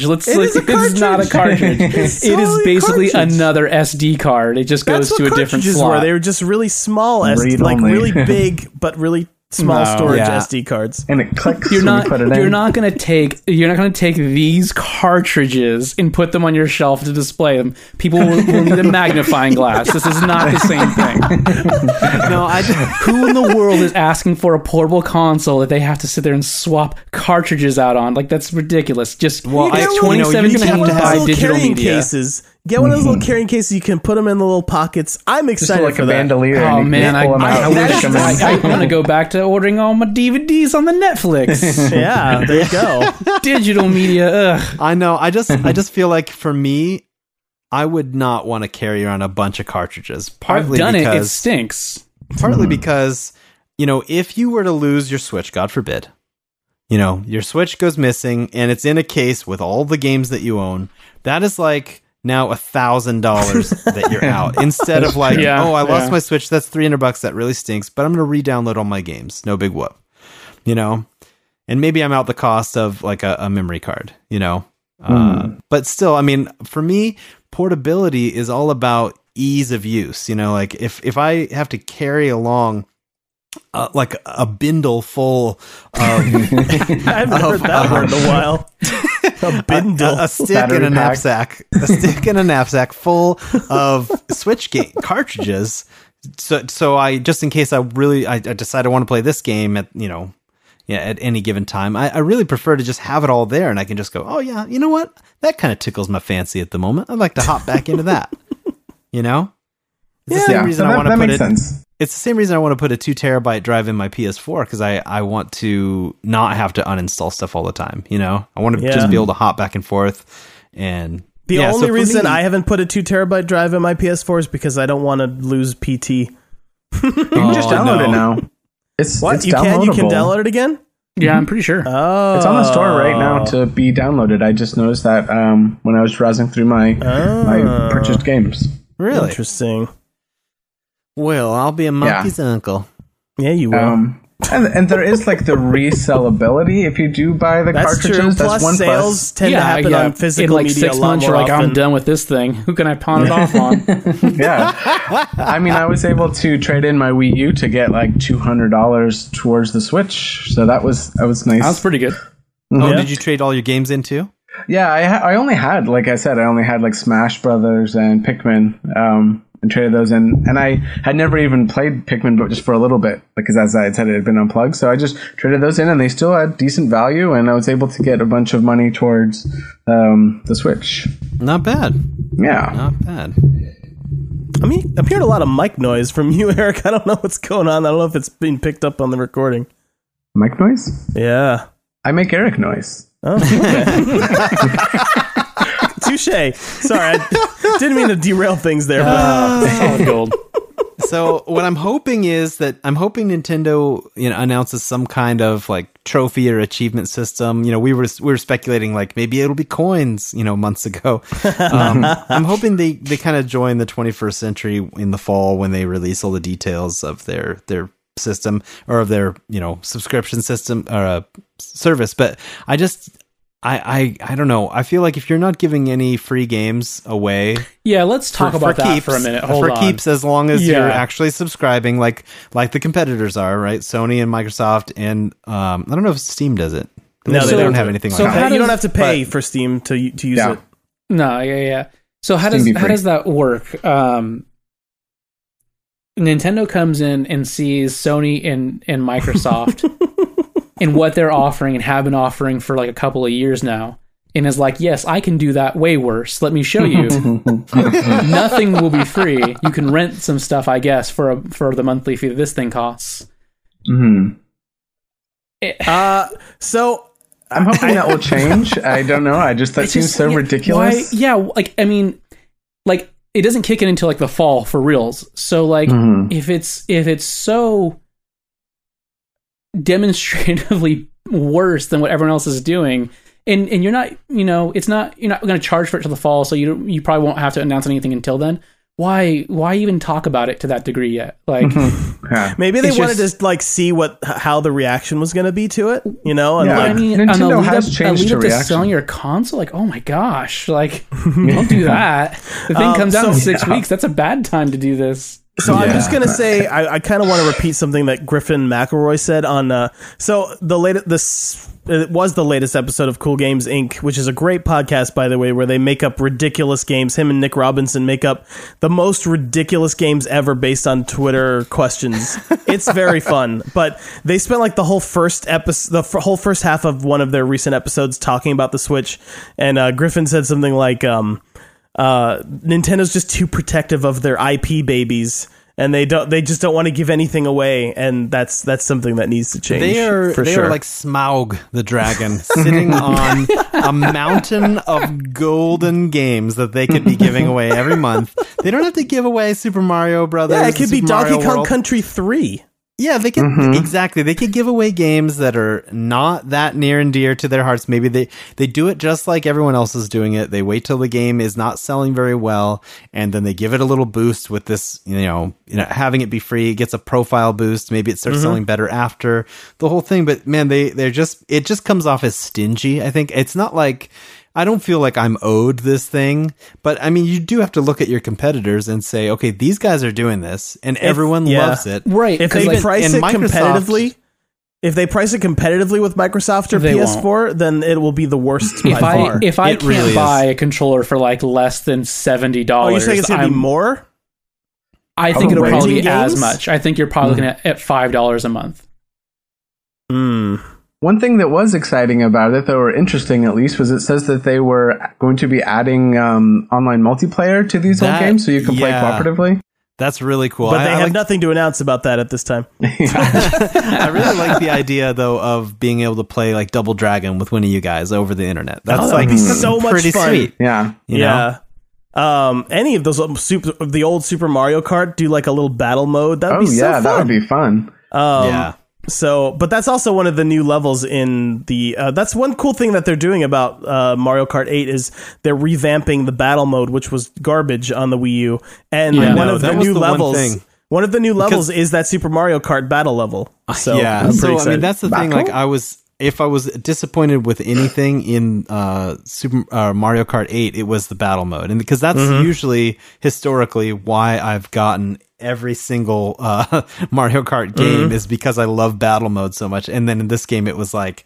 cartridge. Let's. It let's is a It's not a cartridge. It's totally a basically cartridge. another SD card. It just That's goes to what a different cartridges slot. were. They were just really small, SD, Read like only. really big but really small No. storage Yeah. SD cards. and it clicks. you're not. You put it you're not going to take. You're not going to take these cartridges and put them on your shelf to display them. People will, will need a magnifying glass. This is not the same thing. no, I. Who in the world is asking for a portable console that they have to sit there and swap cartridges out on? Like that's ridiculous. Just Well, it's I- you know, you're gonna have to Get one of those buy little digital carrying media. cases. Get one of those little mm-hmm. carrying cases. You can put them in the little pockets. I'm just excited like for a that. bandolier. Oh and you man, I, pull 'em I, out I and wish stick 'em I, in. I want to go back to ordering all my DVDs on the Netflix. Yeah, there you go. digital media. Ugh. I know. I just. I just feel like for me, I would not want to carry around a bunch of cartridges. Partly I've done it. It because, stinks. partly hmm. because you know if you were to lose your switch god forbid you know, your Switch goes missing and it's in a case with all the games that you own, that is like now a thousand dollars that you're out instead of like, Yeah, oh, I lost yeah. my Switch. That's 300 bucks. That really stinks, but I'm going to re-download all my games. No big whoop, you know? And maybe I'm out the cost of like a, a memory card, you know? Uh, but still, I mean, for me, portability is all about ease of use. You know, like if, if I have to carry along uh, like a bindle full of I've never heard that word in a while. A bindle. a, a stick Battery and a pack. knapsack, a stick and a knapsack full of Switch game cartridges. So, so I just in case I really I, I decide I want to play this game at you know, yeah, at any given time, I, I really prefer to just have it all there, and I can just go, oh yeah, you know what, that kind of tickles my fancy at the moment. I'd like to hop back into that. You know, it's the same yeah, reason so I that, want to put makes it sense. It's the same reason I want to put a two terabyte drive in my PS4 because I, I want to not have to uninstall stuff all the time. You know, I want to Yeah. just be able to hop back and forth. And the yeah, only for reason me- I haven't put a two terabyte drive in my PS4 is because I don't want to lose PT. You can just Oh, download no. it now. It's What It's you can you can download it again? Yeah, I'm pretty sure. Oh, It's on the store right now to be downloaded. I just noticed that um, when I was browsing through my my Oh. purchased games. really, Interesting. Well, I'll be a monkey's uncle. Yeah, you will. Um, and, and there is like the resellability if you do buy the That's cartridges. true. That's Plus, one sales plus. tend to happen on physical in like media six a lot months, more you're like, often. I'm done with this thing. Who can I pawn it off on? Yeah, I mean, I was able to trade in my Wii U to get like two hundred dollars towards the Switch, so that was that was nice. That was pretty good. Oh, Yeah. did you trade all your games into? Yeah, I ha- I only had like I said, I only had like Smash Brothers and Pikmin, um, and traded those in. And I had never even played Pikmin, but just for a little bit because as I had said, it had been unplugged. So I just traded those in, and they still had decent value, and I was able to get a bunch of money towards um, the Switch. Not bad. Yeah, Not bad. I mean, I'm hearing a lot of mic noise from you, Eric. I don't know what's going on. I don't know if it's being picked up on the recording. mic noise. Yeah. I make Eric noise. Oh, okay. Touche. Sorry, I didn't mean to derail things there. But Solid gold. so what I'm hoping is that I'm hoping Nintendo, you know, announces some kind of like trophy or achievement system. You know, we were we were speculating like maybe it'll be coins. You know, months ago. Um, I'm hoping they they kind of join the 21st century in the fall when they release all the details of their their system or of their you know subscription system or uh, service. But I just. I, I, I don't know. I feel like if you're not giving any free games away, Yeah, let's talk for, about for that keeps, for a minute. Hold for on. keeps, as long as you're actually subscribing, like like the competitors are, right? Sony and Microsoft, and um, I don't know if Steam does it. No, they they don't don't have anything So like how that. you don't have to pay for Steam to to use Yeah. it. No, yeah, yeah. So how Steam does how does that work? Um, Nintendo comes in and sees Sony and and Microsoft and what they're offering and have been offering for like a couple of years now, and is like, "Yes, I can do that way worse. Let me show you. Nothing will be free. You can rent some stuff, I guess, for a, for the monthly fee that this thing costs." hmm It- Uh, so I'm hoping that will change. I don't know. I just that seems just- so yeah, ridiculous. Why, yeah, like I mean, like it doesn't kick in until like the fall for reals. So like Mhm. if it's if it's so demonstratively worse than what everyone else is doing, and and you're not, you know, it's not you're not going to charge for it till the fall, so you don't, you probably won't have to announce anything until then. Why why even talk about it to that degree yet? Like Yeah. maybe they wanted just- to like see what how the reaction was going to be to it, you know, and Yeah. like I mean, Nintendo on the lead has up, changed lead to up to reaction. selling your console, like, oh my gosh, like, don't do that. The thing Um, comes out in so- six weeks. That's a bad time to do this. So I'm just gonna say I, I kind of want to repeat something that Griffin McElroy said on. Uh, so the latest this it was the latest episode of Cool Games Inc., which is a great podcast by the way, where they make up ridiculous games. Him and Nick Robinson make up the most ridiculous games ever based on Twitter questions. it's very fun, but they spent like the whole first episode, the f- whole first half of one of their recent episodes talking about the Switch, and uh, Griffin said something like. Um, uh, Nintendo's just too protective of their IP babies, and they don't. They just don't want to give anything away, and that's that's something that needs to change. They are for they sure. are like Smaug the dragon sitting on a mountain of golden games that they could be giving away every month. They don't have to give away Super Mario Brothers. yeah, it could be Super Donkey Mario Kong World. Country Three. Yeah, they could Mhm. exactly. They could give away games that are not that near and dear to their hearts. Maybe they they do it just like everyone else is doing it. They wait till the game is not selling very well, and then they give it a little boost with this. You know, you know, having it be free it gets a profile boost. Maybe it starts selling better after the whole thing. But man, they they're just it just comes off as stingy. I think it's not like. I don't feel like I'm owed this thing, but I mean, you do have to look at your competitors and say, okay, these guys are doing this, and everyone yeah. loves it. Right. If 'cause, they like, price it Microsoft- competitively, if they price it competitively with Microsoft or PS4, then it will be the worst if by I far. if I It can't really is. buy a controller for like less than seventy dollars, you're saying it's gonna be more? I think it'll Probably. probably be Renting as much. I think you're probably looking at, at five dollars a month. Hmm. One thing that was exciting about it, though, or interesting at least, was it says that they were going to be adding um, online multiplayer to these That- old games, so you can play cooperatively. That's really cool. But I, they I have like, nothing to announce about that at this time. I really like the idea though of being able to play like Double Dragon with one of you guys over the internet. That's Oh, that like would be so much pretty fun. sweet. Yeah. You know? yeah. Um, any of those um, super, the old Super Mario Kart do like a little battle mode. That would Oh be so yeah, fun. that would be fun. Um, Yeah. So, but that's also one of the new levels in the. Uh, that's one cool thing that they're doing about uh, Mario Kart 8 is they're revamping the battle mode, which was garbage on the Wii U, and Yeah. one No, of that the was new the one levels. thing. One of the new levels is that Super Mario Kart battle level. So yeah. I'm pretty so I mean, that's the thing. Like, I was if I was disappointed with anything in uh, Super uh, Mario Kart Eight, it was the battle mode, and because that's Mm-hmm. usually historically why I've gotten every single uh, Mario Kart game Mm-hmm. is because I love battle mode so much. And then in this game, it was like,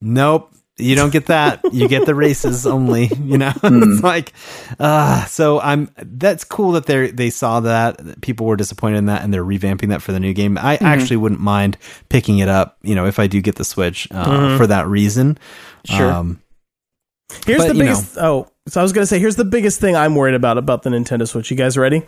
nope. You don't get that. You get the races only. You know, it's like, uh, so I'm. That's cool that they they saw that that people were disappointed in that, and they're revamping that for the new game. I actually wouldn't mind picking it up. You know, if I do get the Switch uh, for that reason. Sure. Um, Here's But, the you biggest. Oh, so I was going to say, here's the biggest thing I'm worried about about the Nintendo Switch. You guys ready?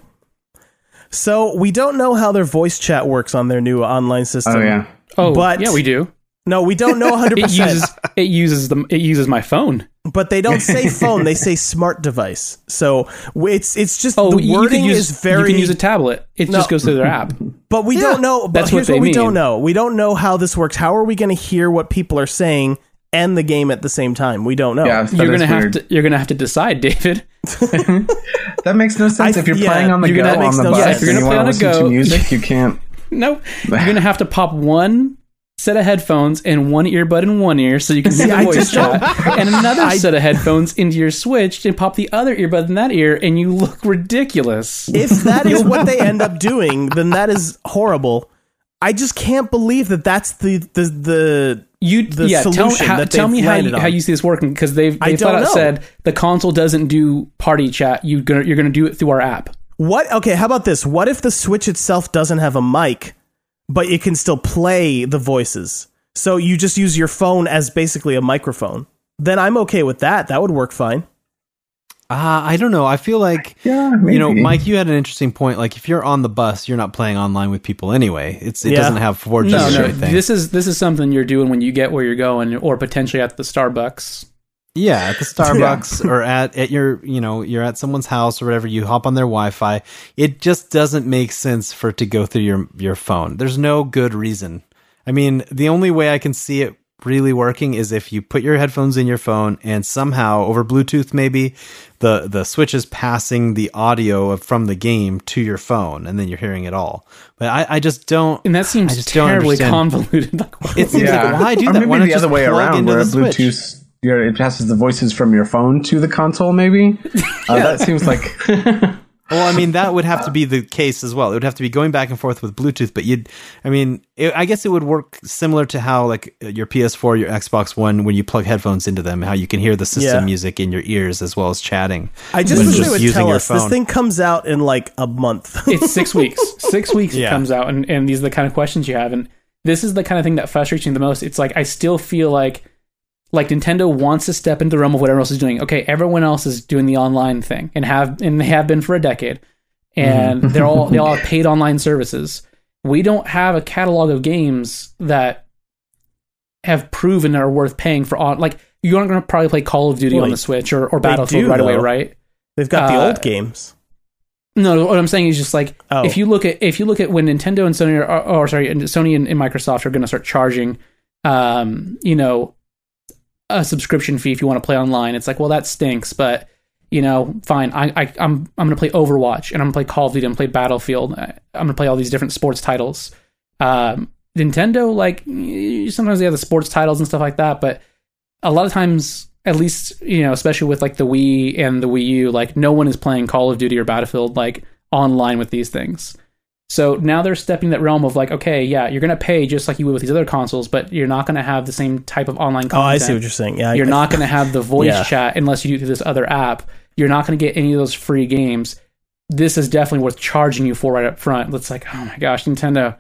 So we don't know how their voice chat works on their new online system. Oh yeah. Oh, But- yeah, we do. No, we don't know 100. It uses it uses the it uses my phone. But they don't say phone; they say smart device. So it's it's just Oh, the you wording can use is very. you can use a tablet. It No. just goes through their app. but we don't know. But that's what they what we don't know. We don't know how this works. How are we going to hear what people are saying and the game at the same time? We don't know. Yeah, you're gonna have to you're gonna have to decide, David. That makes no sense. I- if you're yeah, playing on the you're go on the no bus sense. If you're gonna you play on to the listen to go- music, you can't. Nope. You're gonna have to pop one set of headphones and one earbud in one ear so you can hear the I voice just chat, and another I- set of headphones into your Switch and pop the other earbud in that ear, and you look ridiculous. If that is what they end up doing, then that is horrible. I just can't believe that that's the the the You the yeah, tell, how, that tell me how you, how you see this working because they've I they flat don't out know. said the console doesn't do party chat. You are gonna you're gonna do it through our app. What? Okay, how about this? What if the Switch itself doesn't have a mic, but it can still play the voices? So you just use your phone as basically a microphone. Then I'm okay with that. That would work fine. Uh, I don't know. I feel like Yeah, you know. Mike. You had an interesting point. Like, if you're on the bus, you're not playing online with people anyway. It's it Yeah. doesn't have 4G No, no. This is this is something you're doing when you get where you're going, or potentially at the Starbucks. Yeah, at the Starbucks or at, at your, you know, you're at someone's house or whatever, you hop on their Wi-Fi. It just doesn't make sense for it to go through your your phone. There's no good reason. I mean, the only way I can see it really working is if you put your headphones in your phone and somehow over Bluetooth maybe the the switch is passing the audio of, from the game to your phone and then you're hearing it all. But I, I just don't And that seems terribly convoluted. Like, It seems like why do or that? maybe Why not the just other way plug around, into where the Switch? Bluetooth your, it passes the voices from your phone to the console. Maybe uh, that seems like Well, I mean, that would have to be the case as well. It would have to be going back and forth with Bluetooth, but you'd, I mean, it, I guess it would work similar to how, like, your PS4, your Xbox One, when you plug headphones into them, how you can hear the system Yeah. music in your ears as well as chatting. I just when wish they would using tell your us this thing comes out in like a month. it's six weeks. Six weeks Yeah. it comes out, and, and these are the kind of questions you have. And this is the kind of thing that frustrates me the most. It's like I still feel like like Nintendo wants to step into the realm of what everyone else is doing. Okay, everyone else is doing the online thing and have and they have been for a decade. And they're all they all have paid online services. We don't have a catalog of games that have proven are worth paying for on like you aren't going to probably play Call of Duty Well, on the Switch or, or Battlefield do, right away, right? They've got the Uh, old games. No, what I'm saying is just like Oh. if you look at if you look at when Nintendo and Sony are, or, or sorry, and Sony and, and Microsoft are going to start charging, um, you know, a subscription fee if you want to play online. It's like, well, that stinks, but you know, fine. I, I I'm I'm going to play Overwatch and I'm to play Call of Duty and play Battlefield. I- I'm going to play all these different sports titles. Um, Nintendo, like sometimes they have the sports titles and stuff like that, but a lot of times at least you know especially with like the wii and the wii u like no one is playing call of duty or battlefield like online with these things so now they're stepping that realm of like okay yeah you're gonna pay just like you would with these other consoles but you're not gonna have the same type of online content Oh, I see what you're saying. Yeah, you're not gonna have the voice Yeah. chat unless you do through this other app. You're not gonna get any of those free games. This is definitely worth charging you for right up front. It's like oh my gosh nintendo.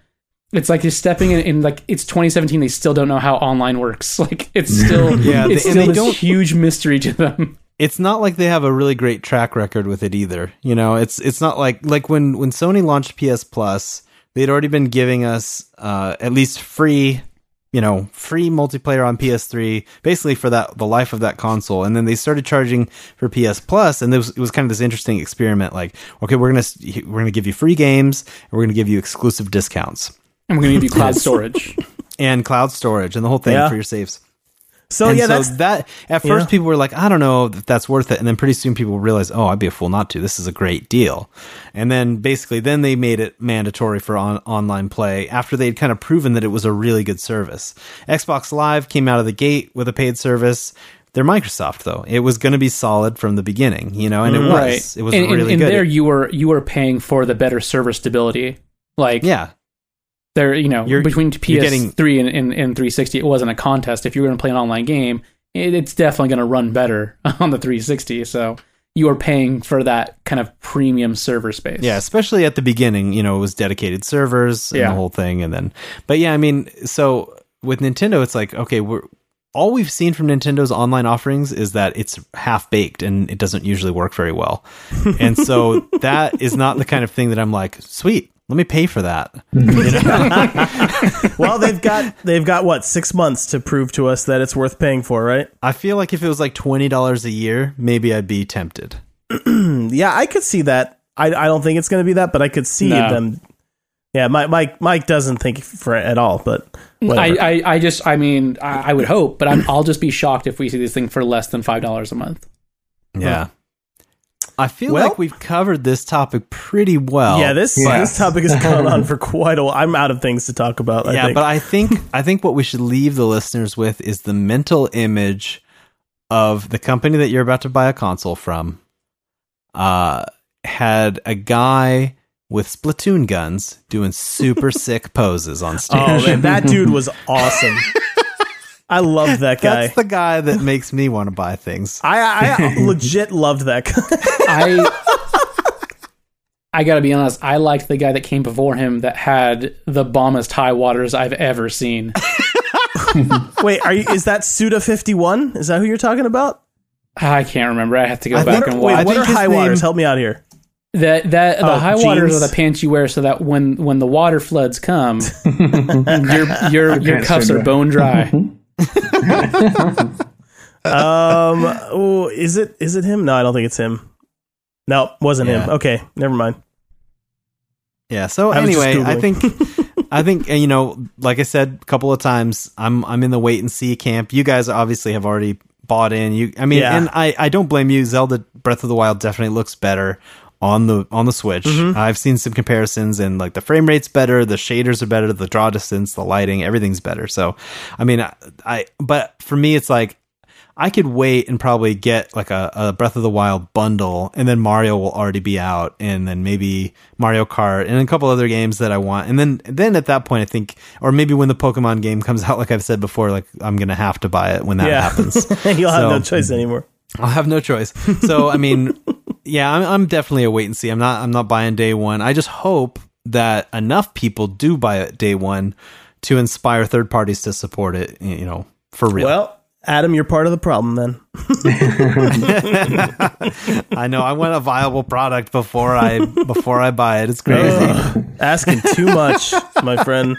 It's like you're stepping in, in like it's 2017 they still don't know how online works. Like it's still Yeah, it's they- still they this don't- huge mystery to them it's not like they have a really great track record with it either. You know, it's it's not like like when when Sony launched PS Plus, they'd already been giving us uh, at least free, you know, free multiplayer on PS3, basically for that the life of that console. And then they started charging for PS Plus, and it was, it was kind of this interesting experiment. Like, okay, we're gonna we're gonna give you free games, and we're gonna give you exclusive discounts and we're going to give you cloud storage. and cloud storage and the whole thing Yeah. for your saves. So and yeah, so that's that at first people were like, I don't know if that's worth it, and then pretty soon people realized, oh, I'd be a fool not to. This is a great deal, and then basically then they made it mandatory for on- online play after they'd kind of proven that it was a really good service. Xbox Live came out of the gate with a paid service. They're Microsoft though; it was going to be solid from the beginning, you know, and it mm-hmm. was. It was and, and- really and good. there you were you were paying for the better server stability. Like yeah, there, you know, You're- between you're getting- PS3 and, and, and 360, it wasn't a contest. If you were going to play an online game, it, it's definitely going to run better on the 360. So you are paying for that kind of premium server space. Yeah, especially at the beginning, you know, it was dedicated servers and Yeah. the whole thing, and then, but yeah, I mean, so with Nintendo, it's like okay, we're all we've seen from Nintendo's online offerings is that it's half baked and it doesn't usually work very well, and so that is not the kind of thing that I'm like, sweet, let me pay for that. Mm-hmm. well, they've got they've got what six months to prove to us that it's worth paying for, right? I feel like if it was like twenty dollars a year, maybe I'd be tempted. Yeah, I could see that. I, I don't think it's going to be that, but I could see No. them. Yeah, Mike, Mike Mike doesn't think for it at all, but I. I, I just, I mean, I, I would hope, but I'm, I'll just be shocked if we see this thing for less than $5 a month. Yeah. I feel Well- like we've covered this topic pretty well. yeah, this Yeah. this topic has gone on for quite a while. I'm out of things to talk about. I yeah, think. but I think I think what we should leave the listeners with is the mental image of the company that you're about to buy a console from. Uh, had a guy with Splatoon guns doing super sick poses on stage. oh man, that dude was awesome. I love that guy. That's the guy that makes me want to buy things. I, I legit loved that guy. I I gotta be honest. I liked the guy that came before him that had the bombest high waters I've ever seen. Wait, are you? Is that Suda fifty one? Is that who you're talking about? I can't remember. I have to go I back think- and watch. I what are his high name- waters? Help me out here. That that the Oh, high waters jeans. are the pants you wear so that when when the water floods come, your your your cuffs are are bone dry. Mm-hmm. Um, oh, is it is it him? No, I don't think it's him. No, wasn't him. Okay, never mind. Yeah. So I anyway, I think I think you know, like I said a couple of times, I'm I'm in the wait and see camp. You guys obviously have already bought in. You, I mean, Yeah. and I I don't blame you. Zelda Breath of the Wild definitely looks better on the on the Switch. Mm-hmm. I've seen some comparisons, and like the frame rate's better, the shaders are better, the draw distance, the lighting, everything's better. So, I mean, I, I but for me, it's like. I could wait and probably get like a, a Breath of the Wild bundle, and then Mario will already be out, and then maybe Mario Kart and a couple other games that I want, and then then at that point, I think, or maybe when the Pokemon game comes out, like I've said before, like I'm gonna have to buy it when that yeah, happens. you'll have no choice anymore. I'll have no choice. So I mean, yeah, I'm, I'm definitely a wait and see. I'm not I'm not buying day one. I just hope that enough people do buy it day one to inspire third parties to support it. You know, for real. Well, Adam, you're part of the problem then. I know. I want a viable product before I before I buy it. It's crazy. Asking too much, my friend.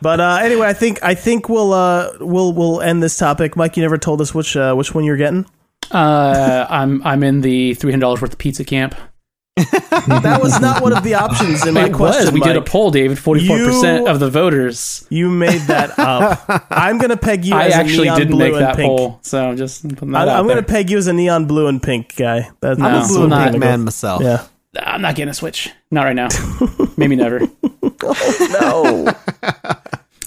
But uh, anyway, I think I think we'll uh, we'll we'll end this topic. Mike, you never told us which uh, which one you're getting. Uh, I'm I'm in the three hundred dollars worth of pizza camp. that was not one of the options in my it question. was. We did a poll, David. Forty-four percent of the voters. You made that up. I'm gonna peg you I as actually a neon didn't blue make and that pink. poll, so just putting I, that out I'm gonna peg you as a neon blue and pink guy. That, No, I'm a blue and not- pink man go. myself. Yeah. I'm not getting a Switch. Not right now. Maybe never. No.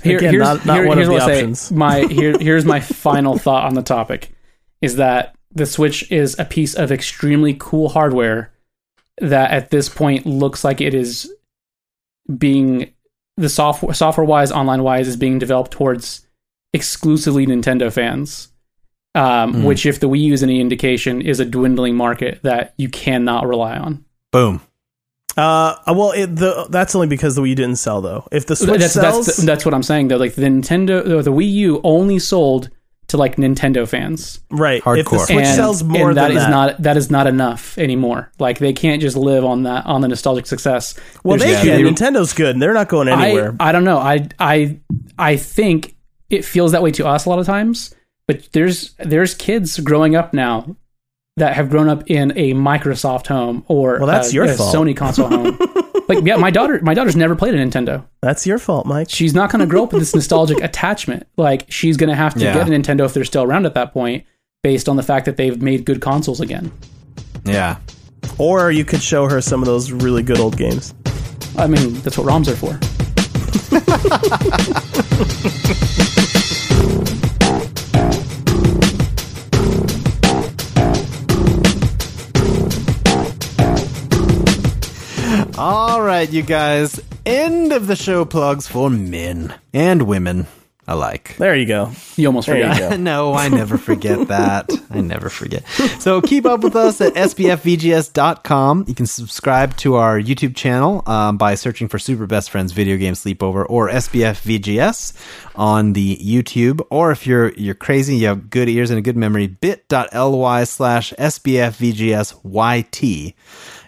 Here- Again, here's, not- not here- one of here's the what I'll say. options. My here, here's my final thought on the topic: is that the Switch is a piece of extremely cool hardware that at this point looks like it is being the software software wise, online wise, is being developed towards exclusively Nintendo fans. Um, Hmm. Which, if the Wii U is any indication, is a dwindling market that you cannot rely on. Boom. Uh, well, it, the that's only because the Wii didn't sell though. If the Switch that's, sells, that's, that's what I'm saying though. Like the Nintendo, the Wii U only sold to like Nintendo fans. right. Hardcore. If the Hardcore. Switch and, sells more and that than is that, not that is not enough anymore. Like they can't just live on that on the nostalgic success. well, they can. they- Nintendo's good. And they're not going anywhere. I I don't know. I I I think it feels that way to us a lot of times. But there's there's kids growing up now that have grown up in a Microsoft home or Well, that's a, your a fault. Sony console home. like yeah, my daughter my daughter's never played a Nintendo. that's your fault, Mike. she's not going to grow up with this nostalgic attachment. Like she's going to have to Yeah. get a Nintendo if they're still around at that point, based on the fact that they've made good consoles again. Yeah. Or you could show her some of those really good old games. I mean, that's what ROMs are for. All right, you guys. End of the show plugs for men and women alike. There you go. You almost There you forgot. go. no, I never forget that. I never forget. So keep up with us at sbfvgs.com. You can subscribe to our YouTube channel um, by searching for Super Best Friends Video Game Sleepover or SBFVGS on the YouTube. Or if you're you're crazy, you have good ears and a good memory, bit.ly slash SBFVGSYT.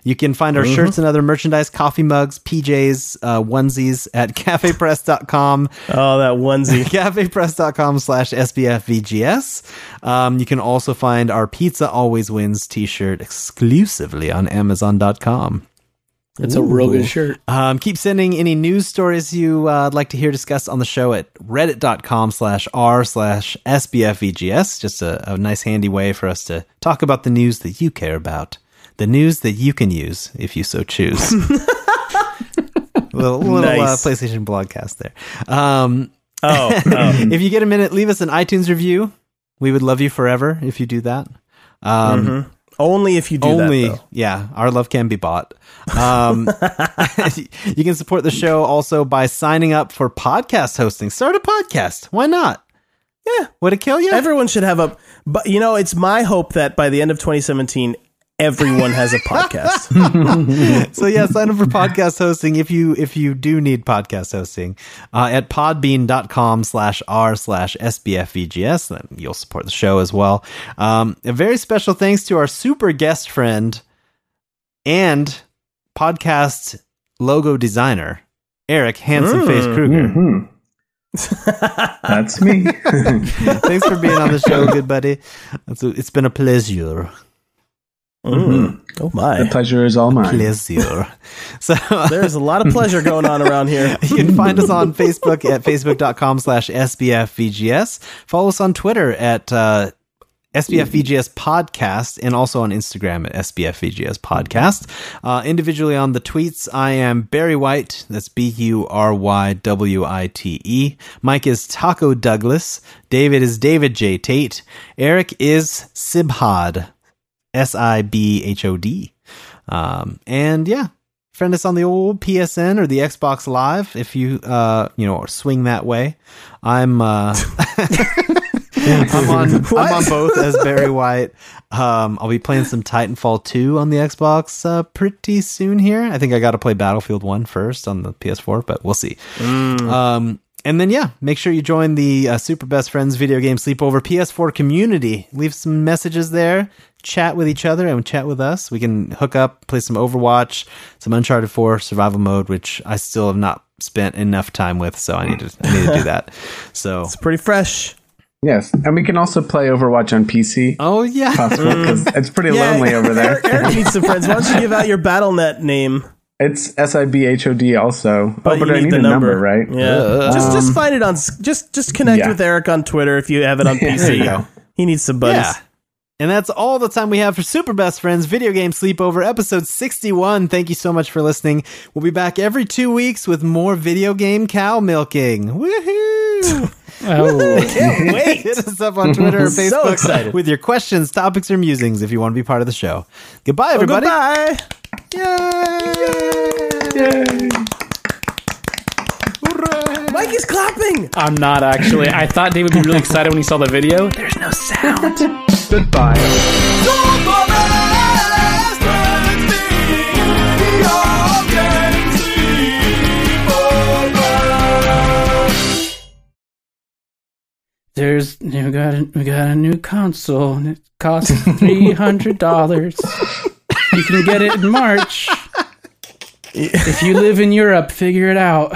You can find our shirts and other merchandise, coffee mugs, PJs, uh, onesies at cafepress.com Oh, that onesie. cafepress.com slash sbfvgs um, you can also find our pizza always wins t-shirt exclusively on amazon.com It's a real good shirt. um, keep sending any news stories you uh, like to hear discussed on the show at reddit.com slash r slash sbfvgs just a, a nice handy way for us to talk about the news that you care about the news that you can use if you so choose little, little uh, playstation blogcast there um, Oh, oh. if you get a minute, leave us an iTunes review. We would love you forever if you do that. Um, only if you do only, that. Yeah, our love can be bought. Um, you can support the show also by signing up for podcast hosting. Start a podcast. Why not? Yeah, Would it kill you? everyone should have a. But you know, it's my hope that by the end of 2017, everyone has a podcast. so yeah, sign up for podcast hosting if you if you do need podcast hosting uh, at podbean.com slash r slash sbfvgs. Then you'll support the show as well. Um, a very special thanks to our super guest friend and podcast logo designer Eric Handsome Face Kruger. Hmm. That's me. Thanks for being on the show, good buddy. It's, it's been a pleasure. Mm. Oh the my! pleasure is all mine. Pleasure. So There's a lot of pleasure going on around here. You can find us on Facebook at facebook.com slash SBFVGS. Follow us on Twitter at uh, SBFVGS Podcast and also on Instagram at SBFVGS Podcast. Uh, individually on the tweets, I am Barry White. That's B U R Y W I T E. Mike is Taco Douglas. David is David J. Tate. Eric is Sibhod. S I B H O D. Um, and yeah, friend us on the old PSN or the Xbox Live if you uh you know swing that way. I'm uh I'm on I'm on both as Barry White. Um I'll be playing some Titanfall 2 on the Xbox uh, pretty soon here. I think I got to play Battlefield 1 first on the PS4, but we'll see. Um and then yeah, make sure you join the uh, Super Best Friends video game sleepover PS4 community. Leave some messages there, chat with each other, and chat with us. We can hook up, play some Overwatch, some Uncharted 4 survival mode, which I still have not spent enough time with, so I need to I need to do that. So It's pretty fresh. Yes, and we can also play Overwatch on PC. Oh yeah. Possible because mm. it's pretty lonely over there. Eric, Eric needs some friends. Why don't you give out your BattleNet name? It's S I B H O D also. But oh, but you I need need the a number. number, right? Yeah, uh. just just find it on. Just just connect yeah. with Eric on Twitter if you have it on Yeah, there you PC. go. he needs some buddies. Yeah. And that's all the time we have for Super Best Friends Video Game Sleepover, episode 61. Thank you so much for listening. We'll be back every two weeks with more video game cow milking. Woohoo! Oh, Can't wait. Hit us up on Twitter or So Facebook excited. with your questions, topics, or musings if you want to be part of the show. Goodbye, Well, everybody. goodbye. Yay! Mike is clapping. I'm not actually. I thought Dave would be really excited when he saw the video. There's no sound. Goodbye. There's we got a, we got a new console and it costs three hundred dollars. You can get it in March. If you live in Europe, figure it out.